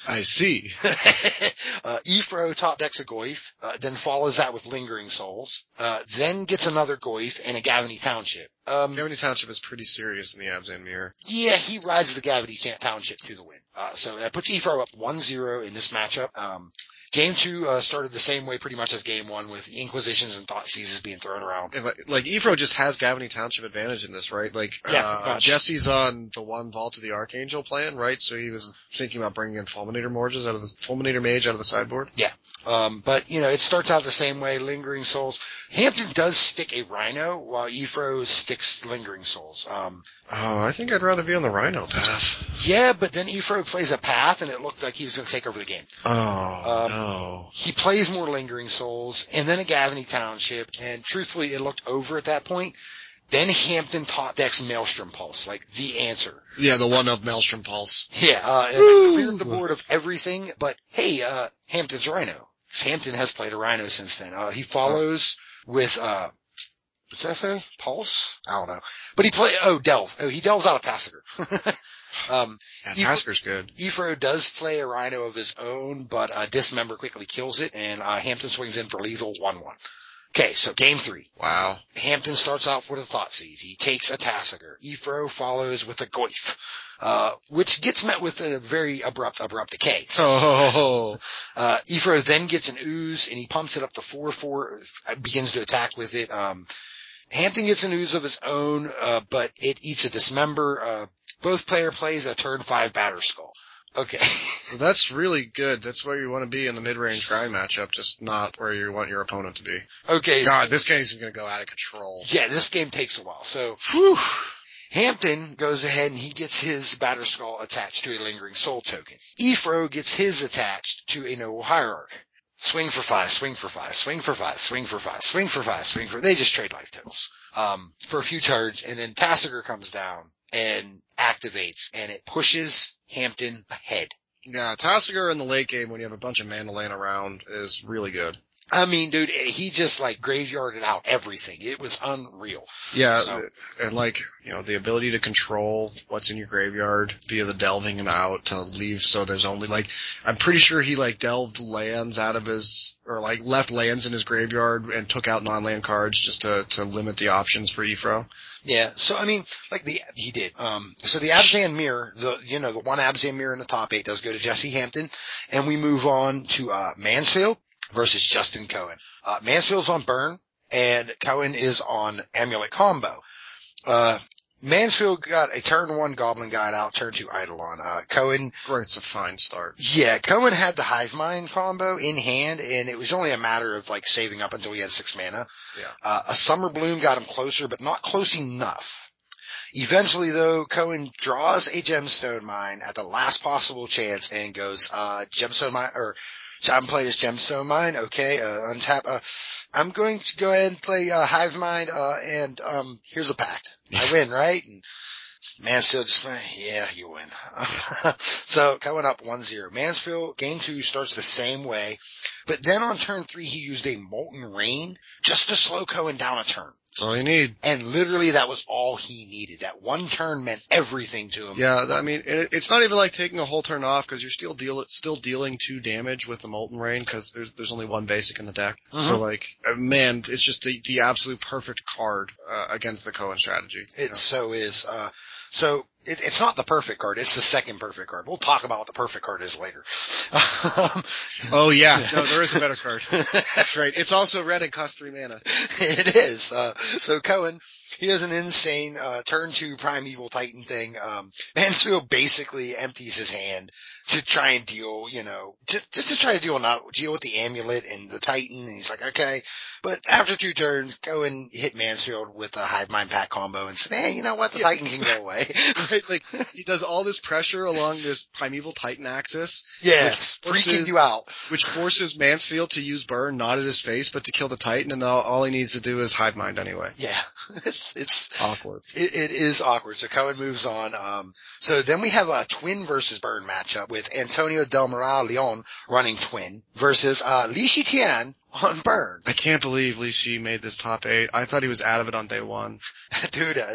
I see. uh, Efro top decks a Goyf, uh, then follows that with Lingering Souls, uh, then gets another Goyf and a Gavony Township. Um, Township is pretty serious in the Abzan Mirror. Yeah, he rides the Gavony Township to the win. Uh, so that puts Efro up 1-0 in this matchup. Um, game two, uh, started the same way pretty much as game one with Inquisitions and Thought Seizes being thrown around. And like, like just has Gavony Township advantage in this, right? Like, Yeah, uh. Jesse's on the one Vault of the Archangel plan, right? So he was thinking about bringing in Fulminator Morges out of the Fulminator Mage out of the sideboard. Um, but you know, it starts out the same way, Lingering Souls. Hampton does stick a Rhino while Efro sticks Lingering Souls. Um, Oh, I think I'd rather be on the Rhino path. yeah, but then Efro plays a path and it looked like he was going to take over the game. Oh Um, no. He plays more Lingering Souls and then a Gavony Township, and truthfully, it looked over at that point. Then Hampton taught decks Maelstrom Pulse, like the answer. Yeah, the one of Maelstrom Pulse. Yeah, uh, and Woo! it cleared the board of everything, but hey, uh, Hampton's Rhino. Hampton has played a Rhino since then. Uh, he follows with, uh, what's that say? Pulse? I don't know. But he play, oh, Delve. Oh, he delves out a Tasigur. um, Yeah, Tasigur's good. Efro does play a Rhino of his own, but, uh, Dismember quickly kills it, and, uh, Hampton swings in for lethal 1-1. Okay, so game three. Wow. Hampton starts off with a Thoughtseize. He takes a Tasigur. Efro follows with a Goyf, uh, which gets met with a very abrupt, abrupt decay. Oh, Uh, Efro then gets an ooze and he pumps it up to 4-4, begins to attack with it. Um, Hampton gets an ooze of his own, uh, but it eats a dismember. Uh, both player plays a turn 5 Batterskull. Okay. well, that's really good. That's where you want to be in the mid-range grind matchup, just not where you want your opponent to be. Okay. so- God, this game's going to go out of control. yeah, this game takes a while. So Whew. Hampton goes ahead and he gets his Batterskull attached to a lingering soul token. Efro gets his attached to a noble hierarch. Swing for five, swing for five, swing for five, swing for five, swing for five, swing for, they just trade life totals, um, for a few turns and then Tasigur comes down and activates and it pushes Hampton ahead. Yeah, Tasigur in the late game when you have a bunch of mana laying around is really good. I mean, dude, he just like graveyarded out everything. It was unreal. Yeah, So- and like, you know, the ability to control what's in your graveyard via the delving and out to leave so there's only like, I'm pretty sure he like delved lands out of his, or like left lands in his graveyard and took out non-land cards just to, to limit the options for Efro. Yeah. So I mean, like the he did. Um. So the Abzan mirror, the you know the one Abzan mirror in the top eight does go to Jesse Hampton, and we move on to uh Mansfield versus Justin Cohen. Uh, Mansfield's on Burn, and Cohen is on Amulet Combo. Uh. Mansfield got a turn one Goblin Guide out, turn two Eidolon. Uh, Cohen it's a fine start. yeah, Cohen had the Hive Mind combo in hand, and it was only a matter of like saving up until he had six mana. Yeah. Uh, a Summer Bloom got him closer, but not close enough. Eventually, though, Cohen draws a Gemstone Mine at the last possible chance and goes, uh, Gemstone Mine, or I'm playing as Gemstone Mine, okay, uh, untap, uh, I'm going to go ahead and play uh, Hive Mind, uh, and um, here's a pact. I win, right? And Mansfield just, yeah, you win. so going up 1-0. Mansfield, game two starts the same way, but then on turn three, he used a Molten Rain just to slow Cohen down a turn. That's all you need. And literally that was all he needed. That one turn meant everything to him. Yeah, I mean, it's not even like taking a whole turn off because you're still deal still dealing two damage with the Molten Rain because there's there's only one basic in the deck. So like, uh, man, it's just the the absolute perfect card uh, against the Cohen strategy. It so is. Uh, so it, it's not the perfect card. It's the second perfect card. We'll talk about what the perfect card is later. Oh yeah, no, there is a better card. That's right. It's also red and costs three mana. it is. Uh, so Cohen, he has an insane, uh, turn two primeval titan thing. Um, Mansfield basically empties his hand to try and deal, you know, to, just to try to deal not, deal with the amulet and the titan. And he's like, okay. But after two turns, Cohen hit Mansfield with a hive mind pack combo and said, hey, you know what? The Yeah. titan can go away. Right, like he does all this pressure along this primeval titan axis, yes. Which Freaking you out. which forces Mansfield to use burn not at his face but to kill the titan, and all, all he needs to do is hive mind anyway. Yeah. It's, it's, Awkward. It, it is awkward. So Cohen moves on. Um, so then we have a twin versus burn matchup with Antonio Del Moral Leon running twin versus, uh, Li Tian on burn. I can't believe Li Shi made this top eight. I thought he was out of it on day one. dude, uh,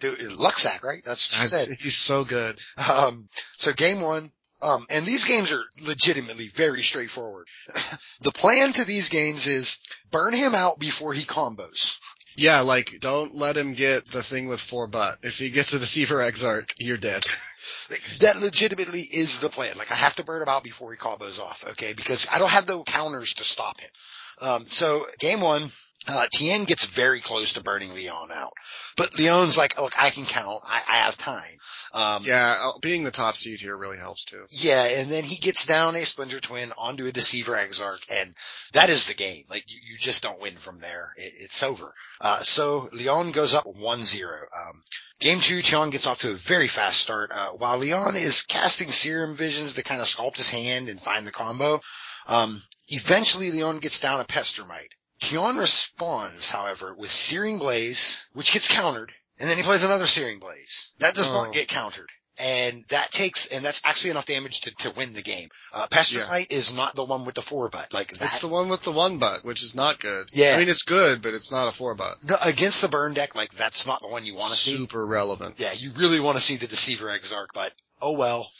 dude, Luxac, right? That's what you I- said. He's so good. Um, so game one, um, and these games are legitimately very straightforward. the plan to these games is burn him out before he combos. Yeah, like don't let him get the thing with four butt. If he gets a Deceiver Exarch, you're dead. Like, that legitimately is the plan. Like I have to burn him out before he combos off, okay? Because I don't have the counters to stop him. Um, so game one, uh, Tian gets very close to burning Leon out, but Leon's like, look, I can count. I, I have time. Um, Yeah, uh, being the top seed here really helps too. yeah, and then he gets down a Splinter Twin onto a Deceiver Exarch, and that is the game. Like, you, you just don't win from there. It, it's over. Uh, so Leon goes up 1-0. Um, game two, Tian gets off to a very fast start, uh, while Leon is casting Serum Visions to kind of sculpt his hand and find the combo. Um, eventually Leon gets down a Pestermite. Tian responds, however, with Searing Blaze, which gets countered, and then he plays another Searing Blaze. That does Oh. not get countered. And that takes, and that's actually enough damage to, to win the game. Uh, Pestermite is not the one with the four butt. Like that. It's the one with the one butt, which is not good. Yeah. I mean, it's good, but it's not a four butt. No, against the burn deck, like that's not the one you want to see. Super relevant. Yeah, you really want to see the Deceiver Exarch, but oh well.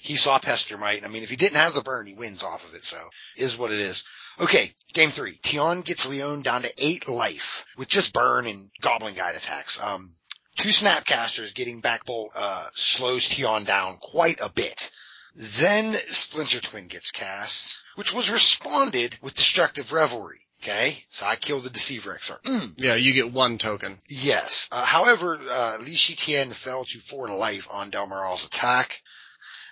He saw Pestermite. I mean, if he didn't have the burn, he wins off of it, so is what it is. Okay, game three. Tian gets Leon down to eight life with just burn and Goblin Guide attacks. Um, two Snapcasters getting back bolt, uh, slows Tian down quite a bit. Then Splinter Twin gets cast, which was responded with Destructive Revelry. Okay, so I kill the Deceiver Exarch. Mm. Yeah, you get one token. Yes. Uh, however, uh, Lee Shi Tian fell to four life on Del Moral's attack.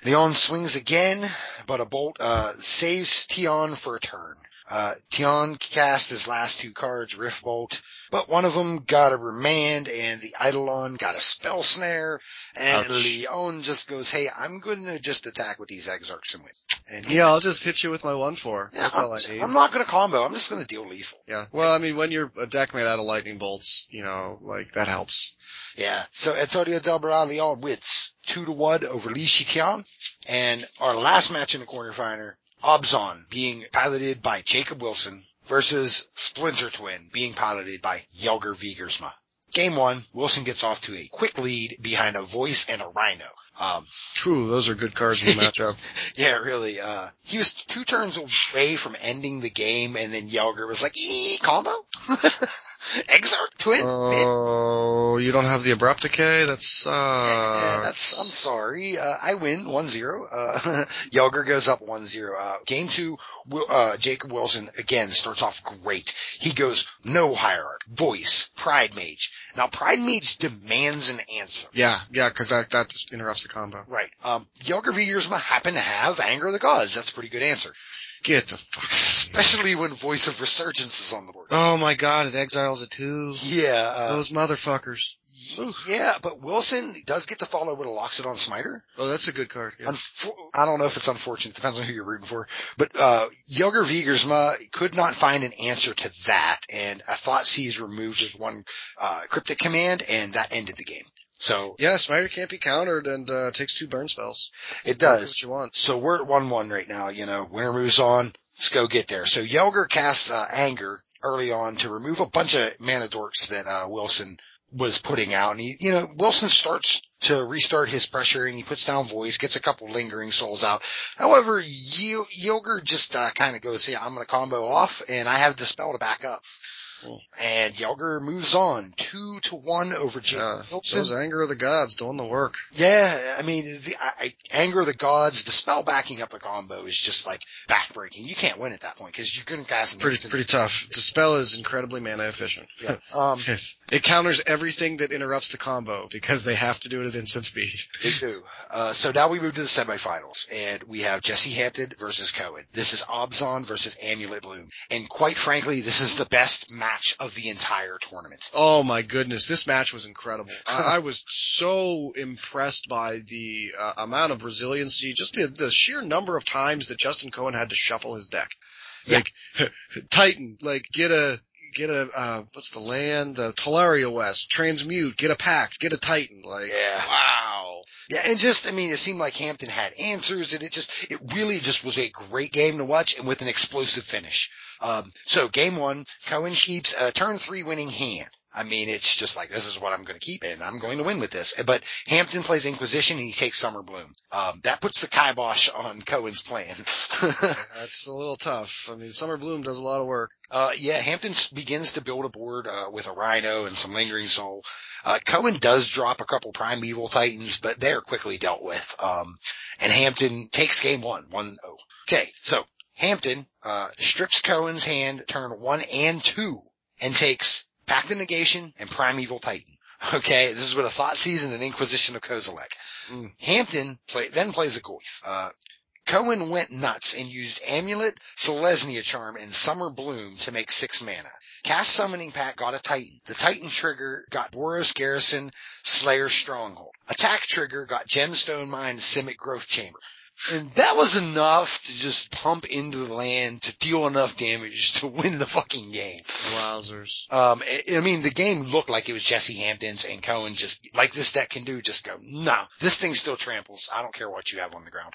Leon swings again, but a bolt, uh, saves Tian for a turn. Uh, Tian cast his last two cards, Rift Bolt, but one of them got a remand and the Eidolon got a spell snare and Ouch. Leon just goes, hey, I'm going to just attack with these Exarchs and win. And Yeah, I'll just hit you with my one four. yeah, That's I'm, all I need. I'm not going to combo. I'm just going to deal lethal. Yeah. Well, I mean, when you're a deck made out of lightning bolts, you know, like that helps. Yeah. So Antonio Del Moral Leon wins two to one over Lee Shi Tian. And our last match in the corner quarterfinal, Abzan being piloted by Jacob Wilson versus Splinter Twin being piloted by Jelger Wiegersma. Game one, Wilson gets off to a quick lead behind a voice and a rhino. Um, Whew, those are good cards in the matchup. yeah, really, uh, he was two turns away from ending the game and then Jelger was like, ee, combo? Exarch Twin? Oh, you don't have the abrupt decay? That Yeah, that's, I'm sorry. Uh, I win 1-0. Uh, Jelger goes up 1-0. Uh, game two, uh, Jacob Wilson again starts off great. He goes, no hierarch, voice, pride mage. Now pride mage demands an answer. Yeah, yeah, cause that, that just interrupts the combo. Right. Um, Jelger Wiegersma happen to have Anger of the Gods. That's a pretty good answer. Get the fuck. Especially when Voice of Resurgence is on the board. Oh my god, it exiles a two. Yeah, uh, Those motherfuckers. Yeah, but Wilson does get to follow with a Loxodon Smiter. Oh, that's a good card. Yeah. Unfor- I don't know if it's unfortunate. Depends on who you're rooting for. But, uh, Jelger Wiegersma could not find an answer to that. And a Thought Seize removed with one, uh, cryptic command and that ended the game. So Yeah, Smiter can't be countered and uh, takes two burn spells. it Do does. what you want. So we're at 1-1 right now, you know, winner moves on. Let's go get there. So Jelger casts, uh, anger early on to remove a bunch of mana dorks that, uh, Wilson was putting out. And he, you know, Wilson starts to restart his pressure and he puts down voice, gets a couple lingering souls out. However, Ye- Jelger just, uh, kind of goes, yeah, I'm going to combo off and I have the spell to back up. Cool. And Jelger moves on two to one over Jake Uh, Wilson. those anger of the gods doing the work. Yeah, I mean, the I, anger of the gods, the spell backing up the combo is just like backbreaking. You can't win at that point because you couldn't cast Pretty instant. pretty tough. The spell is incredibly mana efficient. Yeah. Um, it counters everything that interrupts the combo because they have to do it at instant speed. they do. Uh, so now we move to the semifinals and we have Jesse Hampton versus Cohen. This is Abzan versus Amulet Bloom. And quite frankly, this is the best match of the entire tournament. Oh my goodness, this match was incredible. I, I was so impressed by the uh, amount of resiliency, just the, the sheer number of times that Justin Cohen had to shuffle his deck. Yeah. Like Titan, like get a get a uh what's the land? The Tolaria West, transmute, get a pact, get a Titan. Like Yeah. wow. Yeah, and just, I mean, it seemed like Hampton had answers and it just, it really just was a great game to watch and with an explosive finish. Um, so game one, Cohen keeps a turn three winning hand. I mean, it's just like, this is what I'm going to keep and I'm going to win with this. But Hampton plays Inquisition and he takes Summer Bloom. Um, that puts the kibosh on Cohen's plan. That's a little tough. I mean, Summer Bloom does a lot of work. Uh, yeah, Hampton begins to build a board, uh, with a Rhino and some Lingering Soul. Uh, Cohen does drop a couple Primeval Titans, but they're quickly dealt with. Um, and Hampton takes game one, 1-0. Okay, so Hampton, uh, strips Cohen's hand turn one and two and takes Pact of Negation and Primeval Titan. Okay, this is with a Thought Season and Inquisition of Kozilek. Mm. Hampton play, then plays a Goyf. Uh, Cohen went nuts and used Amulet, Selesnya Charm, and Summer Bloom to make six mana. Cast Summoner's Pact got a Titan. The Titan trigger got Boros Garrison, Slayer Stronghold. Attack trigger got Gemstone Mine, Simic Growth Chamber. And that was enough to just pump into the land to deal enough damage to win the fucking game. Wowzers. Um, I, I mean, the game looked like it was Jesse Hampton's and Cohen just, like this deck can do, just go, no, this thing still tramples. I don't care what you have on the ground.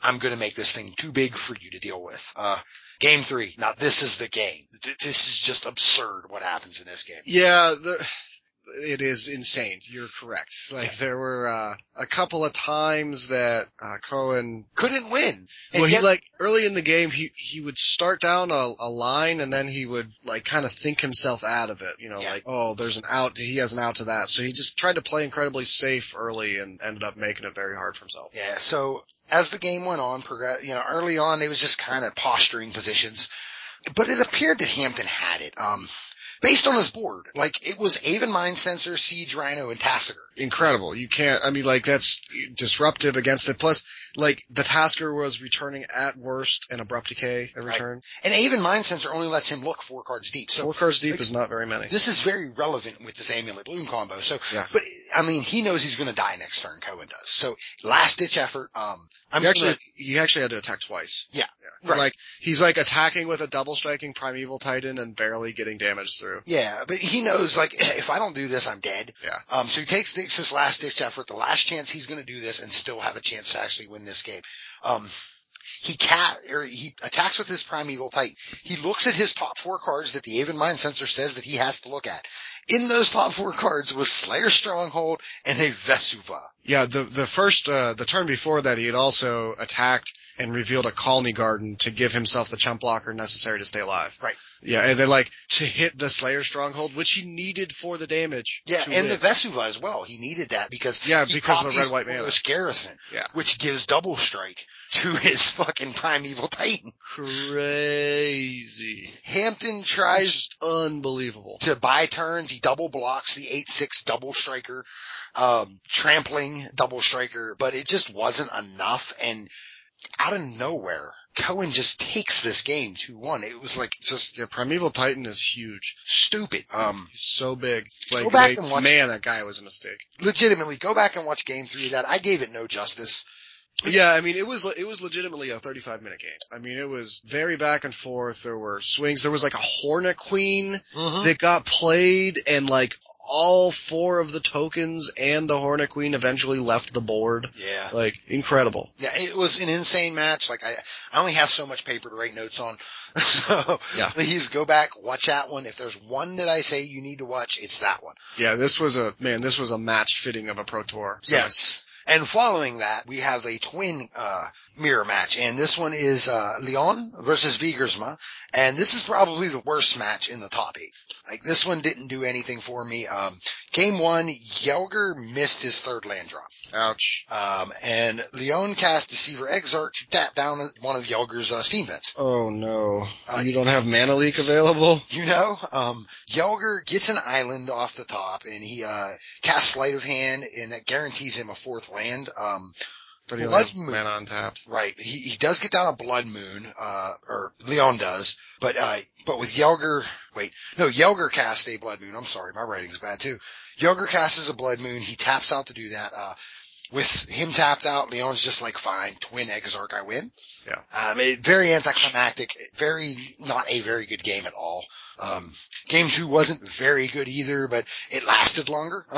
I'm gonna make this thing too big for you to deal with. Uh, game three. Now this is the game. Th- This is just absurd what happens in this game. Yeah, the, it is insane. You're correct. Like there were uh, a couple of times that uh, Cohen. Couldn't win. And Well, he yet- like early in the game, he he would start down a, a line and then he would like kind of think himself out of it. You know, Yeah. like oh, there's an out. He has an out to that. So he just tried to play incredibly safe early and ended up making it very hard for himself. Yeah, so as the game went on, progress, you know, early on it was just kind of posturing positions, but it appeared that Hampton had it. Um, based on his board, like it was Aven Mindcensor, Siege Rhino, and Tasigur. Incredible. You can't. I mean, like that's disruptive against it. Plus, like the Tasigur was returning at worst an abrupt decay every Right. turn. And Aven Mindcensor only lets him look four cards deep. So Four cards deep like, is not very many. this is very relevant with this Amulet Bloom combo. So, Yeah. but I mean, he knows he's going to die next turn. Cohen does. So last ditch effort. Um, I'm he actually gonna- he actually had to attack twice. Yeah, yeah. right. Like he's like attacking with a double striking primeval titan and barely getting damage through. Yeah, but he knows like if I don't do this, I'm dead. Yeah. Um, so he takes this, this last ditch effort, the last chance he's going to do this and still have a chance to actually win this game. Um, he cat or he attacks with his primeval titan. He looks at his top four cards that the Aven Mindcensor says that he has to look at. In those top four cards was Slayer Stronghold and a Vesuva. Yeah, the the first uh the turn before that he had also attacked and revealed a Khalni Garden to give himself the chump blocker necessary to stay alive. Right. Yeah, and then like to hit the Slayer stronghold, which he needed for the damage. Yeah, and the Vesuva as well. He needed that because Yeah, because of the red-white mana. Boros Garrison, Yeah. which gives double strike to his fucking primeval titan. crazy. Hampton tries just unbelievable. to buy turns. He double blocks the 8-6 double striker, um, trampling double striker, but it just wasn't enough. And out of nowhere, Cohen just takes this game 2-1. It was like just Yeah, Primeval Titan is huge. stupid. Um, He's so big. Like, Go back they- and watch- man, that guy was a mistake. legitimately, go back and watch game three of that. I gave it no justice. Yeah, I mean, it was it was legitimately a 35 minute game. I mean, it was very back and forth. There were swings. There was like a Hornet Queen mm-hmm. that got played, and like all four of the tokens and the Hornet Queen eventually left the board. Yeah. Like incredible. Yeah, it was an insane match. Like I, I only have so much paper to write notes on. So Yeah. please go back, watch that one. If there's one that I say you need to watch, it's that one. Yeah, this was a man. This was a match fitting of a Pro Tour. So- Yes. And following that, we have a twin, uh, mirror match. And this one is, uh, Leon versus Wiegersma. And this is probably the worst match in the top eight. Like this one didn't do anything for me. Um, game one, Jelger missed his third land drop. Ouch. Um, and Leon cast Deceiver Exarch to tap down one of Jelger's, uh, steam vents. Oh no. Uh, you don't have Mana Leak available? You know, um, Jelger gets an island off the top and he, uh, casts Sleight of Hand and that guarantees him a fourth land. Um, But he Blood Moon. Mana untapped. Right. He he does get down a blood moon, uh, or Leon does, but uh, but with Jelger, wait, no, Jelger casts a blood moon. I'm sorry, my writing's bad too. Jelger casts a blood moon. He taps out to do that. Uh, with him tapped out, Leon's just like, fine, twin Exarch, I win. Yeah. Um, it, very anticlimactic, very, not a very good game at all. Um, game two wasn't very good either, but it lasted longer.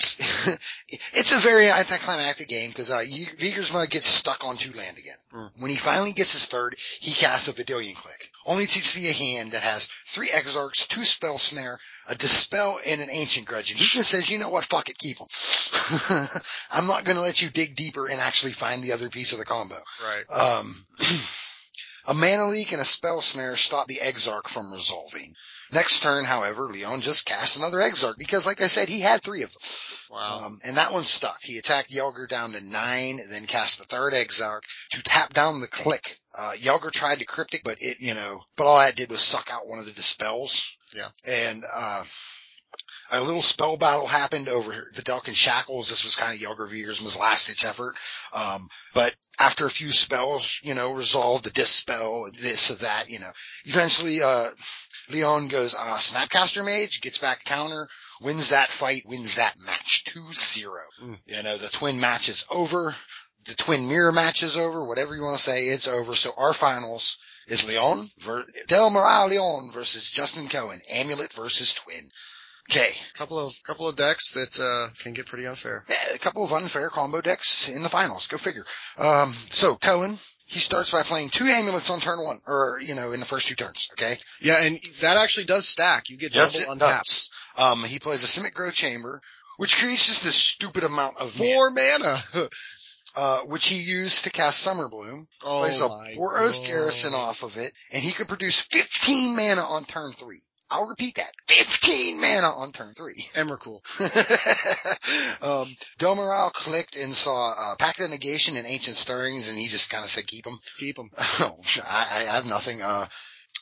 it's a very anticlimactic game because, uh, Wiegersma gets stuck on two land again. Mm. When he finally gets his third, he casts a Vendilion Clique, only to see a hand that has three Exarchs, two Spell Snare, a Dispel, and an Ancient Grudge. And he just says, you know what, fuck it, keep them. I'm not gonna let you dig deeper and actually find the other piece of the combo. Right. Um, a mana leak and a spell snare stop the Exarch from resolving. Next turn, however, Leon just cast another Exarch because, like I said, he had three of them. Wow. Um, and that one stuck. He attacked Jelger down to nine, then cast the third Exarch to tap down the click. Uh, Jelger tried to cryptic, but it, you know, but all that did was suck out one of the dispels. Yeah. And, uh, a little spell battle happened over Vedalken Shackles. This was kind of Jelger Wiegersma's last ditch effort. Um, but after a few spells, you know, resolved the dispel, this that, you know, eventually, uh, Leon goes, uh, Snapcaster Mage, gets back counter, wins that fight, wins that match 2-0. Mm. You know, the twin match is over. The twin mirror match is over. Whatever you want to say, it's over. So our finals is Leon, ver- Del Moral Leon versus Justin Cohen, Amulet versus Twin. Okay. couple of couple of decks that uh, can get pretty unfair. Yeah, a couple of unfair combo decks in the finals. Go figure. Um, so Cohen, he starts by playing two amulets on turn one, or, you know, in the first two turns, okay? Yeah, and that actually does stack. You get Yes, double untapped. Um, he plays a Simic Growth Chamber, which creates just this stupid amount of mana, Four mana. uh, which he used to cast Summer Bloom. oh plays a Boros. Garrison off of it, and he could produce 15 mana on turn three. I'll repeat that. 15 mana on turn three. Emrakul. um, Del Moral clicked and saw, uh, Pact of Negation and Ancient Stirrings, and he just kind of said keep them. Keep them. Oh, I, I have nothing. Uh,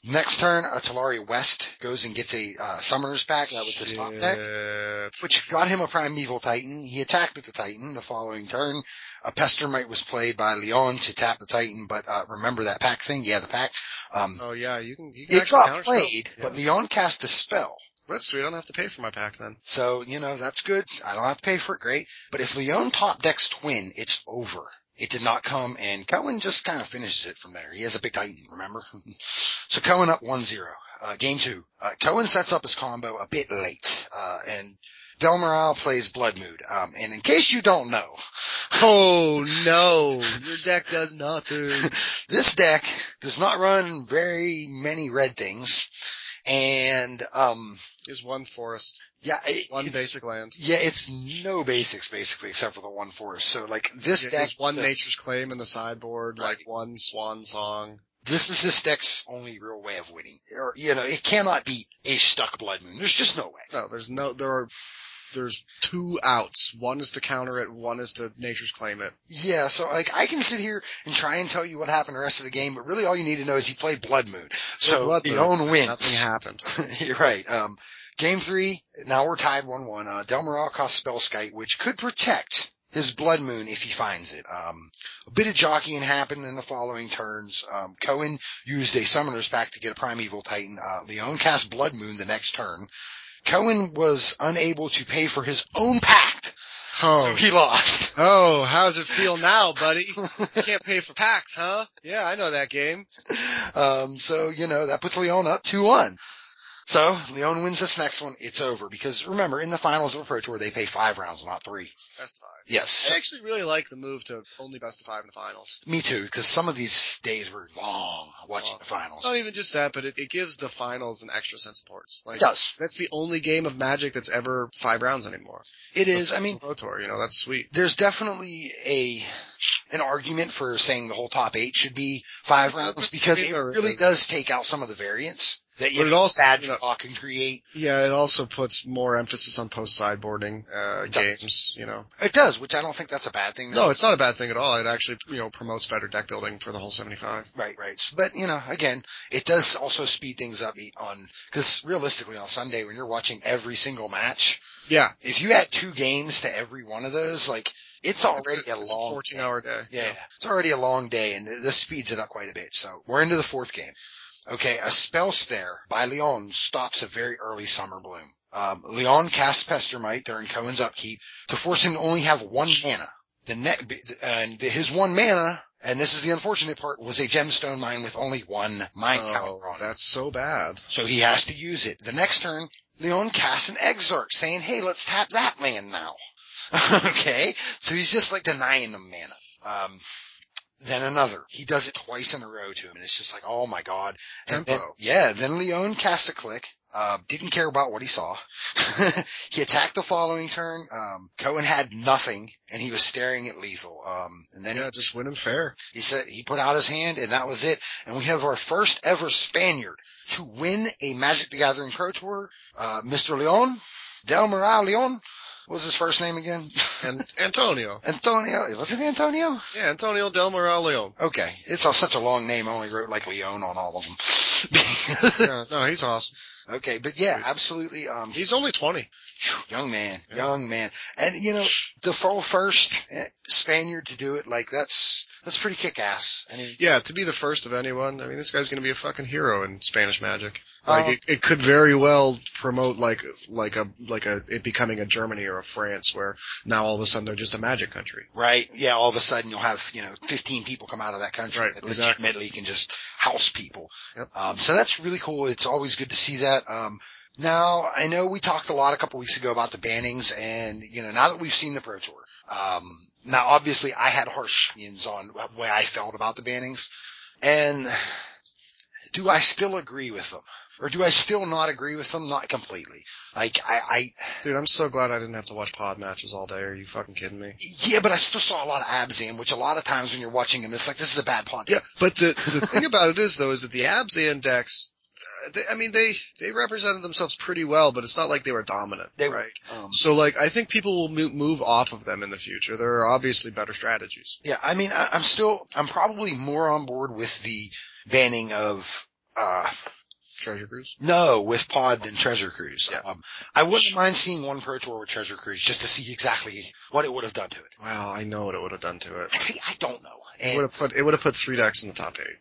next turn, uh, Tolaria West goes and gets a, uh, Summoner's Pact. That was his top deck. Which got him a Primeval Titan. He attacked with the Titan the following turn. A Pestermite was played by Leon to tap the Titan, but, uh, remember that pack thing? Yeah, the pack. Um, Oh yeah, you can. You can it got played, spell. but Leon cast a spell. That's sweet. I don't have to pay for my pack then. So, you know, that's good. I don't have to pay for it. Great. But if Leon top decks twin, it's over. It did not come and Cohen just kind of finishes it from there. He has a big Titan, remember? so Cohen up 1-0. Uh, game two. Uh, Cohen sets up his combo a bit late. Uh, and Del Moral plays Blood Moon. Um, and in case you don't know, Oh no, your deck does nothing. this deck does not run very many red things. And, um, Is one forest, yeah, it, one basic land. Yeah, it's no basics basically except for the one forest. So like this Yeah, deck, one nature's claim in the sideboard, like one swan song. this is this deck's only real way of winning. Or, you know, it cannot be a stuck blood moon. There's just no way. No, there's no, there are, there's two outs. One is to counter it, one is to nature's claim it. Yeah, so like I can sit here and try and tell you what happened the rest of the game, but really all you need to know is he played blood moon. So Blood the Moon, own wins. Nothing happened. You're right. Um, game three, now we're tied 1-1. Uh, Del Moral costs Spellskite, which could protect his blood moon if he finds it. Um, a bit of jockeying happened in the following turns. Um, Cohen used a summoner's pact to get a primeval titan. Uh, Leon cast blood moon the next turn. Cohen was unable to pay for his own pact, Oh. so he lost. Oh, how's it feel now, buddy? You can't pay for packs, huh? Yeah, I know that game. Um, so, you know, that puts Leon up 2-1. So, Leon wins this next one. It's over. Because remember, in the finals of a Pro Tour, they pay five rounds, not three. Best of five. Yes. I actually really like the move to only best of five in the finals. Me too, because some of these days were long watching Long. the finals. Not even just that, but it, it gives the finals an extra sense of importance. Like It does. that's the only game of Magic that's ever five rounds anymore. It is. I mean, Pro Tour, you know, that's sweet. there's definitely a an argument for saying the whole top eight should be five rounds because it really does take out some of the variance that you But it also, bad you know- can create. Yeah, it also puts more emphasis on post sideboarding uh, games. You know, It does, which I don't think that's a bad thing. no, it's not a bad thing at all. It actually, you know, promotes better deck building for the whole seventy-five. Right, right. But, you know, again, it does also speed things up on, cause realistically on Sunday when you're watching every single match, Yeah, if you add two games to every one of those, like, it's already it's a, a it's a long, fourteen-hour day. yeah, it's already a long day and this speeds it up quite a bit. So we're into the fourth game. Okay, a spell snare by Leon stops a very early summer bloom. Um, Leon casts Pestermite during Cohen's upkeep to force him to only have one mana. The net, and his one mana, and this is the unfortunate part, was a gemstone mine with only one mine Oh, counter on it. that's so bad. So he has to use it. The next turn, Leon casts an Exarch saying, hey, let's tap that land now. okay? So he's just like denying them mana. Um, then another. He does it twice in a row to him, and it's just like, oh my god. Tempo. then- yeah, then Leon casts a click. Uh, didn't care about what he saw. he attacked the following turn. Um, Cohen had nothing, and he was staring at lethal. Um, and then Yeah, just win him fair. he said he put out his hand, and that was it. And we have our first ever Spaniard to win a Magic the Gathering Pro Tour. Uh, Mr. Leon, Del Moral Leon. What was his first name again? And Antonio. Antonio. Was it Antonio? Yeah, Antonio Del Moral Leon. Okay. It's all such a long name. I only wrote like Leon on all of them. Yeah, no, he's awesome. okay. But yeah, absolutely. Um, He's only 20. Young man, Yeah. young man. And you know, the full first eh, Spaniard to do it, like that's, that's pretty kick ass. I mean, Yeah, to be the first of anyone, I mean, this guy's gonna be a fucking hero in Spanish Magic. Like, Um, it, it could very well promote like, like a, like a, it becoming a Germany or a France where now all of a sudden they're just a Magic country. Right. Yeah. All of a sudden you'll have, you know, 15 people come out of that country Right, that exactly. legitimately can just house people. Yep. Um, so that's really cool. It's always good to see that. Um, now I know we talked a lot a couple weeks ago about the bannings and, you know, now that we've seen the Pro Tour, um, now obviously I had harsh opinions on the way I felt about the bannings and do I still agree with them? Or do I still not agree with them? Not completely. Like I, I Dude, I'm so glad I didn't have to watch pod matches all day. Are you fucking kidding me? yeah, but I still saw a lot of Abzan, which a lot of times when you're watching them, it's like this is a bad pod. Yeah, but the the thing about it is though is that the decks, uh, they, I mean they they represented themselves pretty well, but it's not like they were dominant, They- right? Um, So like I think people will mo- move off of them in the future. There are obviously better strategies. Yeah, I mean, I, I'm still, I'm probably more on board with the banning of, uh, Treasure Cruise. no, with Pod than Treasure Cruise. Yeah. Um, I wouldn't mind seeing one Pro Tour with Treasure Cruise just to see exactly what it would have done to it. Wow, I know what it would have done to it. I see, I don't know. It would have put it would have put three decks in the top eight.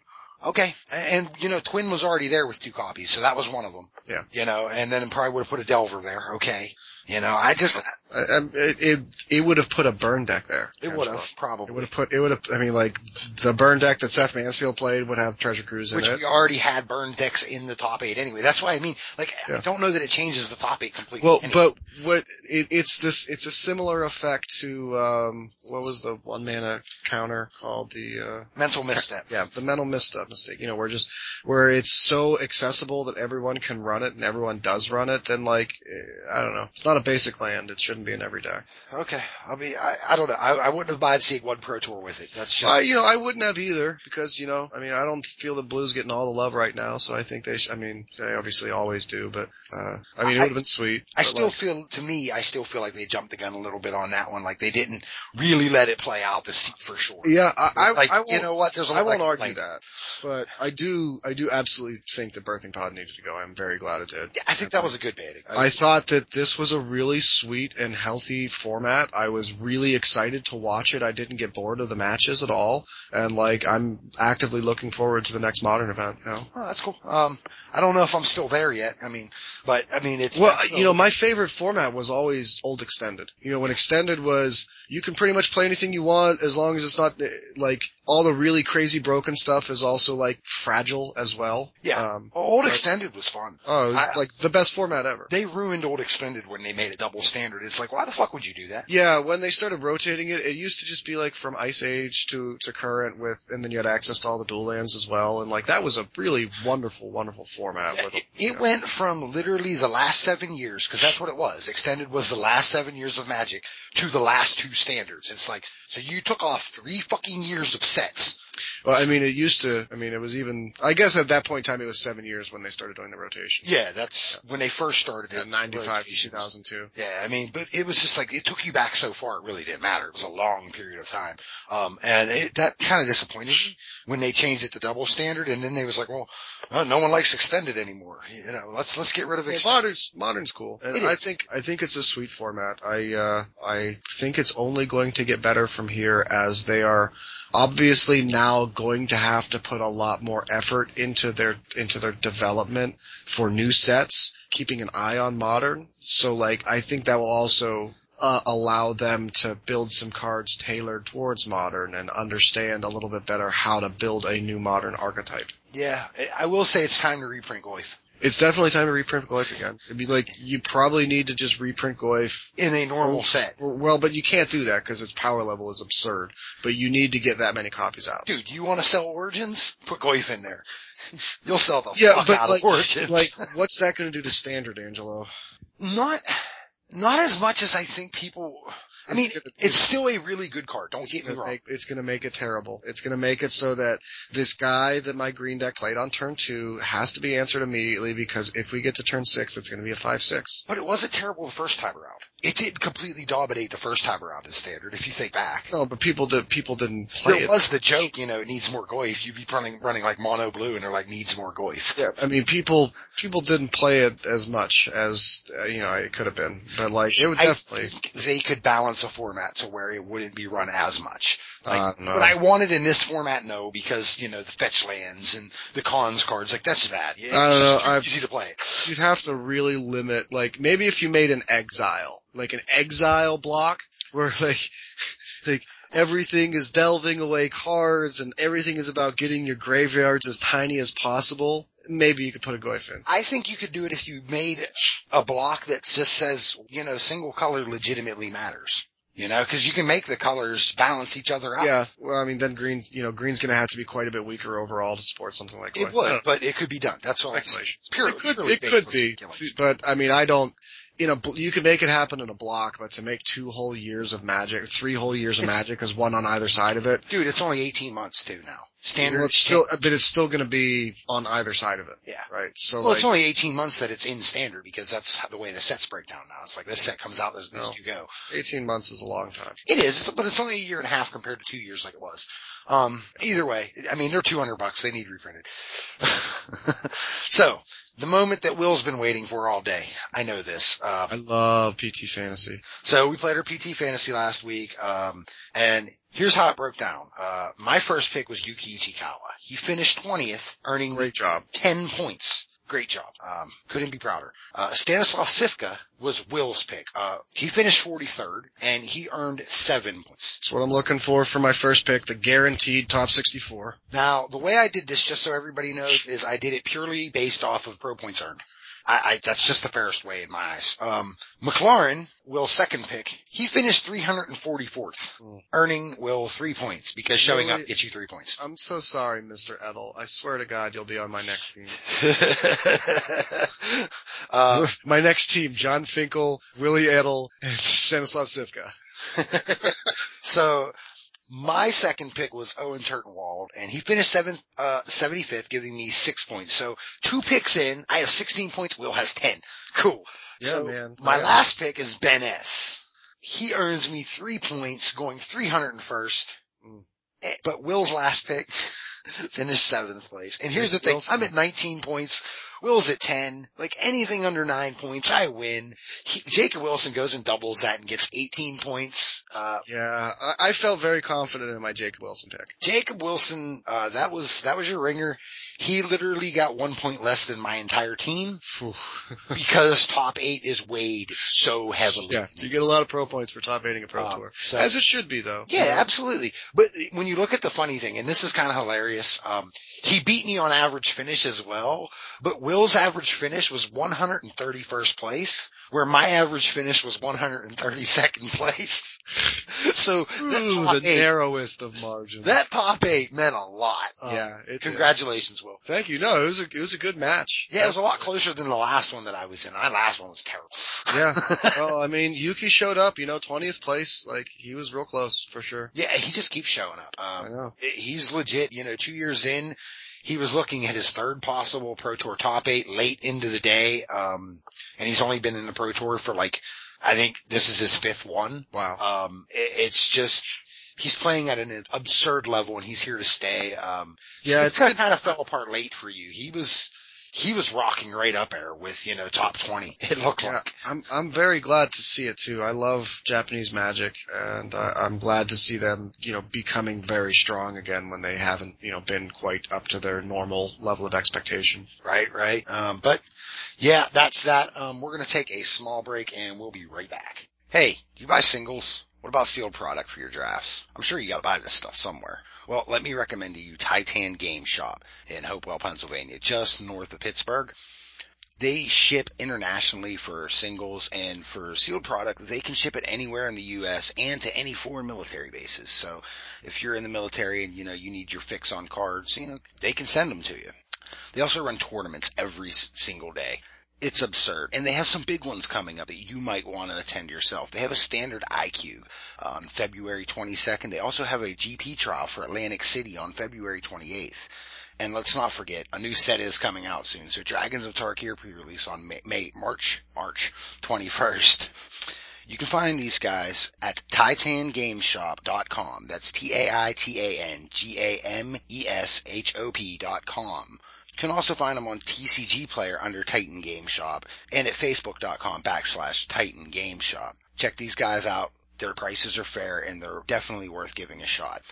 Okay. And, you know, Twin was already there with two copies, so that was one of them. Yeah. You know, and then probably would have put a Delver there. Okay. You know, I just, I, I, it, it would have put a burn deck there. it would have, probably. It would have put it would have. I mean, like the burn deck that Seth Manfield played would have Treasure Cruise in Which it. we already had burn decks in the top eight anyway. That's why I mean, like, I don't know that it changes the top eight completely. Well, anyway. but what it, it's this it's a similar effect to um what was the one mana counter called the uh mental misstep. yeah the mental misstep mistake you know where just where it's so accessible that everyone can run it and everyone does run it then like eh, I don't know it's not a basic land it shouldn't be in every deck Okay, I'll be. I, I don't know. I, I wouldn't have minded seeing one Pro Tour with it. That's just. uh, you know I wouldn't have either because you know I mean I don't feel the Blues getting all the love right now so I think they sh- I mean they obviously always do but uh I mean it would have been sweet I still like, feel, to me, I still feel like they jumped the gun a little bit on that one. Like they didn't really let it play out the seat for sure. yeah I, I, like, I you know what? There's a lot I won't like, argue that, but I do, I do absolutely think that Birthing Pod needed to go. I'm very glad it did. Yeah, I think that was a good banning. I thought that this was a really sweet and healthy format. I was really excited to watch it. I didn't get bored of the matches at all, and like I'm actively looking forward to the next modern event. You know? Oh, that's cool. Um, I don't know if I'm still there yet. I mean, but I mean, it's well, you know, my favorite format was always old extended. You know, when extended was you can pretty much play anything you want as long as it's not like all the really crazy broken stuff is also like fragile as well. Yeah. Um, old but- extended was fun. oh, it was I- like the best format ever. They ruined old extended when they made it double standard. It's like, why the fuck would you do that? Yeah, when they started rotating it, it used to just be like from Ice Age to, to current with, and then you had access to all the dual lands as well, and like that was a really wonderful, wonderful format. Yeah, with, it, it know. went from literally the last seven years, because that's what it was. Extended was the last seven years of Magic to the last two standards. It's like, so you took off three fucking years of sets. Well, I mean, it used to, I mean, it was even, I guess at that point in time it was seven years when they started doing the rotation. Yeah, that's when they first started Yeah, it. Ninety-five to two thousand two. Yeah, I mean, but it was just like it took you back so far. It really didn't matter. It was a long period of time, um, and it, that kind of disappointed me when they changed it to double standard. And then they was like, well, no one likes extended anymore. You know, let's let's get rid of Well, extended. modern's modern's cool, and I think I think it's a sweet format. I uh, I think it's only going to get better from here as they are obviously now going to have to put a lot more effort into their into their development for new sets, keeping an eye on modern. So like I think that will also uh, allow them to build some cards tailored towards modern and understand a little bit better how to build a new modern archetype. Yeah, I- will say it's time to reprint Goyf It's definitely time to reprint Goyf again. It'd be like you probably need to just reprint Goyf in a normal set. Well, but you can't do that because its power level is absurd. But you need to get that many copies out. Dude, you want to sell Origins? Put Goyf in there. You'll sell the Yeah, fuck but out like, of Origins. like, what's that going to do to standard, Angelo? not, not as much as I think people. I mean, It's it's still a really good card. Don't get me wrong. make, it's going to make it terrible. It's going to make it so that this guy that my green deck played on turn two has to be answered immediately because if we get to turn six, it's going to be a five six. But it wasn't terrible the first time around. It did completely dominate the first time around in standard, if you think back. No, but people did people didn't play There it. was the joke, you know, it needs more Goyf. You'd be running, running like mono blue and they're like, needs more Goyf. Yeah, I mean, people people didn't play it as much as uh, you know it could have been, but like it would I definitely. think they could balance a format to where it wouldn't be run as much. Like, Uh, no. But I wanted in this format, no, because, you know, the fetch lands and the Khans cards, like, that's bad. Yeah, I don't it's know, I've- easy to play. You'd have to really limit, like maybe if you made an exile, like an exile block, where like, like everything is delving away cards and everything is about getting your graveyards as tiny as possible. Maybe you could put a Goyf in. I think you could do it if you made a block that just says, you know, single color legitimately matters. You know, cause you can make the colors balance each other out. Yeah, well, I mean, then green, you know, green's gonna have to be quite a bit weaker overall to support something like Goyf. It would, but it could be done. That's all Speculation. It's purely, It could, purely it could be, speculation. but I mean, I don't. In a, you can make it happen in a block, but to make two whole years of magic, three whole years of It's- magic, is one on either side of it. Dude, it's only 18 months too now. Standard. Well, it's still, but it's still going to be on either side of it. Yeah. Right. So Well, like, it's only 18 months that it's in standard because that's the way the sets break down now. It's like this set comes out, those No. two go. 18 months is a long time. It is, but it's only a year and a half compared to two years like it was. Um, either way, I mean, they're 200 bucks. They need reprinted. so, the moment that Will's been waiting for all day. I know this. Uh, I love PT Fantasy. so we played our PT Fantasy last week, um, and here's how it broke down. Uh, my first pick was Yuki Ichikawa. He finished 20th, earning Great job. 10 points. Great job. Um, couldn't be prouder. Uh, Stanislav Cifka was Will's pick. Uh, he finished 43rd and he earned seven points. That's what I'm looking for for my first pick, the guaranteed top 64. Now, the way I did this, just so everybody knows, is I did it purely based off of pro points earned. I, I that's just the fairest way in my eyes. Um, McLaurin, Will's second pick, he finished 344th, Hmm. earning Will three points because showing Really? up gets you three points. I'm so sorry, Mr. Edel. I swear to God, you'll be on my next team. uh, my next team, Jon Finkel, Willy Edel, and Stanislav Cifka. so my second pick was Owen Turtenwald, and he finished seventh, uh, 75th, giving me six points. So two picks in, I have 16 points. Will has 10. Cool. Yeah, so man. my Yeah. last pick is Ben S. He earns me three points, going 301st. Mm. Eh, But Will's last pick finished seventh place. And here's the thing, I'm at 19 points Will's at 10. Like anything under nine points, I win. He, Jacob Wilson goes and doubles that and gets 18 points. Uh, Yeah, I, I felt very confident in my Jacob Wilson pick. Jacob Wilson, uh, that was, that was your ringer. He literally got one point less than my entire team because top eight is weighed so heavily. yeah, you get a lot of pro points for top eighting a pro Um, tour, so- as it should be though. Yeah, absolutely. But when you look at the funny thing, and this is kind of hilarious, um, he beat me on average finish as well, but Will's average finish was 131st place, where my average finish was 132nd place. so that Ooh, top the eight, narrowest of margins. that top eight meant a lot. Um, yeah, it did. Congratulations, Will. Thank you. No, it was a it was a good match. Yeah, it was a lot closer than the last one that I was in. My last one was terrible. Yeah. well, I mean, Yuki showed up. You know, twentieth place. Like he was real close for sure. Yeah, he just keeps showing up. I Um, know. he's legit, you know, two years in, he was looking at his third possible Pro Tour top eight late into the day. Um, and he's only been in the Pro Tour for like, I think this is his fifth one. Wow. Um, it, it's just, he's playing at an absurd level and he's here to stay. Um, Yeah, it's kind of fell apart late for you. He was, he was rocking right up there with, you know, top 20. It looked Yeah, like. I'm I'm very glad to see it too. I love Japanese magic, and I, I'm glad to see them, you know, becoming very strong again when they haven't, you know, been quite up to their normal level of expectation. Right, right. Um, but yeah, that's that. Um, we're going to take a small break and we'll be right back. Hey, you buy singles? What about steel product for your drafts? I'm sure you got to buy this stuff somewhere. Well, let me recommend to you Titan Game Shop in Hopewell, Pennsylvania, just north of Pittsburgh. They ship internationally for singles and for sealed product, they can ship it anywhere in the U.S. and to any foreign military bases. So if you're in the military and, you know, you need your fix on cards, you know, they can send them to you. They also run tournaments every single day. It's absurd. And they have some big ones coming up that you might want to attend yourself. They have a standard IQ on February 22nd. They also have a GP trial for Atlantic City on February 28th. And let's not forget, a new set is coming out soon. So Dragons of Tarkir pre-release on May, May March, March 21st. You can find these guys at titangameshop.com. That's T-A-I-T-A-N-G-A-M-E-S-H-O-P dot com. You can also find them on TCG Player under Titan Game Shop and at facebook.com backslash Titan Game Shop. Check these guys out. Their prices are fair and they're definitely worth giving a shot.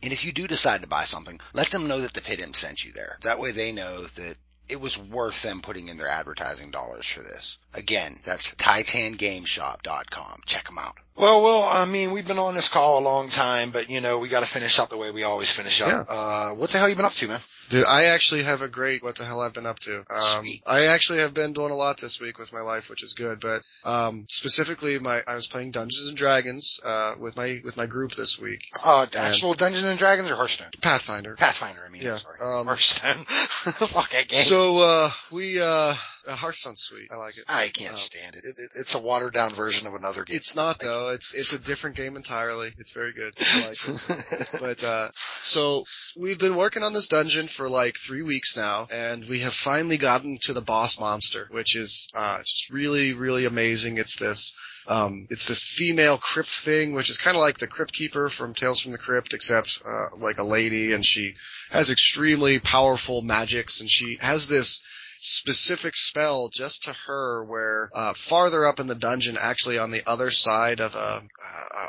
And if you do decide to buy something, let them know that the Pitt Imp sent you there. That way they know that it was worth them putting in their advertising dollars for this. Again, that's titangameshop.com. Check them out. Well, well, I mean, we've been on this call a long time, but you know, we got to finish up the way we always finish up. Uh, what the hell you been up to, man? Dude, I actually have a great what the hell I've been up to. Um. I actually have been doing a lot this week with my life, which is good. But um, specifically, my I was playing Dungeons and Dragons uh, with my with my group this week. Uh, actual Dungeons and Dragons or Hearthstone? Pathfinder. Pathfinder, I mean, Yeah, I'm sorry. um, Hearthstone. Fuck that game. So uh, we uh, uh, Hearthstone's sweet. I like it. I can't Uh, stand it. It, it. It's a watered down version of another game. It's not though. It's it's a different game entirely. It's very good. I like it. But uh so we've been working on this dungeon for like three weeks now, and we have finally gotten to the boss monster, which is uh just really, really amazing. It's this um it's this female crypt thing, which is kinda like the crypt keeper from Tales from the Crypt, except uh like a lady and she has extremely powerful magics and she has this specific spell just to her where uh, farther up in the dungeon actually on the other side of a,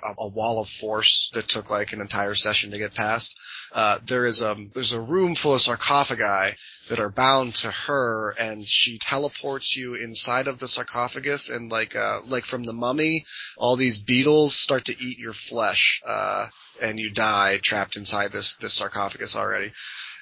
a, a wall of force that took like an entire session to get past uh, there is um there's a room full of sarcophagi that are bound to her and she teleports you inside of the sarcophagus and like uh like from the mummy all these beetles start to eat your flesh uh and you die trapped inside this this sarcophagus already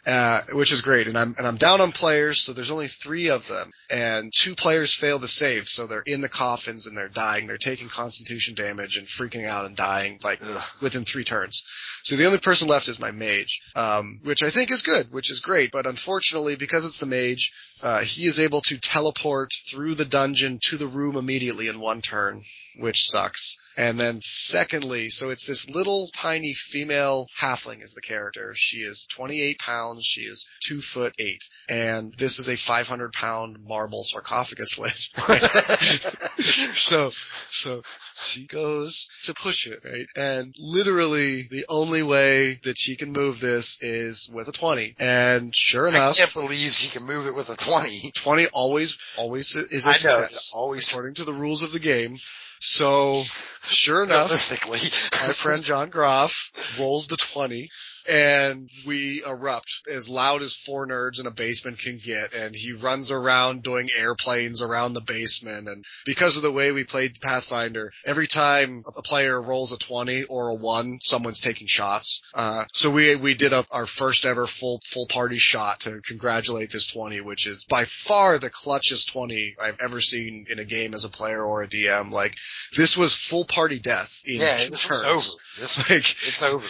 uh, which is great. And I'm and I'm down on players, so there's only three of them, and two players fail to save, so they're in the coffins and they're dying. They're taking Constitution damage and freaking out and dying like Ugh. within three turns. So the only person left is my mage, um, which I think is good, which is great. But unfortunately, because it's the mage, uh, he is able to teleport through the dungeon to the room immediately in one turn, which sucks. And then secondly, so it's this little tiny female halfling is the character. She is 28 pounds. She is two foot eight. And this is a 500 pound marble sarcophagus lid. so, so she goes to push it, right? And literally the only way that she can move this is with a 20. And sure enough. I can't believe she can move it with a 20. 20 always, always is a I know, success. always According to the rules of the game. So, sure enough, my friend John Groff rolls the 20 and we erupt as loud as four nerds in a basement can get and he runs around doing airplanes around the basement and because of the way we played Pathfinder, every time a player rolls a 20 or a 1, someone's taking shots. Uh, so we, we did a, our first ever full, full party shot to congratulate this 20, which is by far the clutchest 20 I've ever seen in a game as a player or a DM. Like, this was full party death in yeah, this was over. This was, Like- it's over.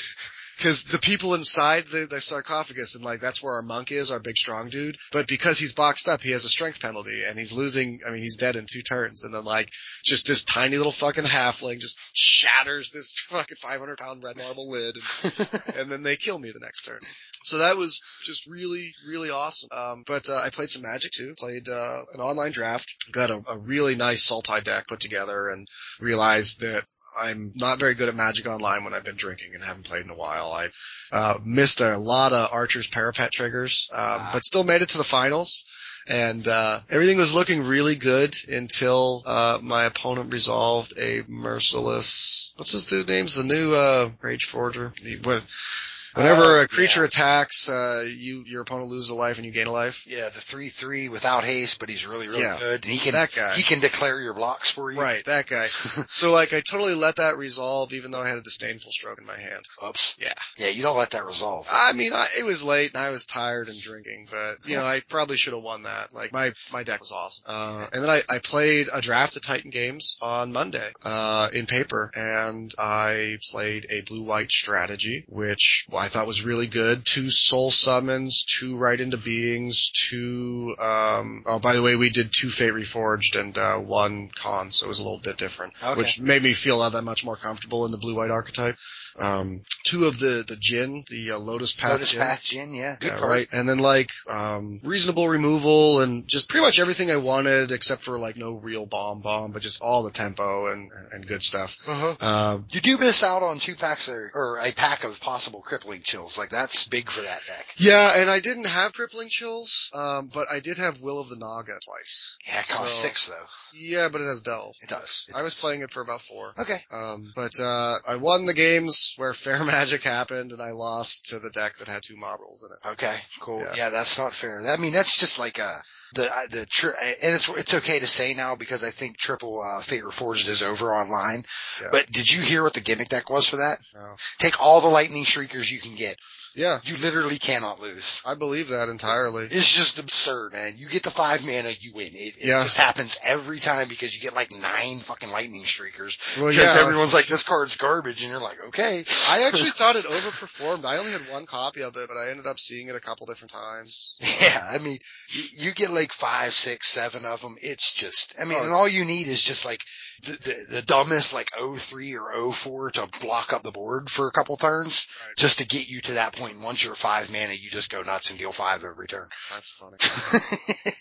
Cause the people inside the, the sarcophagus and like that's where our monk is, our big strong dude. But because he's boxed up, he has a strength penalty and he's losing, I mean he's dead in two turns and then like just this tiny little fucking halfling just shatters this fucking 500 pound red marble lid and, and then they kill me the next turn. So that was just really, really awesome. Um, but, uh, I played some magic too, played, uh, an online draft, got a, a really nice Sultai deck put together and realized that I'm not very good at Magic Online when I've been drinking and haven't played in a while. I uh, missed a lot of Archer's parapet triggers, um, Ah. but still made it to the finals. And uh, everything was looking really good until uh, my opponent resolved a merciless. What's his dude name's the new uh, Rage Forger. He, when, whenever Oh, a creature yeah. attacks, uh, you your opponent loses a life and you gain a life. Yeah, the three three without haste, but he's really really Yeah. good, and he can That guy. he can declare your blocks for you. Right, that guy. so like I totally let that resolve, even though I had a disdainful stroke in my hand. Oops. Yeah. Yeah, you don't let that resolve. I mean, I, it was late and I was tired and drinking, but you know, I probably should have won that. Like my my deck was awesome. Uh, and then I I played a draft of Titan Games on Monday uh, in paper, and I played a blue white strategy, which I thought was really good. Two soul summons, two Write into Beings, two. Um, oh, by the way, we did two Fate Reforged and uh, one con, so it was a little bit different, Okay. which made me feel that much more comfortable in the blue white archetype. Um, two of the the Djinn, the uh, Lotus Path Lotus Djinn. Path Djinn, yeah, good Yeah, card. right. And then like um reasonable removal and just pretty much everything I wanted except for like no real bomb bomb, but just all the tempo and and good stuff. Uh-huh. Um You do miss out on two packs or, or a pack of possible crippling chills. Like that's big for that deck. yeah, and I didn't have crippling chills, um, but I did have Will of the Naga twice. Yeah, it costs So- six though. Yeah, but it has delve. It does. It I was playing it for about four. Okay. Um, but uh, I won the games where fair magic happened, and I lost to the deck that had two Mob Rules in it. Okay. Cool. Yeah. Yeah, that's not fair. I mean, that's just like a the uh, the tri- and it's it's okay to say now because I think triple uh, Fate Reforged is over online. Yeah. But did you hear what the gimmick deck was for that? So, Take all the lightning shriekers you can get. Yeah, You literally cannot lose. I believe that entirely. It's just absurd, man. You get the five mana, you win. It, it Yeah. just happens every time because you get like nine fucking lightning shriekers. Well, Because yeah. everyone's like, this card's garbage, and you're like, okay. I actually thought it overperformed. I only had one copy of it, but I ended up seeing it a couple different times. Yeah, I mean, you, you get like five, six, seven of them. It's just, I mean, Oh, and all you need is just like the, the, the dumbest like 03 or 04 to block up the board for a couple turns Right. just to get you to that point. And once you're five mana, you just go nuts and deal five every turn. That's funny.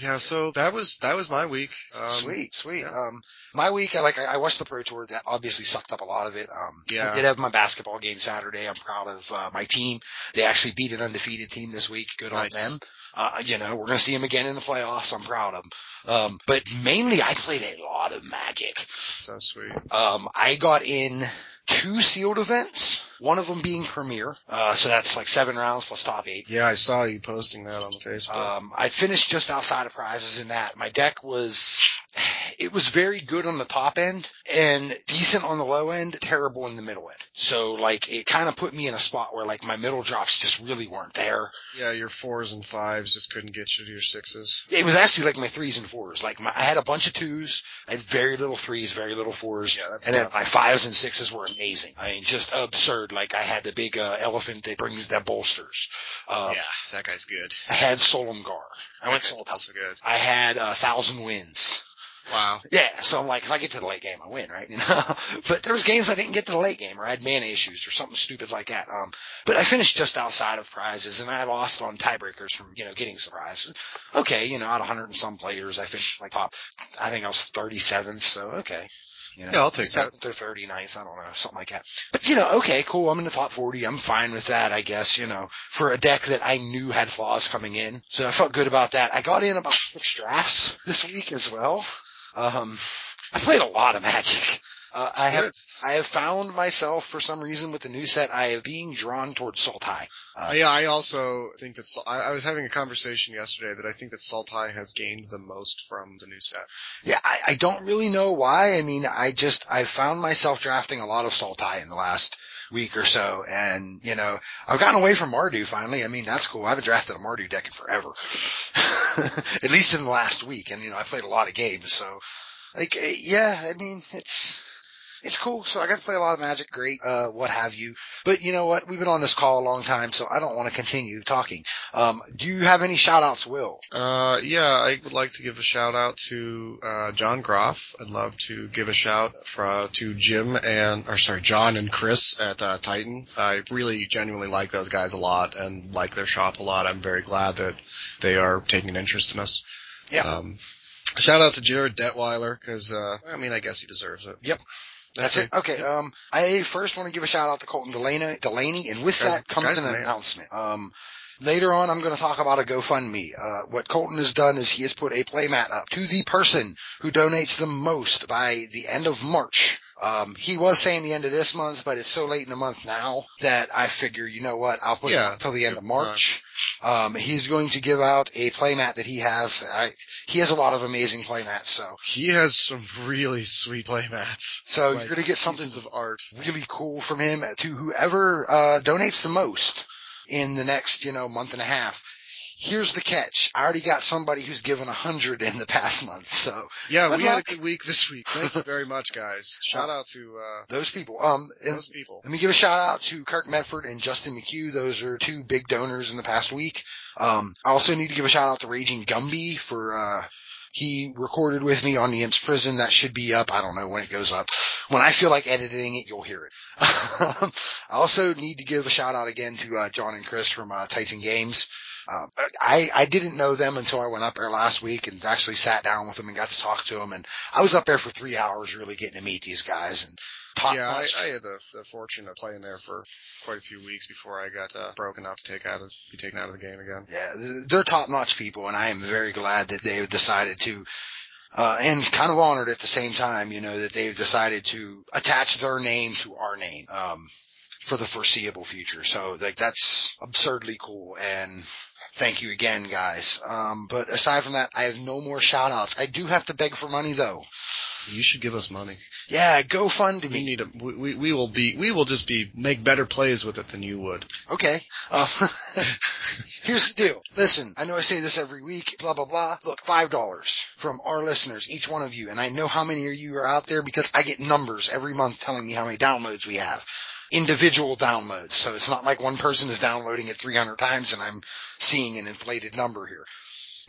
Yeah, so that was that was my week. Um, sweet, sweet. yeah. Um, my week, I like, I watched the Pro Tour. That obviously sucked up a lot of it. Um, Yeah. I did have my basketball game Saturday. I'm proud of uh, my team. They actually beat an undefeated team this week. Good Nice. on them. Uh, you know, we're gonna see them again in the playoffs. I'm proud of them. Um, but mainly I played a lot of Magic. So sweet. Um, I got in two sealed events. One of them being Premier. Uh, so that's like seven rounds plus top eight. Yeah, I saw you posting that on the Facebook. Um, I finished just outside of prizes in that. My deck was, it was very good on the top end and decent on the low end, terrible in the middle end. So like it kind of put me in a spot where like my middle drops just really weren't there. yeah, your fours and fives just couldn't get you to your sixes. It was actually like my threes and fours. Like my, I had a bunch of twos. I had very little threes, very little fours. Yeah, that's and then my fives and sixes were amazing. I mean, just absurd. Like I had the big uh, elephant that brings that bolsters. Um, yeah, that guy's good. I had Solemgar. I went That guy's also good. I had a Thousand Winds. Wow. Yeah, so I'm like, if I get to the late game, I win, right? You know, but there was games I didn't get to the late game, or I had mana issues, or something stupid like that. Um, but I finished just outside of prizes, and I lost on tiebreakers from you know getting surprised. Okay, you know, out of 100 and some players, I finished like top. I think I was 37th, so okay. You know, Yeah, I'll take that. seventh or 39th. I don't know, something like that. But you know, okay, cool. I'm in the top 40. I'm fine with that, I guess. You know, for a deck that I knew had flaws coming in, so I felt good about that. I got in about six drafts this week as well. Um, I played a lot of Magic. Uh, I have I have found myself for some reason with the new set. I am being drawn towards Sultai. Uh, yeah, I also think that I, I was having a conversation yesterday that I think that Sultai has gained the most from the new set. Yeah, I, I don't really know why. I mean, I just, I found myself drafting a lot of Sultai in the last week or so. And, you know, I've gotten away from Mardu finally. I mean, that's cool. I haven't drafted a Mardu deck in forever. At least in the last week. And, you know, I played a lot of games. So, like, eh, yeah, I mean, it's, it's cool. So I got to play a lot of Magic. Great. Uh, what have you. But you know what? We've been on this call a long time, so I don't want to continue talking. Um, do you have any shout outs, Will? Uh, yeah, I would like to give a shout out to, uh, John Groff. I'd love to give a shout for, to Jim and, or sorry, John and Chris at, uh, Titan. I really genuinely like those guys a lot and like their shop a lot. I'm very glad that they are taking an interest in us. Yeah. Um, shout out to Jared Detweiler, cause, uh, I mean, I guess he deserves it. Yep. That's it. Okay. Um, I first want to give a shout out to Colton Delaney, Delaney and with that comes an announcement. Um, later on, I'm going to talk about a GoFundMe. Uh, what Colton has done is he has put a playmat up to the person who donates the most by the end of March. Um, he was saying the end of this month, but it's so late in the month now that I figure, you know what, I'll put Yeah. it until the end of March. Um, he's going to give out a playmat that he has. I, he has a lot of amazing playmats, so He has some really sweet playmats. so Like, you're going to get something of art. really cool from him to whoever uh, donates the most in the next, you know, month and a half. Here's the catch. I already got somebody who's given a hundred in the past month. So Yeah, we had a good week this week. Thank you very much, guys. Shout out to uh those people, um, those people. let me give a shout out to Kirk Medford and Justin McHugh. Those are two big donors in the past week. Um, I also need to give a shout out to Raging Gumby for, uh, he recorded with me on the Imps Prison. That should be up. I don't know when it goes up. When I feel like editing it, you'll hear it. I also need to give a shout out again to uh, John and Chris from uh, Titan Games. Uh, I, I didn't know them until I went up there last week and actually sat down with them and got to talk to them. And I was up there for three hours really getting to meet these guys and top Yeah, I. I had the, the fortune of playing there for quite a few weeks before I got uh, broken enough to take out of be taken out of the game again. Yeah, they're top notch people and I am very glad that they've decided to uh, and kind of honored at the same time, you know, that they've decided to attach their name to our name, um, for the foreseeable future. So like that's absurdly cool and thank you again, guys. Um, but aside from that, I have no more shout outs. I do have to beg for money though. You should give us money. Yeah, go fund We me. need a we, we we will be we will just be make better plays with it than you would. Okay. Uh, here's the deal. Listen, I know I say this every week, blah, blah, blah. Look, $5 from our listeners, each one of you. And I know how many of you are out there because I get numbers every month telling me how many downloads we have. Individual downloads. So it's not like one person is downloading it 300 times and I'm seeing an inflated number here.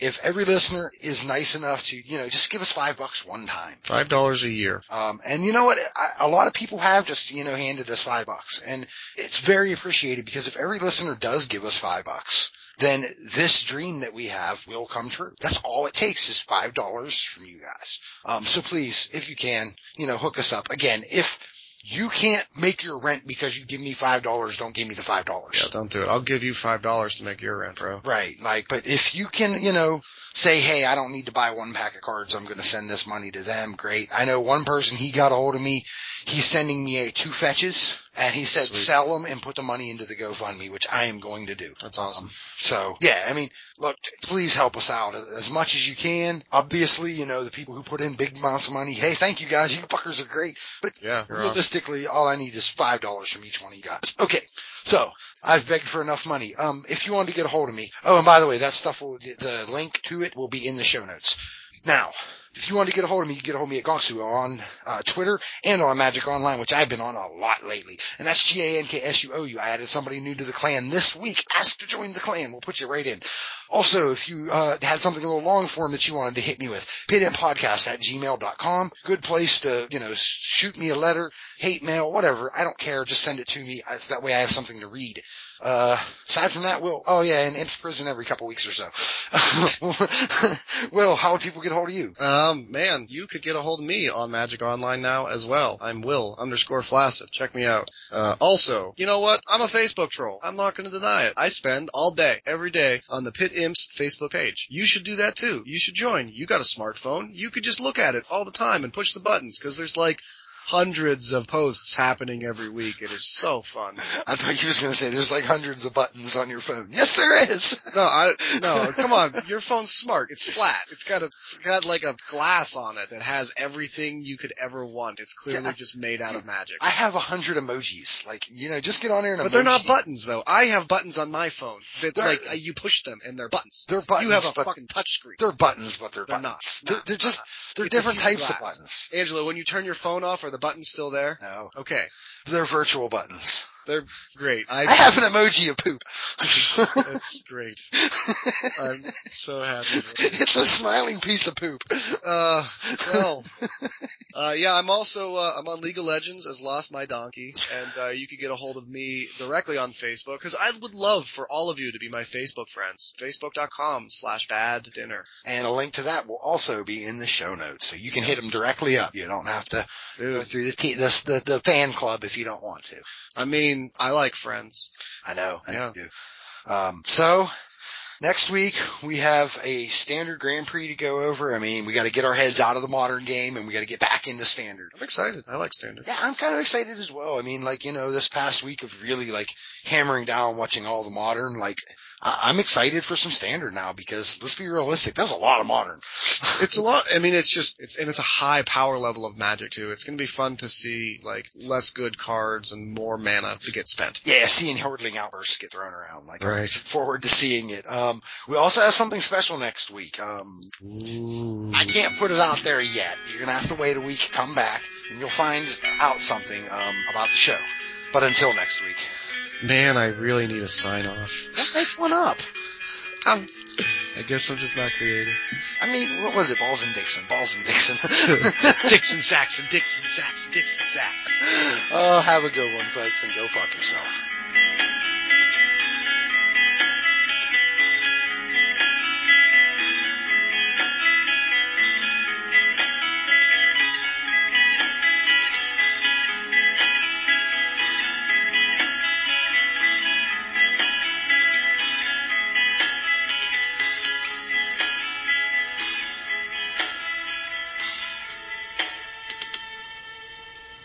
If every listener is nice enough to, you know, just give us five bucks one time. Five dollars a year. Um, and you know what? I, a lot of people have just, you know, handed us five bucks and it's very appreciated because if every listener does give us five bucks, then this dream that we have will come true. That's all it takes is five dollars from you guys. Um, so please, if you can, you know, hook us up. Again, if you can't make your rent because you give me five dollars, don't give me the five dollars. Yeah, don't do it. I'll give you five dollars to make your rent, bro. Right. Like, but if you can, you know, say, hey, I don't need to buy one pack of cards. I'm going to send this money to them. Great. I know one person, he got a hold of me. He's sending me a two fetches and he said Sweet. sell them and put the money into the GoFundMe, which I am going to do. That's awesome. Um, so yeah, I mean, look, please help us out as much as you can. Obviously, you know, the people who put in big amounts of money. Hey, thank you guys. You fuckers are great. But Yeah, realistically, all I need is five dollars from each one of you guys. Okay, so I've begged for enough money. Um, if you want to get a hold of me, oh, and by the way, that stuff will, the link to it will be in the show notes. Now, if you want to get a hold of me, you can get a hold of me at Gongsu on uh, Twitter and on Magic Online, which I've been on a lot lately. And that's G-A-N-K-S-U-O-U. I added somebody new to the clan this week. Ask to join the clan. We'll put you right in. Also, if you uh, had something a little long form that you wanted to hit me with, pitmpodcast at gmail.com. Good place to, you know, shoot me a letter, hate mail, whatever. I don't care. Just send it to me. That way I have something to read. Uh, aside from that, Will, oh yeah, and into prison every couple weeks or so. Will, how would people get a hold of you? Um, man, you could get a hold of me on Magic Online now as well. I'm Will underscore Flaccid. Check me out. Uh, also, you know what? I'm a Facebook troll. I'm not going to deny it. I spend all day, every day on the Pitt Imps Facebook page. You should do that too. You should join. You got a smartphone. You could just look at it all the time and push the buttons because there's like hundreds of posts happening every week. It is so fun. I thought you was going to say there's like hundreds of buttons on your phone. Yes, there is. No, I no. Come on, your phone's smart. It's flat. It's got a it's got like a glass on it that has everything you could ever want. It's clearly Yeah, I- just made out of magic. I have a hundred emojis. Like, you know, just get on there and but they're not buttons though. I have buttons on my phone that They're- like you push them and they're buttons. They're buttons. you have a fucking touch screen. they're buttons, but they're, They're buttons. not. They're, they're just, they're It's different types of buttons. Angela, when you turn your phone off, are the buttons still there? No, Okay, they're virtual buttons. They're great. I, I have an emoji of poop. That's great. I'm so happy. it's a smiling piece of poop. Uh, well, uh, yeah, I'm also, uh, I'm on League of Legends as Lost My Donkey, and, uh, you can get a hold of me directly on Facebook, because I would love for all of you to be my Facebook friends. Facebook.com slash bad dinner. And a link to that will also be in the show notes, so you can hit them directly up. You don't have to go through the, the, the, the fan club if you don't want to. I mean, I mean I like friends. I know. I Yeah. do. Um, so next week we have a standard Grand Prix to go over. I mean, we got to get our heads out of the modern game and we got to get back into standard. I'm excited. I like standard. Yeah, I'm kind of excited as well. I mean, like, you know, this past week of really like hammering down watching all the modern, like, I- I'm excited for some standard now because let's be realistic, that was a lot of modern. It's a lot. I mean, it's just it's and it's a high power level of magic too. It's going to be fun to see like less good cards and more mana to get spent. Yeah, seeing Hordeling outbursts get thrown around. Like, I'm Right. forward to seeing it. Um, we also have something special next week. Um, I can't put it out there yet. You're gonna have to wait a week, come back, and you'll find out something um, about the show. But until next week, Man, I really need a sign off. make one up. I'm, I guess I'm just not creative. I mean, what was it? Balls and Dixon. Balls and Dixon. Dixon Saxon, Dixon Saxon, Dixon Sax. oh, have a good one, folks, and go fuck yourself.